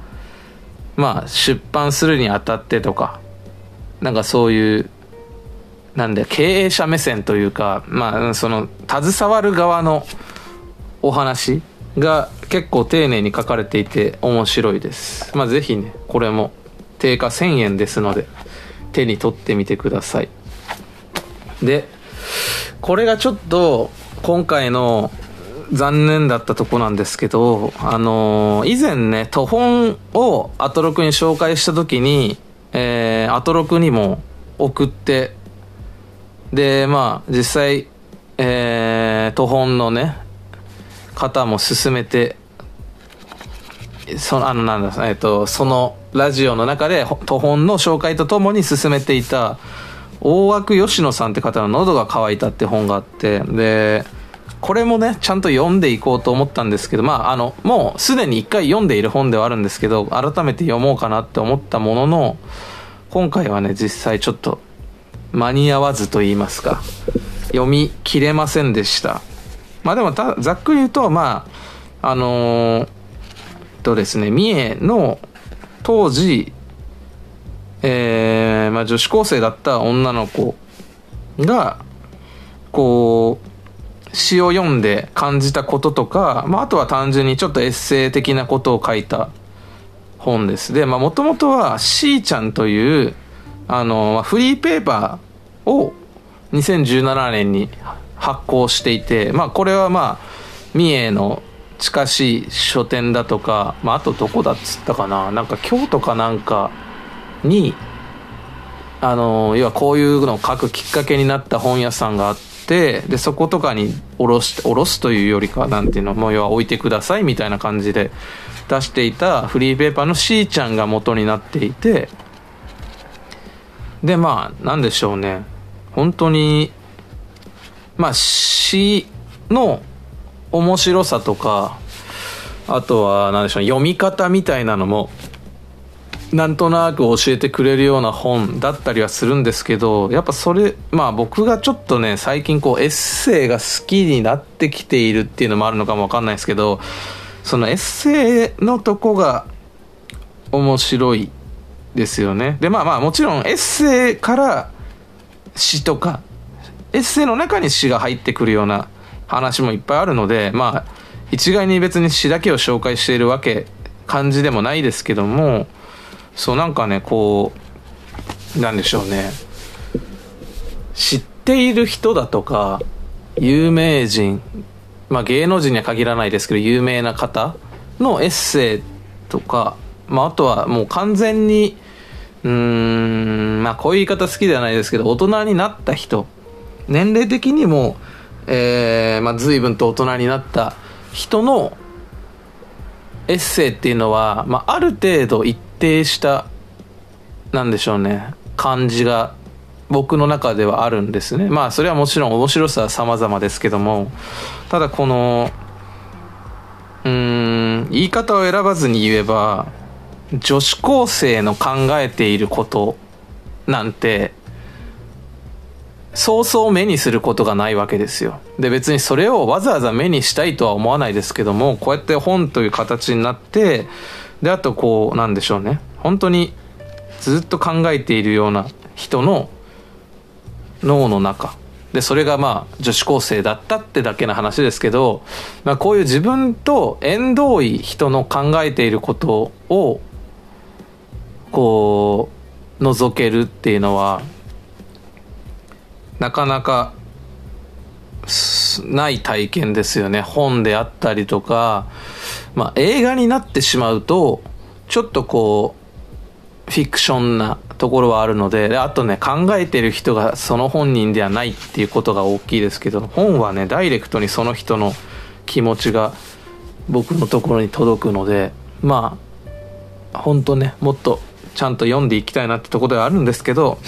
まあ出版するにあたってとかなんかそういうなんで経営者目線というかまあその携わる側のお話が結構丁寧に書かれていて面白いです。まあ是非ねこれも定価1000円ですので手に取ってみてください。でこれがちょっと今回の残念だったとこなんですけど、あのー、以前ね、途本をアトロクに紹介した時に、えー、アトロクにも送ってでまあ実際、えー、途本のね方も進めてそのあのなんだ、えーと、そのラジオの中で途本の紹介とともに進めていた大枠吉野さんって方の「喉が渇いた」って本があってでこれもねちゃんと読んでいこうと思ったんですけどまああのもうすでに一回読んでいる本ではあるんですけど改めて読もうかなって思ったものの今回はね実際ちょっと間に合わずと言いますか読み切れませんでした。まあでもざっくり言うとまああのー、とですね三重の当時えー、まあ、女子高生だった女の子がこう詩を読んで感じたこととか、まあ、あとは単純にちょっとエッセイ的なことを書いた本です。でもともとはしーちゃんというあのフリーペーパーを2017年に発行していてまあこれはまあ三重の近しい書店だとか、まあ、あとどこだっつったかな。なんか京都かなんかにあの要はこういうのを書くきっかけになった本屋さんがあってでそことかにおろしおろすというよりかなんていうのも要は置いてくださいみたいな感じで出していたフリーペーパーのしーちゃんが元になっていてでまあなんでしょうね。本当にまあ詩の面白さとかあとは何でしょう読み方みたいなのもなんとなく教えてくれるような本だったりはするんですけどやっぱそれまあ僕がちょっとね最近こうエッセイが好きになってきているっていうのもあるのかもわかんないですけどそのエッセイのとこが面白いですよね。でまあまあもちろんエッセイから詩とかエッセイの中に詩が入ってくるような話もいっぱいあるのでまあ一概に別に詩だけを紹介しているわけ感じでもないですけどもそうなんかねこうなんでしょうね。知っている人だとか有名人まあ芸能人には限らないですけど有名な方のエッセイとか、まあ、あとはもう完全にうーんまあこういう言い方好きではないですけど大人になった人。年齢的にもえー、まあ、随分と大人になった人のエッセイっていうのは、まあ、ある程度一定したなんでしょうね感じが僕の中ではあるんですね。まあそれはもちろん面白さは様々ですけどもただこのうん言い方を選ばずに言えば女子高生の考えていることなんてそうそう目にすることがないわけですよ。で別にそれをわざわざ目にしたいとは思わないですけどもこうやって本という形になってであとこうなんでしょうね。本当にずっと考えているような人の脳の中。でそれがまあ女子高生だったってだけの話ですけど、まあ、こういう自分と縁遠い人の考えていることをこう覗けるっていうのはなかなかない体験ですよね。本であったりとか、まあ、映画になってしまうとちょっとこうフィクションなところはあるのであとね考えてる人がその本人ではないっていうことが大きいですけど本はねダイレクトにその人の気持ちが僕のところに届くのでまあ本当ねもっとちゃんと読んでいきたいなってとこではあるんですけど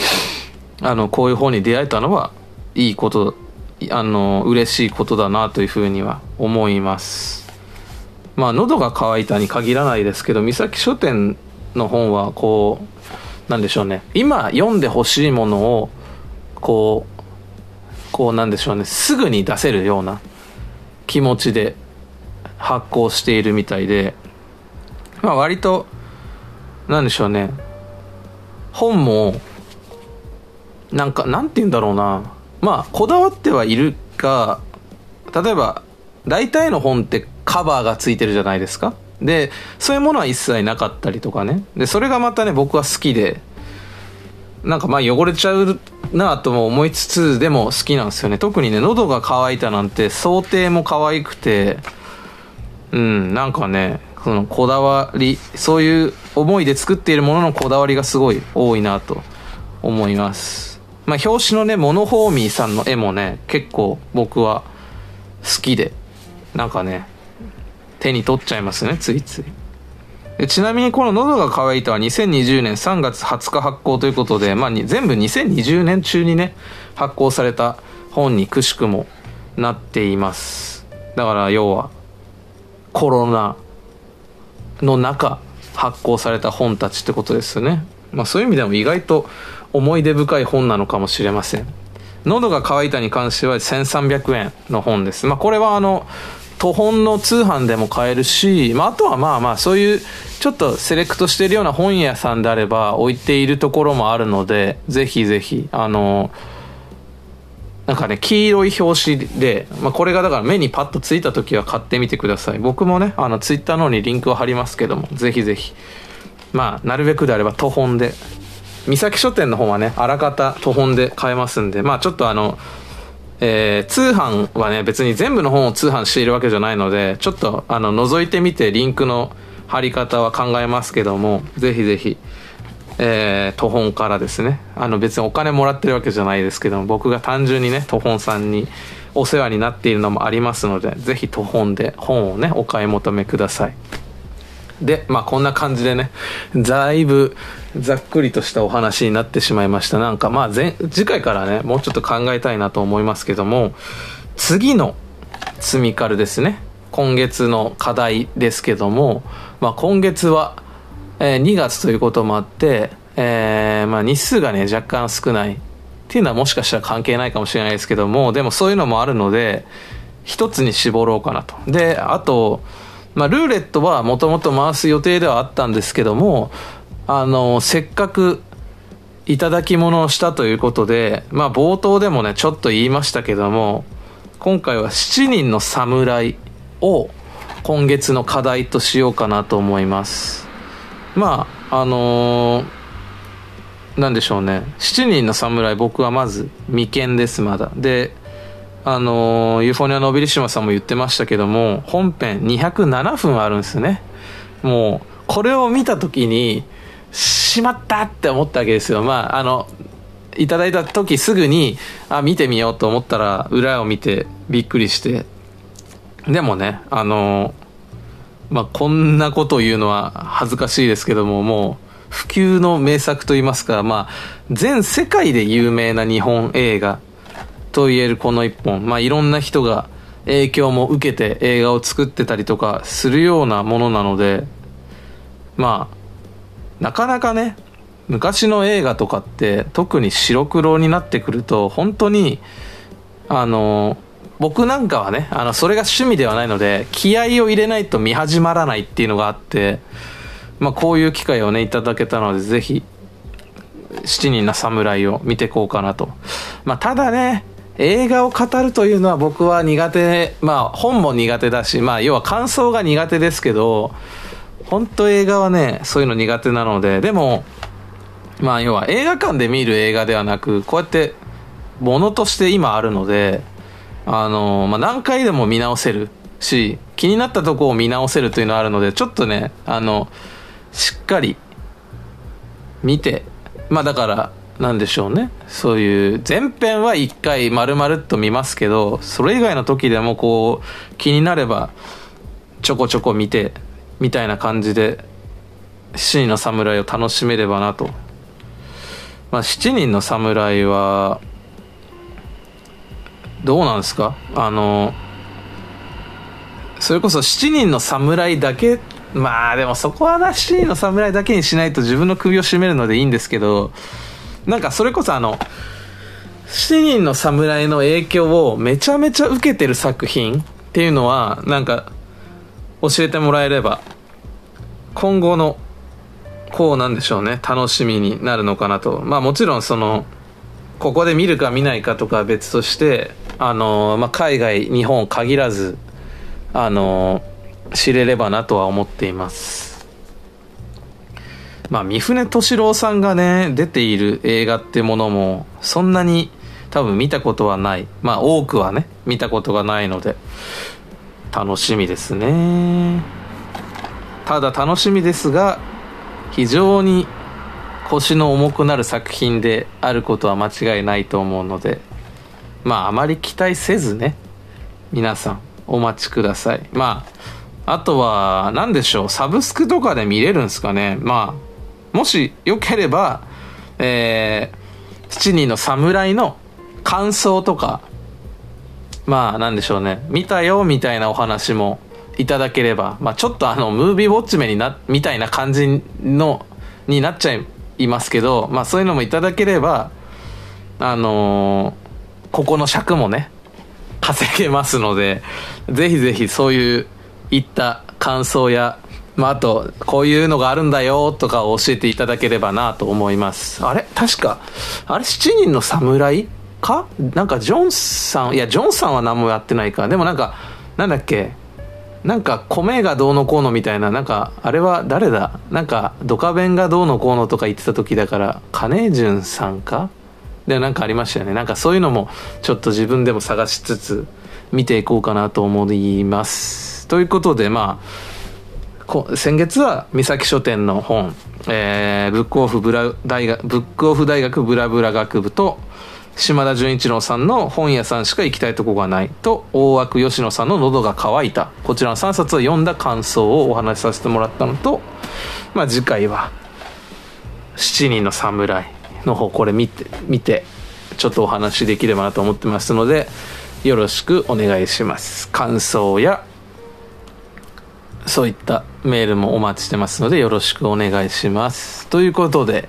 あのこういう本に出会えたのはいいことあの嬉しいことだなというふうには思います。まあ喉が渇いたに限らないですけど三崎書店の本はこうなんでしょうね。今読んでほしいものをこうこうなんでしょうね。すぐに出せるような気持ちで発行しているみたいでまあ割となんでしょうね。本もなんかなんて言うんだろうな。まあこだわってはいるが例えば大体の本ってカバーがついてるじゃないですか。でそういうものは一切なかったりとかね。でそれがまたね僕は好きでなんかまあ汚れちゃうなとも思いつつでも好きなんですよね。特にね喉が渇いたなんて想定も可愛くてうんなんかねそのこだわりそういう思いで作っているもののこだわりがすごい多いなと思います。まあ、表紙のねモノホーミーさんの絵もね結構僕は好きでなんかね手に取っちゃいますねついつい。でちなみにこの「喉が渇いた」は2020年3月20日発行ということで、まあ、全部2020年中にね発行された本にくしくもなっています。だから要はコロナの中発行された本たちってことですよね。まあそういう意味でも意外と思い出深い本なのかもしれません喉が渇いたに関しては1300円の本ですまあこれはあの途本の通販でも買えるし、まあ、あとはまあまあそういうちょっとセレクトしてるような本屋さんであれば置いているところもあるのでぜひぜひあのなんかね、黄色い表紙で、まあ、これがだから目にパッとついた時は買ってみてください。僕もね、あの、ツイッターの方にリンクを貼りますけども、ぜひぜひ。まあ、なるべくであれば徒本で。三崎書店の方はね、あらかた徒本で買えますんで、まあちょっとあの、えー、通販はね、別に全部の本を通販しているわけじゃないので、ちょっとあの、覗いてみてリンクの貼り方は考えますけども、ぜひぜひ、えー、途本からですね。あの別にお金もらってるわけじゃないですけども、僕が単純にね、途本さんにお世話になっているのもありますので、ぜひ途本で本をね、お買い求めください。で、まあこんな感じでね、だいぶざっくりとしたお話になってしまいました。なんかまあ前、次回からね、もうちょっと考えたいなと思いますけども、次の積みカルですね。今月の課題ですけども、まあ今月は、えー、2月ということもあって、えー、まあ日数がね、若干少ない。っていうのはもしかしたら関係ないかもしれないですけども、でもそういうのもあるので、一つに絞ろうかなと。で、あと、まあ、ルーレットはもともと回す予定ではあったんですけども、あの、せっかくいただき物をしたということで、まあ、冒頭でもね、ちょっと言いましたけども、今回は7人の侍を今月の課題としようかなと思います。まあ、あのー、なんでしょうね。7人の侍、僕はまず未見です、まだ。で、あの、ユーフォニアのオビリシマさんも言ってましたけども、本編207分あるんですね。もう、これを見た時に、しまったって思ったわけですよ。まあ、あの、いただいた時すぐに、あ、見てみようと思ったら、裏を見てびっくりして。でもね、あのまあ、こんなことを言うのは恥ずかしいですけども、もう、普及の名作といいますか、まあ、全世界で有名な日本映画と言えるこの一本、まあ、いろんな人が影響も受けて映画を作ってたりとかするようなものなので、まあ、なかなかね、昔の映画とかって特に白黒になってくると本当にあの僕なんかはね、あの、それが趣味ではないので、気合を入れないと見始まらないっていうのがあって、まあ、こういう機会をね、いただけたので、ぜひ、七人の侍を見てこうかなと。まあ、ただね、映画を語るというのは僕は苦手、まあ、本も苦手だし、まあ、要は感想が苦手ですけど、本当映画はね、そういうの苦手なので、でも、まあ、要は映画館で見る映画ではなく、こうやって、ものとして今あるので、あの、まあ、何回でも見直せるし、気になったとこを見直せるというのはあるので、ちょっとね、あの、しっかり見て、まあだから、なんでしょうね。そういう前編は一回丸々っと見ますけど、それ以外の時でもこう気になればちょこちょこ見て、みたいな感じで、七人の侍を楽しめればなと。まあ七人の侍は、どうなんですか？あの、それこそ7人の侍だけ、まあでもそこはな、7人の侍だけにしないと自分の首を絞めるのでいいんですけど、なんかそれこそあの、7人の侍の影響をめちゃめちゃ受けてる作品っていうのは、なんか、教えてもらえれば、今後の、こうなんでしょうね、楽しみになるのかなと。まあもちろんその、ここで見るか見ないかとかは別として、あのまあ、海外日本限らずあの知れればなとは思っていますまあ三船敏郎さんがね出ている映画ってものもそんなに多分見たことはない。まあ多くはね見たことがないので楽しみですね。ただ楽しみですが非常に腰の重くなる作品であることは間違いないと思うのでまああまり期待せずね皆さんお待ちください。まああとは何でしょうサブスクとかで見れるんですかね。まあもしよければえー、7人の侍の感想とかまあなんでしょうね。見たよみたいなお話もいただければまあちょっとあのムービーウォッチメになみたいな感じのになっちゃいますけどまあそういうのもいただければあのーここの尺もね、稼げますので、ぜひぜひそういういった感想や、まあ、あと、こういうのがあるんだよとかを教えていただければなと思います。あれ？確か、あれ7人の侍か？なんかジョンさんいやジョンさんは何もやってないか。でもなんかなんだっけ？なんか米がどうのこうのみたいな。なんかあれは誰だ？なんかドカベンがどうのこうのとか言ってた時だから金潤さんか？でなんかありましたよね。なんかそういうのもちょっと自分でも探しつつ見ていこうかなと思います。ということでまあ先月は三崎書店の本、えー、ブックオフブラ大学ブックオフ大学ブラブラ学部と島田純一郎さんの本屋さんしか行きたいとこがないと大枠吉野さんの喉が渇いた。こちらの3冊を読んだ感想をお話しさせてもらったのと、まあ、次回は「七人の侍」の方これ見て見てちょっとお話しできればなと思ってますのでよろしくお願いします。感想やそういったメールもお待ちしてますのでよろしくお願いしますということで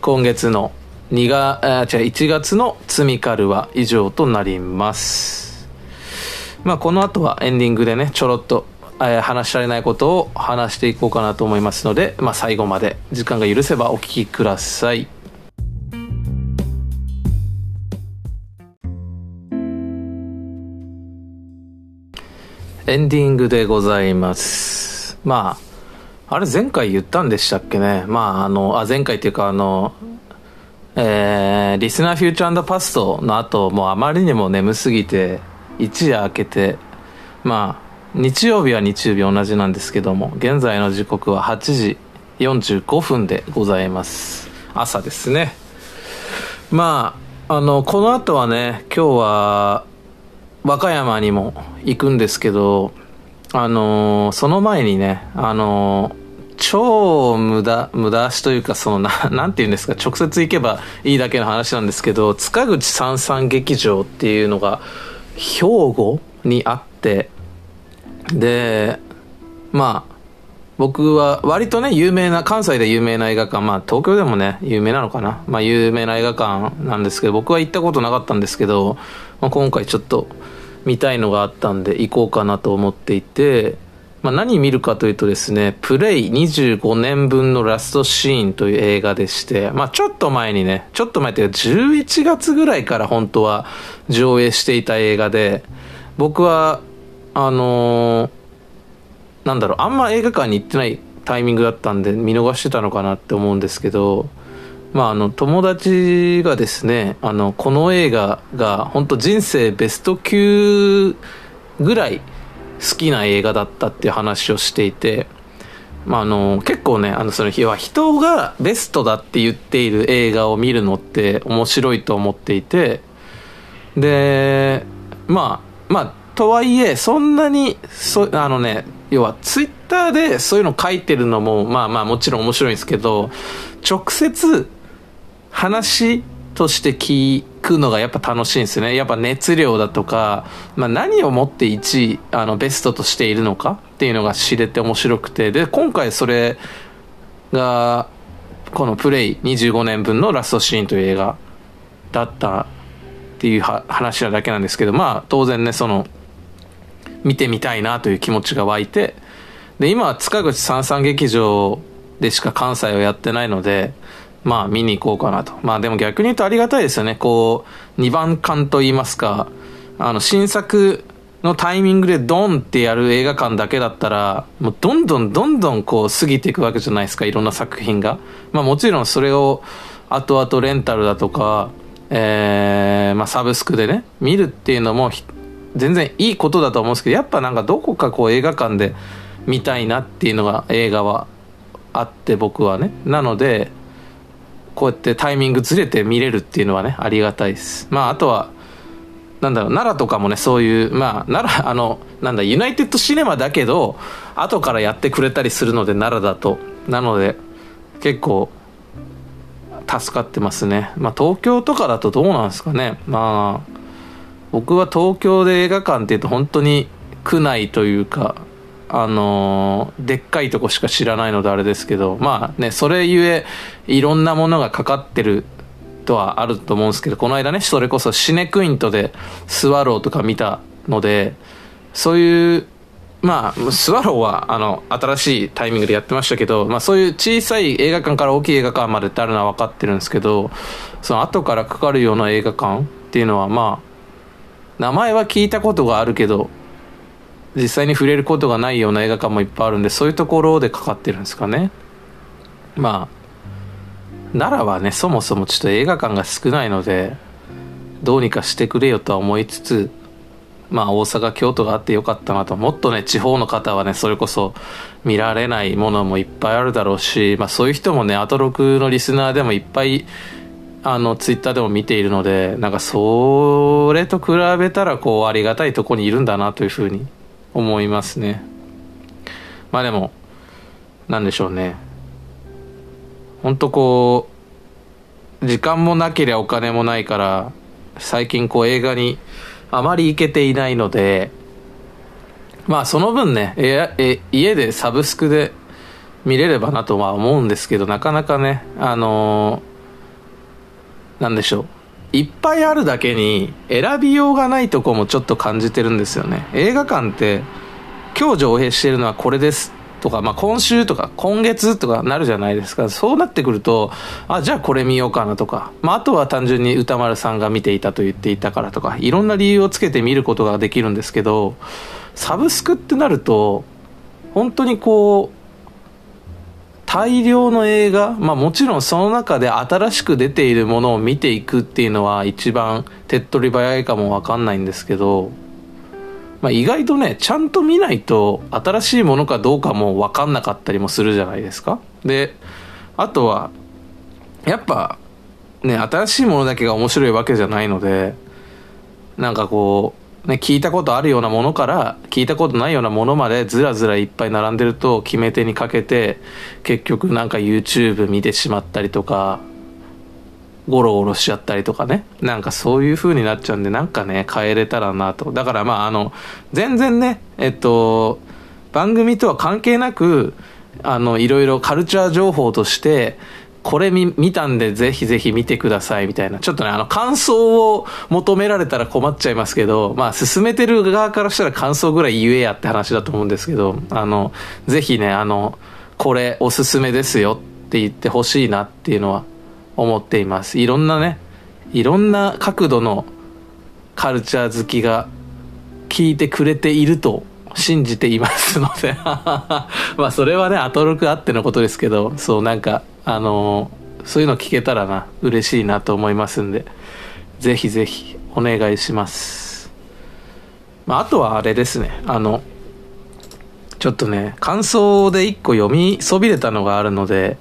今月の「2が、あ違う、1月の積みカルは以上となります。まあ、この後はエンディングでね、ちょろっと、えー、話しられないことを話していこうかなと思いますので、まあ、最後まで時間が許せばお聞きください。エンディングでございます。まあ、あれ前回言ったんでしたっけね。まあ、あの、あ、前回っていうかあの、えー、リスナーフューチャーパストの後、もうあまりにも眠すぎて、一夜明けて、まあ、日曜日は日曜日同じなんですけども、現在の時刻は8時45分でございます。朝ですね。まあ、あの、この後はね、今日は、和歌山にも行くんですけど、あのその前にね、あの超無駄、無駄足というか、そのな、なんて言うんですか、直接行けばいいだけの話なんですけど、塚口三三劇場っていうのが、兵庫にあって、で、まあ、僕は割とね、有名な、関西で有名な映画館、まあ東京でもね、有名なのかな。まあ有名な映画館なんですけど、僕は行ったことなかったんですけど、まあ、今回ちょっと見たいのがあったんで行こうかなと思っていて、まあ、何見るかというとですね、プレイ25年分のラストシーンという映画でして、まあ、ちょっと前にね、ちょっと前というか11月ぐらいから本当は上映していた映画で、僕は、あのー、なんだろう、あんま映画館に行ってないタイミングだったんで見逃してたのかなって思うんですけど、まあ、あの友達がですねあのこの映画が本当人生ベスト級ぐらい好きな映画だったっていう話をしていて、まあ、あの結構ねあのその日は人がベストだって言っている映画を見るのって面白いと思っていてでまあまあとはいえそんなにそあのね要はツイッターでそういうの書いてるのもまあまあもちろん面白いんですけど直接話として聞くのがやっぱ楽しいんですね。やっぱ熱量だとか、まあ、何をもって1位あのベストとしているのかっていうのが知れて面白くて。で今回それがこの「プレイ25年分のラストシーン」という映画だったっていう話なだけなんですけどまあ当然ねその見てみたいなという気持ちが湧いて。で今は塚口三三劇場でしか関西をやってないのでまあ見に行こうかなと。まあでも逆に言うとありがたいですよね。こう、2番館と言いますか、あの、新作のタイミングでドンってやる映画館だけだったら、もうどんどんどんどんこう過ぎていくわけじゃないですか、いろんな作品が。まあもちろんそれを後々レンタルだとか、えー、まあサブスクでね、見るっていうのも全然いいことだと思うんですけど、やっぱなんかどこかこう映画館で見たいなっていうのが映画はあって僕はね。なので、こうやってタイミングずれて見れるっていうのはねありがたいです。まああとはなんだろう奈良とかもねそういうまあ奈良 あのなんだユナイテッドシネマだけど後からやってくれたりするので奈良だと。なので結構助かってますね。まあ東京とかだとどうなんですかね。まあ僕は東京で映画館っていうと本当に区内というかあの、でっかいとこしか知らないのであれですけど、まあね、それゆえ、いろんなものがかかってるとはあると思うんですけど、この間ね、それこそシネクイントでスワローとか見たので、そういう、まあ、スワローは、あの、新しいタイミングでやってましたけど、まあそういう小さい映画館から大きい映画館までってあるのは分かってるんですけど、その後からかかるような映画館っていうのは、まあ、名前は聞いたことがあるけど、実際に触れることがないような映画館もいっぱいあるんで、そういうところでかかってるんですかね。まあ、奈良はね、そもそもちょっと映画館が少ないので、どうにかしてくれよとは思いつつ、まあ大阪京都があってよかったなともっとね地方の方はねそれこそ見られないものもいっぱいあるだろうし、まあ、そういう人もねアトロクのリスナーでもいっぱいあのツイッターでも見ているのでなんかそれと比べたらこうありがたいとこにいるんだなというふうに思いますねまあでもなんでしょうね本当こう時間もなければお金もないから最近こう映画にあまり行けていないので、まあその分ね、ええ家でサブスクで見れればなとは思うんですけど、なかなかね、あのー、なんでしょう。いっぱいあるだけに選びようがないとこもちょっと感じてるんですよね。映画館って今日上映してるのはこれですとか、まあ、今週とか今月とかなるじゃないですか。そうなってくると、あ、じゃあこれ見ようかなとか、まあ、あとは単純に歌丸さんが見ていたと言っていたからとか、いろんな理由をつけて見ることができるんですけど、サブスクってなると、本当にこう、大量の映画、まあもちろんその中で新しく出ているものを見ていくっていうのは一番手っ取り早いかもわかんないんですけど、まあ、意外とねちゃんと見ないと新しいものかどうかも分かんなかったりもするじゃないですか。であとはやっぱね新しいものだけが面白いわけじゃないのでなんかこうね聞いたことあるようなものから聞いたことないようなものまでずらずらいっぱい並んでると決め手にかけて結局なんか YouTube 見てしまったりとかゴロゴロしちゃったりとかね。なんかそういう風になっちゃうんで、なんかね、変えれたらなと。だからまあ、あの、全然ね、えっと、番組とは関係なく、あの、いろいろカルチャー情報として、これ見見たんでぜひぜひ見てくださいみたいな。ちょっとね、あの、感想を求められたら困っちゃいますけど、まあ、進めてる側からしたら感想ぐらい言えやって話だと思うんですけど、あの、ぜひね、あの、これおすすめですよって言ってほしいなっていうのは思っていますいろんなねいろんな角度のカルチャー好きが聞いてくれていると信じていますので。まあそれはねアトロクあってのことですけどそうなんかあのー、そういうの聞けたらな嬉しいなと思いますんでぜひぜひお願いします。まああとはあれですね。あのちょっとね感想で一個読みそびれたのがあるので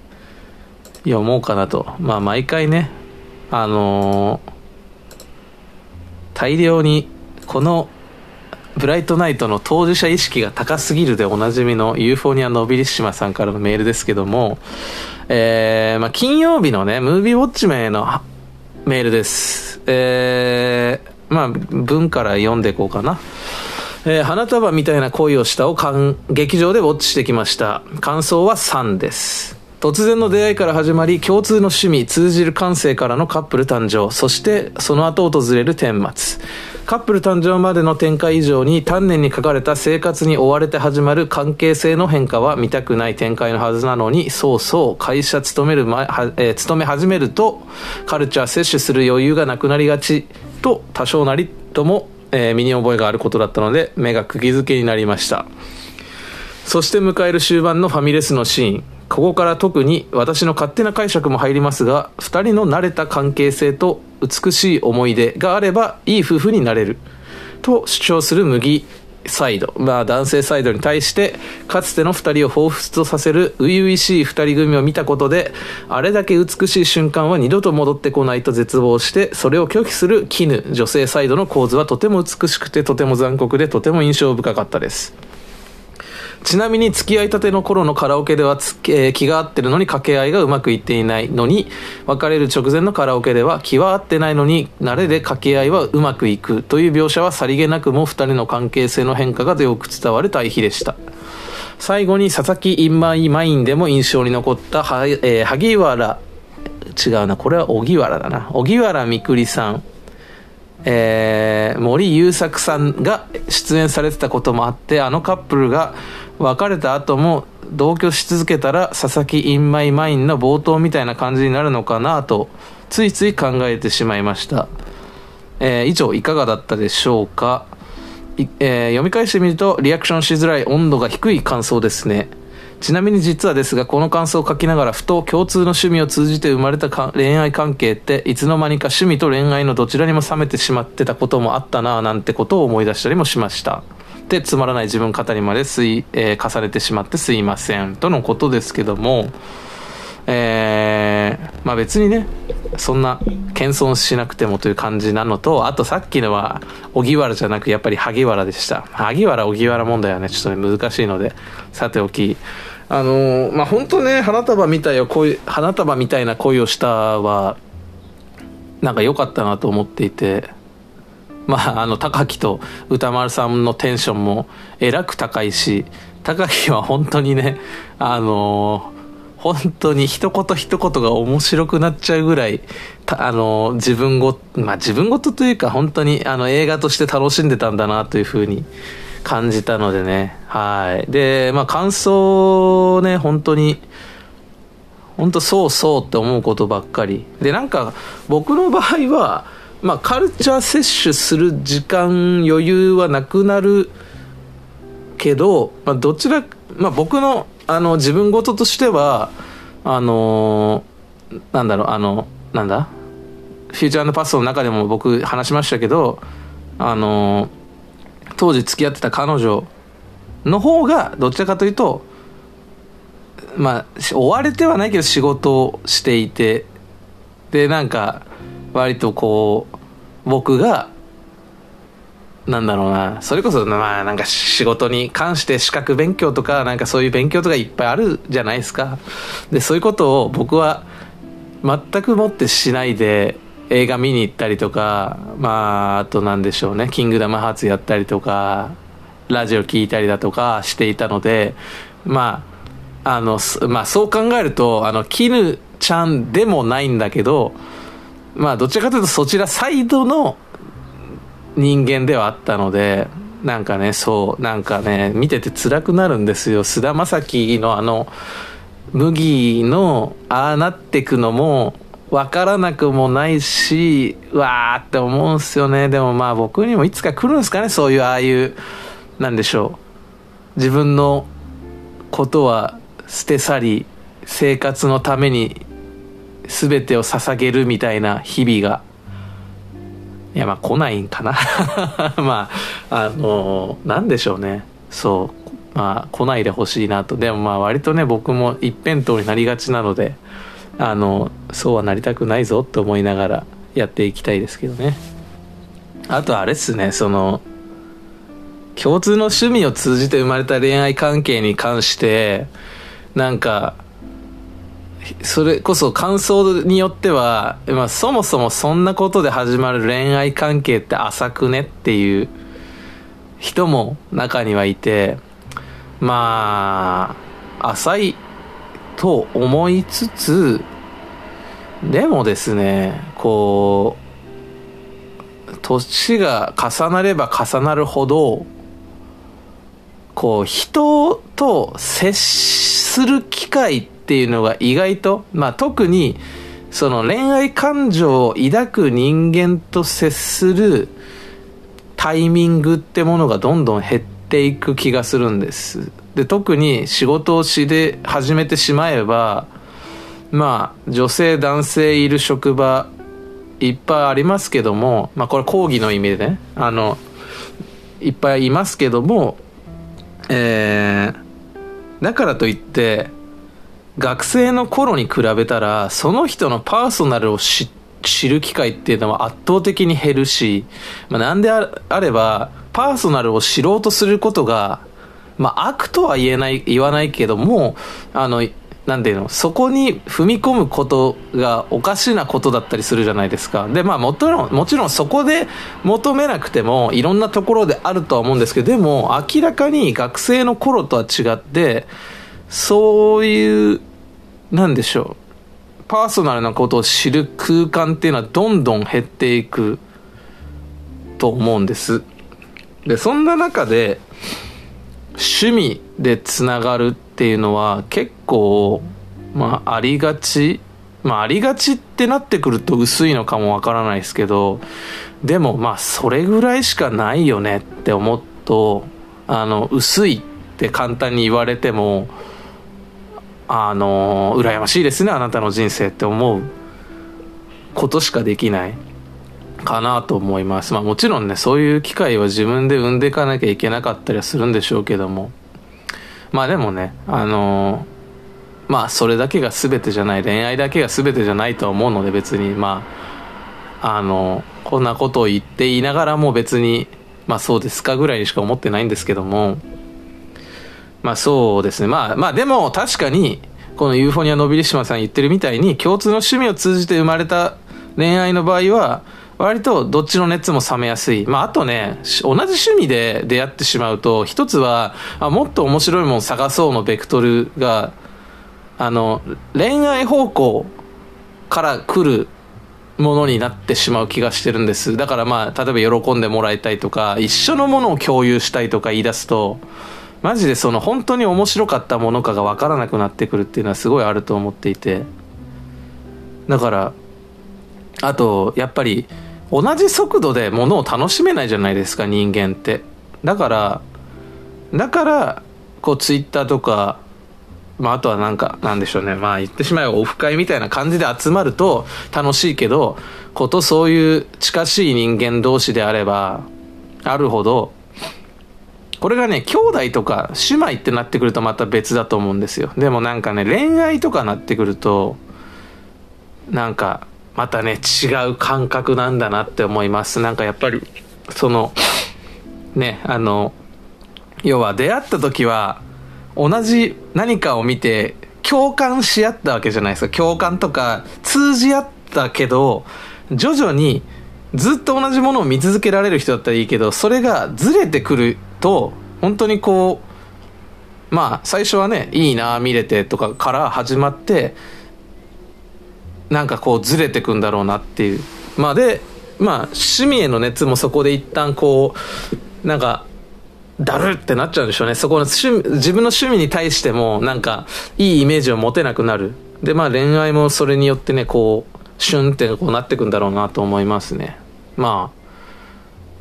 読もうかなと。まあ毎回ね、あのー、大量にこのブライトナイトの当事者意識が高すぎるでおなじみのユーフォニアのびりしまさんからのメールですけども、えー、まあ金曜日のね、ムービーウォッチメンへのメールです。えー、まあ文から読んでいこうかな。えー、花束みたいな恋をしたを劇場でウォッチしてきました。感想は3です。突然の出会いから始まり共通の趣味通じる感性からのカップル誕生そしてその後訪れる顛末カップル誕生までの展開以上に丹念に書かれた生活に追われて始まる関係性の変化は見たくない展開のはずなのにそうそう会社勤める前、えー、勤め始めるとカルチャー摂取する余裕がなくなりがちと多少なりとも、えー、身に覚えがあることだったので目が釘付けになりました。そして迎える終盤のファミレスのシーン。ここから特に私の勝手な解釈も入りますが2人の慣れた関係性と美しい思い出があればいい夫婦になれると主張する麦サイド、まあ男性サイドに対して、かつての二人を彷彿とさせる初々しい二人組を見たことで、あれだけ美しい瞬間は二度と戻ってこないと絶望して、それを拒否する絹、女性サイドの構図はとても美しくてとても残酷でとても印象深かったです。ちなみに付き合いたての頃のカラオケではつ、えー、気が合ってるのに掛け合いがうまくいっていないのに別れる直前のカラオケでは気は合ってないのに慣れで掛け合いはうまくいくという描写はさりげなくも2人の関係性の変化がよく伝わる対比でした。最後に佐々木インマイマインでも印象に残ったは、えー、萩原違うなこれは荻原だな。荻原みのりさん。えー、森優作さんが出演されてたこともあってあのカップルが別れた後も同居し続けたら佐々木インマイマインの冒頭みたいな感じになるのかなとついつい考えてしまいました、えー、以上いかがだったでしょうか、えー、読み返してみるとリアクションしづらい温度が低い感想ですね。ちなみに実はですがこの感想を書きながらふと共通の趣味を通じて生まれた恋愛関係っていつの間にか趣味と恋愛のどちらにも冷めてしまってたこともあったなぁなんてことを思い出したりもしました。でつまらない自分語りまですい、えー、重ねてしまってすいませんとのことですけどもえー、まあ別にねそんな謙遜しなくてもという感じなのとあとさっきのは荻原じゃなくやっぱり萩原でした。萩原荻原問題はねちょっとね難しいのでさておきあのー、まあ本当ね花束みたい恋花束みたいな恋をしたはなんか良かったなと思っていてまああの高木と歌丸さんのテンションもえらく高いし高木は本当にね あのー本当に一言一言が面白くなっちゃうぐらい、あの、自分ご、まあ自分ごとというか本当にあの映画として楽しんでたんだなというふうに感じたのでね。はい。で、まあ感想ね、本当に、本当そうそうって思うことばっかり。で、なんか僕の場合は、まあカルチャー摂取する時間余裕はなくなるけど、まあどちら、まあ僕のあの自分事としてはあのなんだろうあのなんだ？フューチャーパストの中でも僕話しましたけどあの当時付き合ってた彼女の方がどちらかというとまあ追われてはないけど仕事をしていてでなんか割とこう僕がなんだろうなそれこそまあなんか仕事に関して資格勉強とかなんかそういう勉強とかいっぱいあるじゃないですか。でそういうことを僕は全くもってしないで映画見に行ったりとかまああとなんでしょうね「キングダムハーツ」やったりとかラジオ聞いたりだとかしていたのでまああのまあそう考えるとあの絹ちゃんでもないんだけどまあどちらかというとそちらサイドの人間ではあったのでなんかねそうなんかね見てて辛くなるんですよ。菅田将暉のあの麦のああなってくのも分からなくもないしわーって思うんすよね。でもまあ僕にもいつか来るんですかねそういうああいうなんでしょう。自分のことは捨て去り生活のために全てを捧げるみたいな日々がいやまあ来ないんかな。まああのー、なんでしょうね。そう。まあ来ないでほしいなと。でもまあ割とね僕も一辺倒になりがちなのであのそうはなりたくないぞと思いながらやっていきたいですけどね。あとあれっすねその共通の趣味を通じて生まれた恋愛関係に関してなんかそれこそ感想によっては、まあ、そもそもそんなことで始まる恋愛関係って浅くねっていう人も中にはいてまあ浅いと思いつつでもですねこう年が重なれば重なるほどこう人と接する機会ってっていうのが意外と、まあ、特にその恋愛感情を抱く人間と接するタイミングってものがどんどん減っていく気がするんです。で特に仕事をしで始めてしまえばまあ女性男性いる職場いっぱいありますけどもまあこれ講義の意味でねあのいっぱいいますけどもえー、だからといって学生の頃に比べたらその人のパーソナルを知る機会っていうのは圧倒的に減るし、まあ、なんであればパーソナルを知ろうとすることが、まあ、悪とは言えない言わないけどもあのなんていうのそこに踏み込むことがおかしなことだったりするじゃないですか。でまあもちろんもちろんそこで求めなくてもいろんなところであるとは思うんですけどでも明らかに学生の頃とは違ってそういう、なんでしょう。パーソナルなことを知る空間っていうのはどんどん減っていくと思うんですでそんな中で趣味でつながるっていうのは結構まあありがちまあありがちってなってくると薄いのかもわからないですけどでもまあそれぐらいしかないよねって思うとあの薄いって簡単に言われてもあの羨ましいですねあなたの人生って思うことしかできないかなと思います。まあもちろんねそういう機会は自分で生んでいかなきゃいけなかったりはするんでしょうけども。まあでもねあのまあそれだけが全てじゃない恋愛だけが全てじゃないとは思うので別に。まああのこんなことを言っていながらも別にまあそうですかぐらいにしか思ってないんですけども。まあそうですねまあまあでも確かにこのユーフォニアのびりしまさん言ってるみたいに共通の趣味を通じて生まれた恋愛の場合は割とどっちの熱も冷めやすい。まあ、あとね、同じ趣味で出会ってしまうと、一つは、あもっと面白いもの探そうのベクトルが、あの、恋愛方向から来るものになってしまう気がしてるんです。だからまあ、例えば喜んでもらいたいとか、一緒のものを共有したいとか言い出すと、マジでその本当に面白かったものかが分からなくなってくるっていうのはすごいあると思っていて。だから、あと、やっぱり、同じ速度で物を楽しめないじゃないですか、人間って。だから、だから、こう、ツイッターとか、まあ、あとはなんか、なんでしょうね。まあ、言ってしまえばオフ会みたいな感じで集まると楽しいけど、ことそういう近しい人間同士であれば、あるほど、これがね、兄弟とか姉妹ってなってくるとまた別だと思うんですよ。でもなんかね、恋愛とかなってくると、なんか、またね違う感覚なんだなって思いますなんかやっぱりそのねあの要は出会った時は同じ何かを見て共感し合ったわけじゃないですか共感とか通じ合ったけど徐々にずっと同じものを見続けられる人だったらいいけどそれがずれてくると本当にこうまあ最初はねいいな見れてとかから始まってなんかこうずれてくんだろうなっていう。まあでまあ趣味への熱もそこで一旦こうなんかだるってなっちゃうんでしょうね。そこの趣自分の趣味に対してもなんかいいイメージを持てなくなる。でまあ恋愛もそれによってねこうシュンってこうなってくんだろうなと思いますね。まあ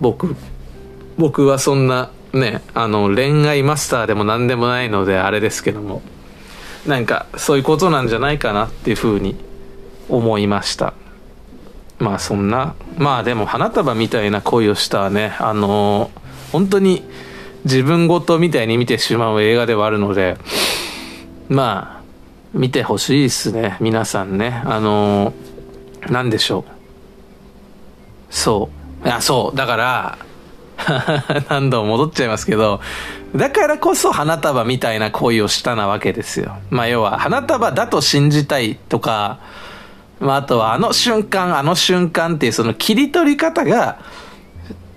僕僕はそんなねあの恋愛マスターでも何でもないのであれですけどもなんかそういうことなんじゃないかなっていうふうに思いました。まあそんなまあでも花束みたいな恋をしたねあの本当に自分ごとみたいに見てしまう映画ではあるのでまあ見てほしいですね皆さんね。あの何でしょう。そう。いやそう。だから 何度も戻っちゃいますけどだからこそ花束みたいな恋をしたなわけですよまあ要は花束だと信じたいとかまあ、あとはあの瞬間、あの瞬間っていうその切り取り方が、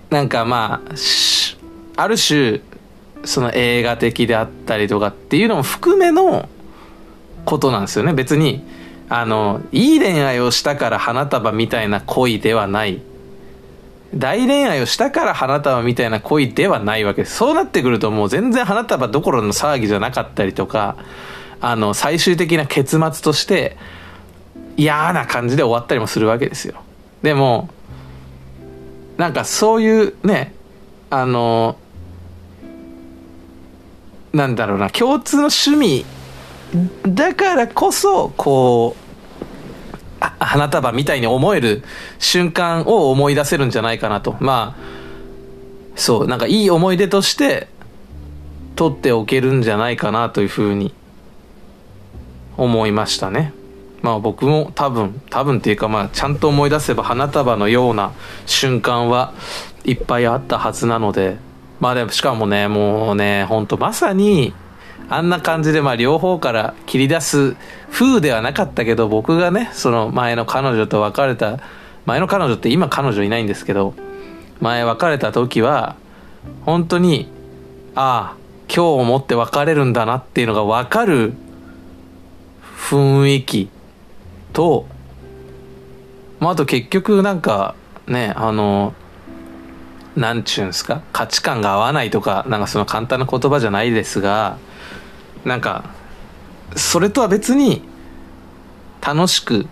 なんかまあ、ある種、その映画的であったりとかっていうのも含めのことなんですよね。別に、あの、いい恋愛をしたから花束みたいな恋ではない。大恋愛をしたから花束みたいな恋ではないわけです。そうなってくるともう全然花束どころの騒ぎじゃなかったりとか、あの、最終的な結末として、嫌な感じで終わったりもするわけですよでもなんかそういうねあのなんだろうな共通の趣味だからこそこう花束みたいに思える瞬間を思い出せるんじゃないかなとまあそうなんかいい思い出として取っておけるんじゃないかなというふうに思いましたね。まあ僕も多分多分っていうかまあちゃんと思い出せば花束のような瞬間はいっぱいあったはずなのでまあでもしかもねもうねほんとまさにあんな感じでまあ両方から切り出す風ではなかったけど僕がねその前の彼女と別れた前の彼女って今彼女いないんですけど前別れた時は本当にああ今日をもって別れるんだなっていうのが分かる雰囲気と、まあ、あと結局なんかね、あの、なんちゅうんすか価値観が合わないとかなんかその簡単な言葉じゃないですがなんかそれとは別に楽しく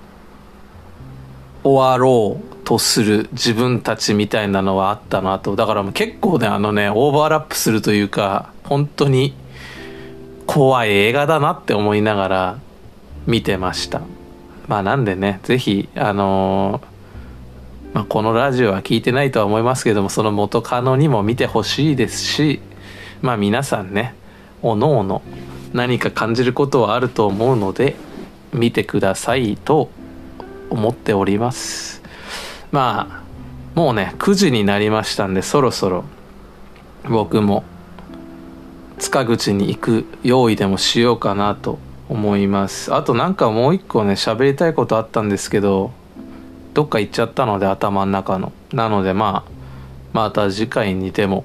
終わろうとする自分たちみたいなのはあったなと。だから結構ねあのねオーバーラップするというか本当に怖い映画だなって思いながら見てました。まあなんでね是非あのーまあ、このラジオは聞いてないとは思いますけどもその元カノにも見てほしいですしまあ皆さんねおのおの何か感じることはあると思うので見てくださいと思っております。まあもうね9時になりましたんでそろそろ僕も塚口に行く用意でもしようかなと思います。あとなんかもう一個ね喋りたいことあったんですけどどっか行っちゃったので頭の中の。なのでまあまた次回にでも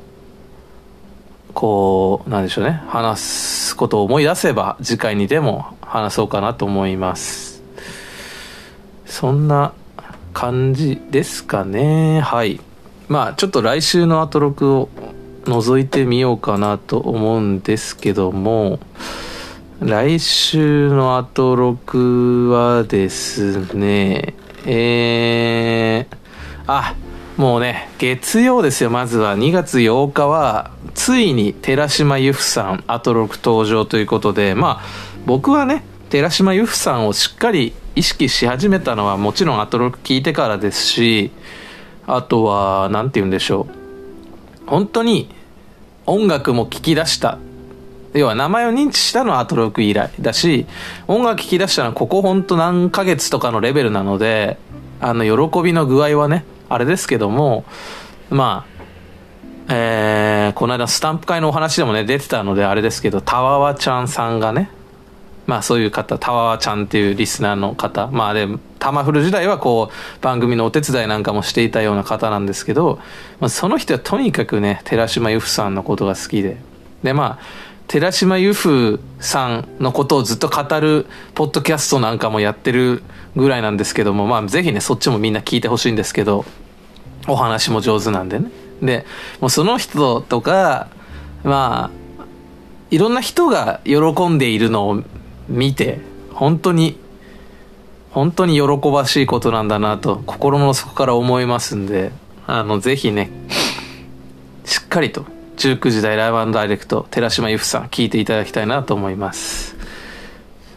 こうなんでしょうね。話すことを思い出せば次回にでも話そうかなと思います。そんな感じですかね。はい。まあちょっと来週のアトロクを覗いてみようかなと思うんですけども来週のアトロクはですねえー、あ、もうね、月曜ですよ、まずは。2月8日は、ついに寺島由布さん、アトロク登場ということで、まあ、僕はね、寺島由布さんをしっかり意識し始めたのはもちろんアトロク聞いてからですし、あとは、なんて言うんでしょう。本当に音楽も聞き出した要は名前を認知したのはアトロク以来だし、音楽聴き出したのはここほんと何ヶ月とかのレベルなので、あの、喜びの具合はね、あれですけども、まあ、えー、この間スタンプ会のお話でもね、出てたのであれですけど、たわわちゃんさんがね、まあそういう方、たわわちゃんっていうリスナーの方、まあで、タマフル時代はこう、番組のお手伝いなんかもしていたような方なんですけど、まあ、その人はとにかくね、寺島由布さんのことが好きで、で、まあ、寺島由布さんのことをずっと語るポッドキャストなんかもやってるぐらいなんですけども、まあぜひね、そっちもみんな聞いてほしいんですけど、お話も上手なんでね。で、もうその人とか、まあ、いろんな人が喜んでいるのを見て、本当に、本当に喜ばしいことなんだなと、心の底から思いますんで、あの、ぜひね、しっかりと19時台ライブダイレクト寺島由布さん聞いていただきたいなと思います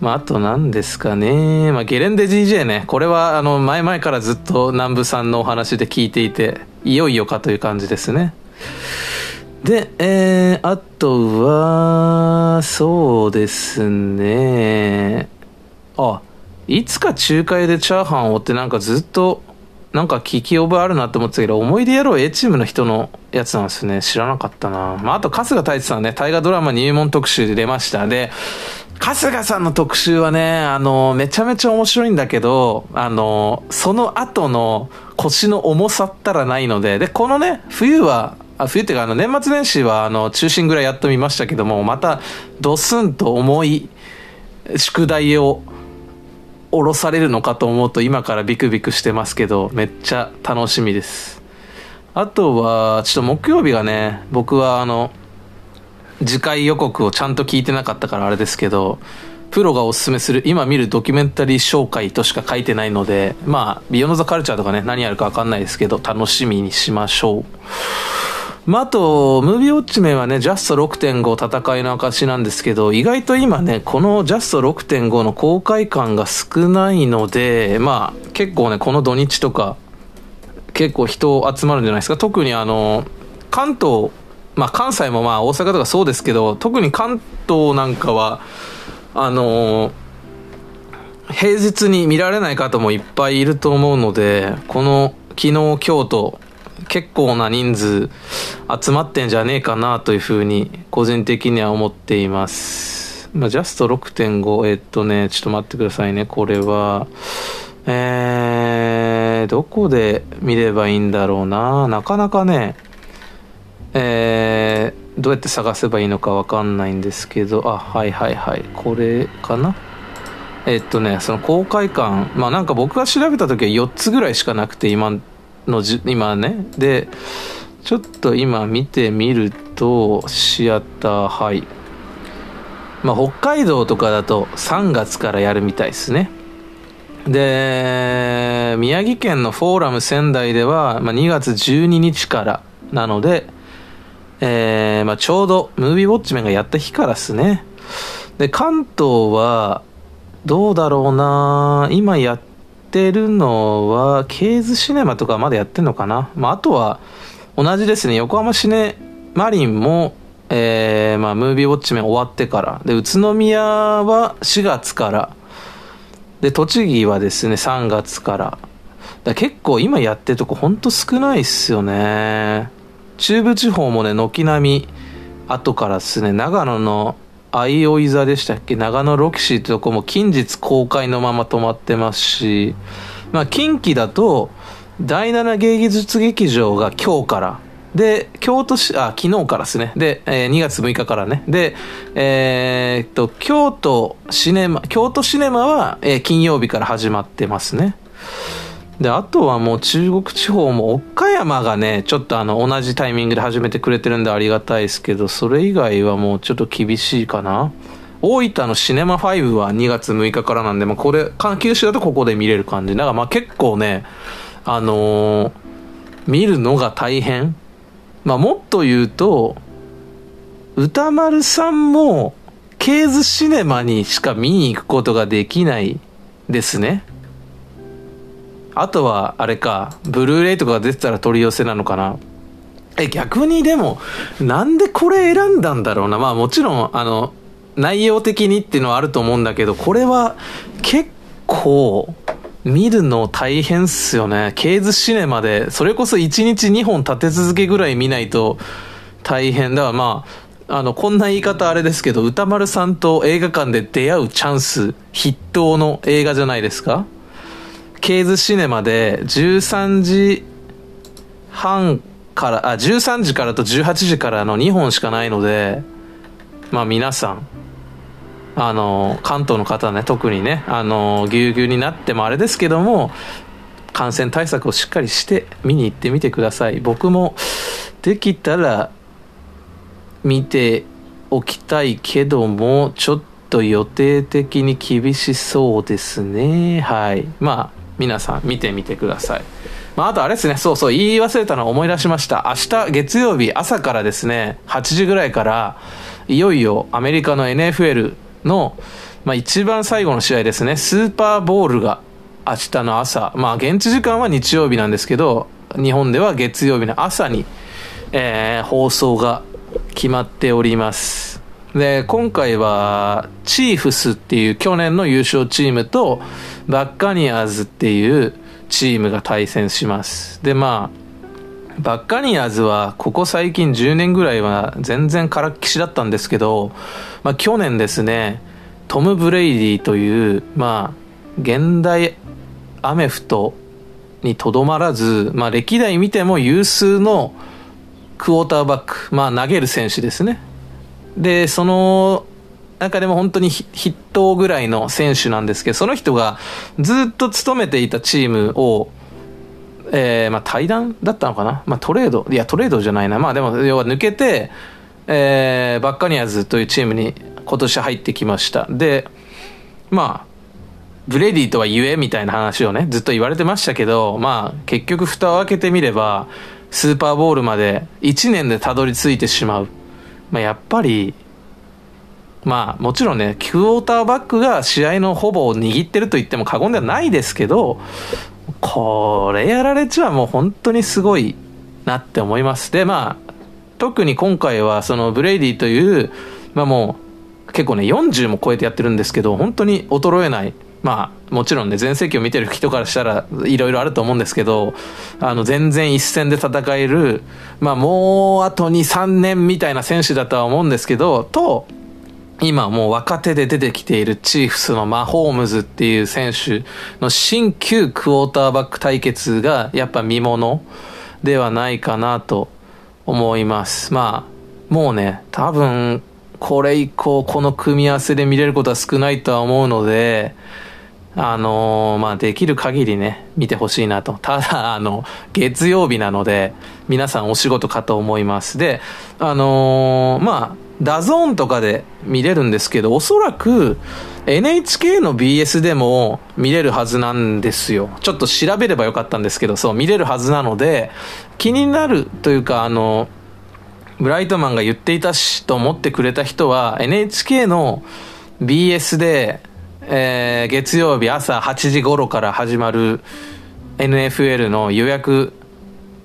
まあ、あと何ですかね。まあ、ゲレンデ DJ ね。これは、あの、前々からずっと南部さんのお話で聞いていて、いよいよかという感じですね。で、えー、あとは、そうですね。あ、いつか仲介でチャーハンをってなんかずっとなんか聞き覚えあるなって思ってたけど、思い出やろう A チームの人のやつなんですね。知らなかったな。まあ、あと、春日太一さんね、大河ドラマ入門特集で出ました。で、春日さんの特集はね、あの、めちゃめちゃ面白いんだけど、あの、その後の腰の重さったらないので、で、このね、冬は、あ冬っていうか、あの、年末年始は、あの、中心ぐらいやっと見ましたけども、また、ドスンと重い宿題を、降ろされるのかと思うと今からビクビクしてますけどめっちゃ楽しみです。あとはちょっと木曜日がね僕はあの次回予告をちゃんと聞いてなかったからあれですけどプロがおすすめする今見るドキュメンタリー紹介としか書いてないのでまあビヨンドザカルチャーとかね何やるか分かんないですけど楽しみにしましょうまあ、あと、ムービーウォッチメンはね、ジャスト6.5戦いの証なんですけど、意外と今ね、このジャスト6.5の公開感が少ないので、まあ、結構ね、この土日とか、結構人集まるんじゃないですか。特にあの、関東、まあ関西もまあ大阪とかそうですけど、特に関東なんかは、あの平日に見られない方もいっぱいいると思うので、この昨日、今日と結構な人数集まってんじゃねえかなというふうに個人的には思っています。まあ、ジャスト6.5、えっとね、ちょっと待ってくださいね。これは、えー、どこで見ればいいんだろうな。なかなかね、えー、どうやって探せばいいのかわかんないんですけど、あ、はいはいはい。これかな？えっとね、その公開感、まあなんか僕が調べた時は4つぐらいしかなくて、今のじ今ね。でちょっと今見てみるとシアターハイまあ北海道とかだと3月からやるみたいですね。で宮城県のフォーラム仙台では、まあ、2月12日からなので、えーまあ、ちょうどムービーウォッチメンがやった日からですね。で関東はどうだろうな。今やってるのはケーズシネマとかまだやってんのかな、まあ、あとは同じですね。横浜シネマリンも、えーまあ、ムービーウォッチメン終わってから。で宇都宮は4月から。で栃木はですね3月から。だ結構今やってるとこほんと少ないっすよね。中部地方もね軒並み後からですね長野の相生座でしたっけ？長野ロキシーってとこも近日公開のまま止まってますし、まあ、近畿だと第7芸術劇場が今日からで、京都市、あ、昨日からですね。で、えー、2月6日からね。で、えー、っと、京都シネマ、京都シネマは、えー、金曜日から始まってますね。で、あとはもう中国地方も岡山がね、ちょっとあの、同じタイミングで始めてくれてるんでありがたいですけど、それ以外はもうちょっと厳しいかな。大分のシネマ5は2月6日からなんで、まあ、これ、九州だとここで見れる感じ。だからまあ結構ね、あのー、見るのが大変。まあもっと言うと、歌丸さんも、ケーズシネマにしか見に行くことができないですね。あとは、あれか、ブルーレイとか出てたら取り寄せなのかな。え、逆にでも、なんでこれ選んだんだろうな。まあもちろん、あの、内容的にっていうのはあると思うんだけど、これは結構、見るの大変っすよね。ケーズシネマで、それこそ1日2本立て続けぐらい見ないと大変。だからまあ、あの、こんな言い方あれですけど、歌丸さんと映画館で出会うチャンス、筆頭の映画じゃないですかケーズシネマで13時半から、あ、13時からと18時からの2本しかないので、まあ皆さん、あの、関東の方ね、特にね、あの、ぎゅうぎゅうになってもあれですけども、感染対策をしっかりして見に行ってみてください。僕もできたら見ておきたいけども、ちょっと予定的に厳しそうですね。はい。まあ、皆さん見てみてください。まあ、あとあれですね、そうそう、言い忘れたのを思い出しました。明日月曜日朝からですね、8時ぐらいから、いよいよアメリカの NFL の、まあ、一番最後の試合ですね、スーパーボールが明日の朝、まあ、現地時間は日曜日なんですけど、日本では月曜日の朝に、えー、放送が決まっております。で、今回は、チーフスっていう去年の優勝チームと、バッカニアーズっていうチームが対戦します。で、まあ、バッカニアーズはここ最近10年ぐらいは全然からっきしだったんですけど、まあ去年ですね、トム・ブレイディという、まあ、現代アメフトにとどまらず、まあ歴代見ても有数のクォーターバック、まあ投げる選手ですね。で、その中でも本当に筆頭ぐらいの選手なんですけど、その人がずっと務めていたチームを、えー、まあ対談だったのかな？まあトレード、いやトレードじゃないな。まあでも要は抜けて、えー、バッカニアーズというチームに今年入ってきました。で、まあ、ブレディとは言えみたいな話をね、ずっと言われてましたけど、まあ結局蓋を開けてみれば、スーパーボールまで1年でたどり着いてしまう。まあやっぱり、まあもちろんね、クォーターバックが試合のほぼを握ってると言っても過言ではないですけど、これやられちゃもう本当にすごいなって思います。で、まあ、特に今回はそのブレイディという、まあもう結構ね40も超えてやってるんですけど、本当に衰えない。まあもちろんね全盛期を見てる人からしたらいろいろあると思うんですけど、あの全然一戦で戦える、まあもうあと2、3年みたいな選手だとは思うんですけど、と、今もう若手で出てきているチーフスのマホームズっていう選手の新旧クォーターバック対決がやっぱ見ものではないかなと思います。まあ、もうね、多分これ以降この組み合わせで見れることは少ないとは思うので、あのー、まあ、できる限りね、見てほしいなと。ただ、あの、月曜日なので、皆さんお仕事かと思います。で、あのー、まあ、ダゾーンとかで見れるんですけど、おそらく NHK の BS でも見れるはずなんですよ。ちょっと調べればよかったんですけど、そう、見れるはずなので、気になるというか、あの、ブライトマンが言っていたしと思ってくれた人は、NHK の BS で、えー、月曜日朝8時頃から始まる NFL の予約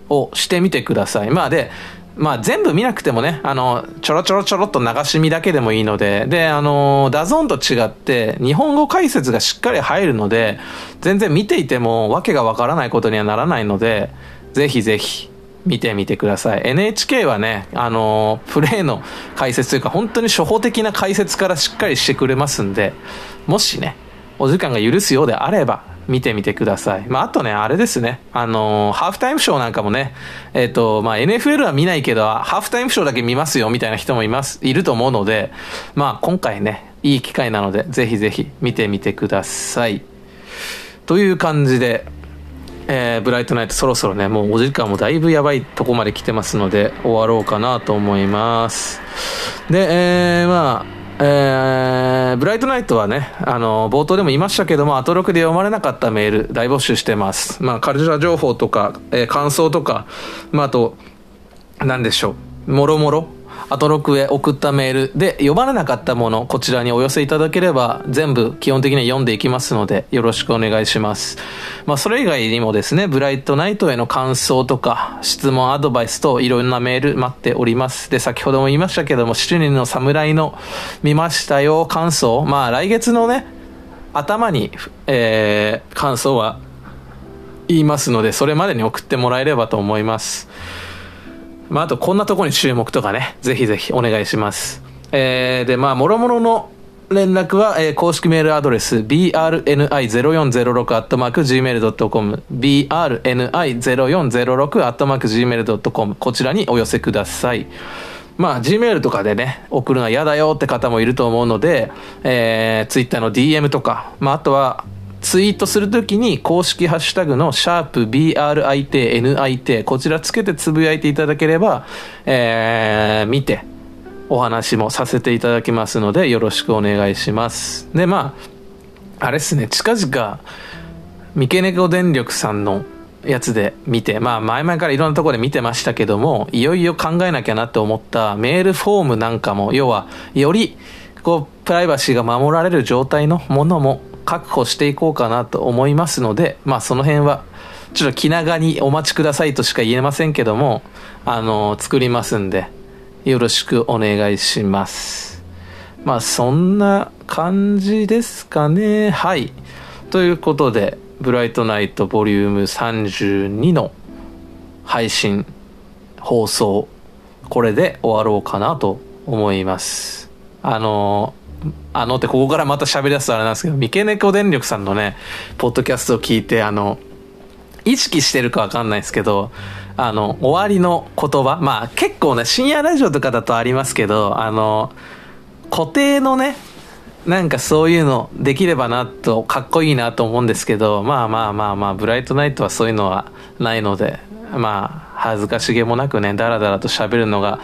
をしてみてください。まあで、まあ全部見なくてもね、あの、ちょろちょろちょろっと流し見だけでもいいので、で、あの、ダゾーンと違って、日本語解説がしっかり入るので、全然見ていてもわけがわからないことにはならないので、ぜひぜひ見てみてください。NHK はね、あの、プレイの解説というか、本当に初歩的な解説からしっかりしてくれますんで、もしね、お時間が許すようであれば、見てみてください。まあ、あとね、あれですね。あのー、ハーフタイムショーなんかもね、えっ、ー、と、まあ、NFL は見ないけど、ハーフタイムショーだけ見ますよ、みたいな人もいます、いると思うので、まあ、今回ね、いい機会なので、ぜひぜひ見てみてください。という感じで、えー、ブライトナイトそろそろね、もうお時間もだいぶやばいとこまで来てますので、終わろうかなと思います。で、えー、まあ、えー、ブライトナイトはね、あの、冒頭でも言いましたけども、アトロクで読まれなかったメール大募集してます。まあ、カルチャー情報とか、えー、感想とか、まあ、あと、なんでしょう、もろもろ、アトロクへ送ったメールで読まれなかったもの、こちらにお寄せいただければ、全部基本的に読んでいきますので、よろしくお願いします。まあ、それ以外にもですね、ブライトナイトへの感想とか、質問、アドバイスといろんなメール待っております。で、先ほども言いましたけども、7人の侍の見ましたよ、感想。まあ、来月のね、頭に、えー、感想は言いますので、それまでに送ってもらえればと思います。まあ、あとこんなとこに注目とかね、ぜひぜひお願いします。えー、で、まあ、もろもろの連絡は、えー、公式メールアドレス、brni0406-gmail.com、brni0406-gmail.com、こちらにお寄せください。まあ、Gmail とかでね、送るのは嫌だよって方もいると思うので、えー、Twitter の DM とか、まあ、あとは、ツイートするときに公式ハッシュタグのシャープ BRITNIT こちらつけてつぶやいていただければ、えー、見てお話もさせていただきますのでよろしくお願いします。で、まあ、あれっすね、近々、三毛猫電力さんのやつで見て、まあ前々からいろんなところで見てましたけども、いよいよ考えなきゃなって思ったメールフォームなんかも、要は、より、こう、プライバシーが守られる状態のものも確保していこうかなと思いますので、まあその辺は、ちょっと気長にお待ちくださいとしか言えませんけども、あの、作りますんで、よろしくお願いします。まあそんな感じですかね。はい。ということで、ブライトナイトボリューム32の配信、放送、これで終わろうかなと思います。あの、あのってここからまた喋り出すとあれなんですけど、三毛猫電力さんのね、ポッドキャストを聞いて、あの、意識してるかわかんないですけど、あの、終わりの言葉、まあ結構ね、深夜ラジオとかだとありますけど、あの、固定のね、なんかそういうのできればなと、かっこいいなと思うんですけど、まあまあまあまあ、ブライトナイトはそういうのはないので、まあ、恥ずかしげもなくね、だらだらと喋るのが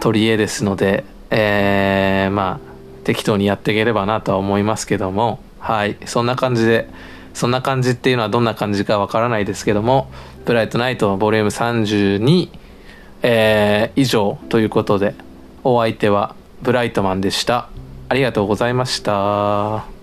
取り柄ですので、えー、まあ、適当にやっていければなとは思いますけども、はい、そんな感じで、そんな感じっていうのはどんな感じかわからないですけども、ブライトナイトボリューム32、えー、以上ということで、お相手はブライトマンでした。ありがとうございました。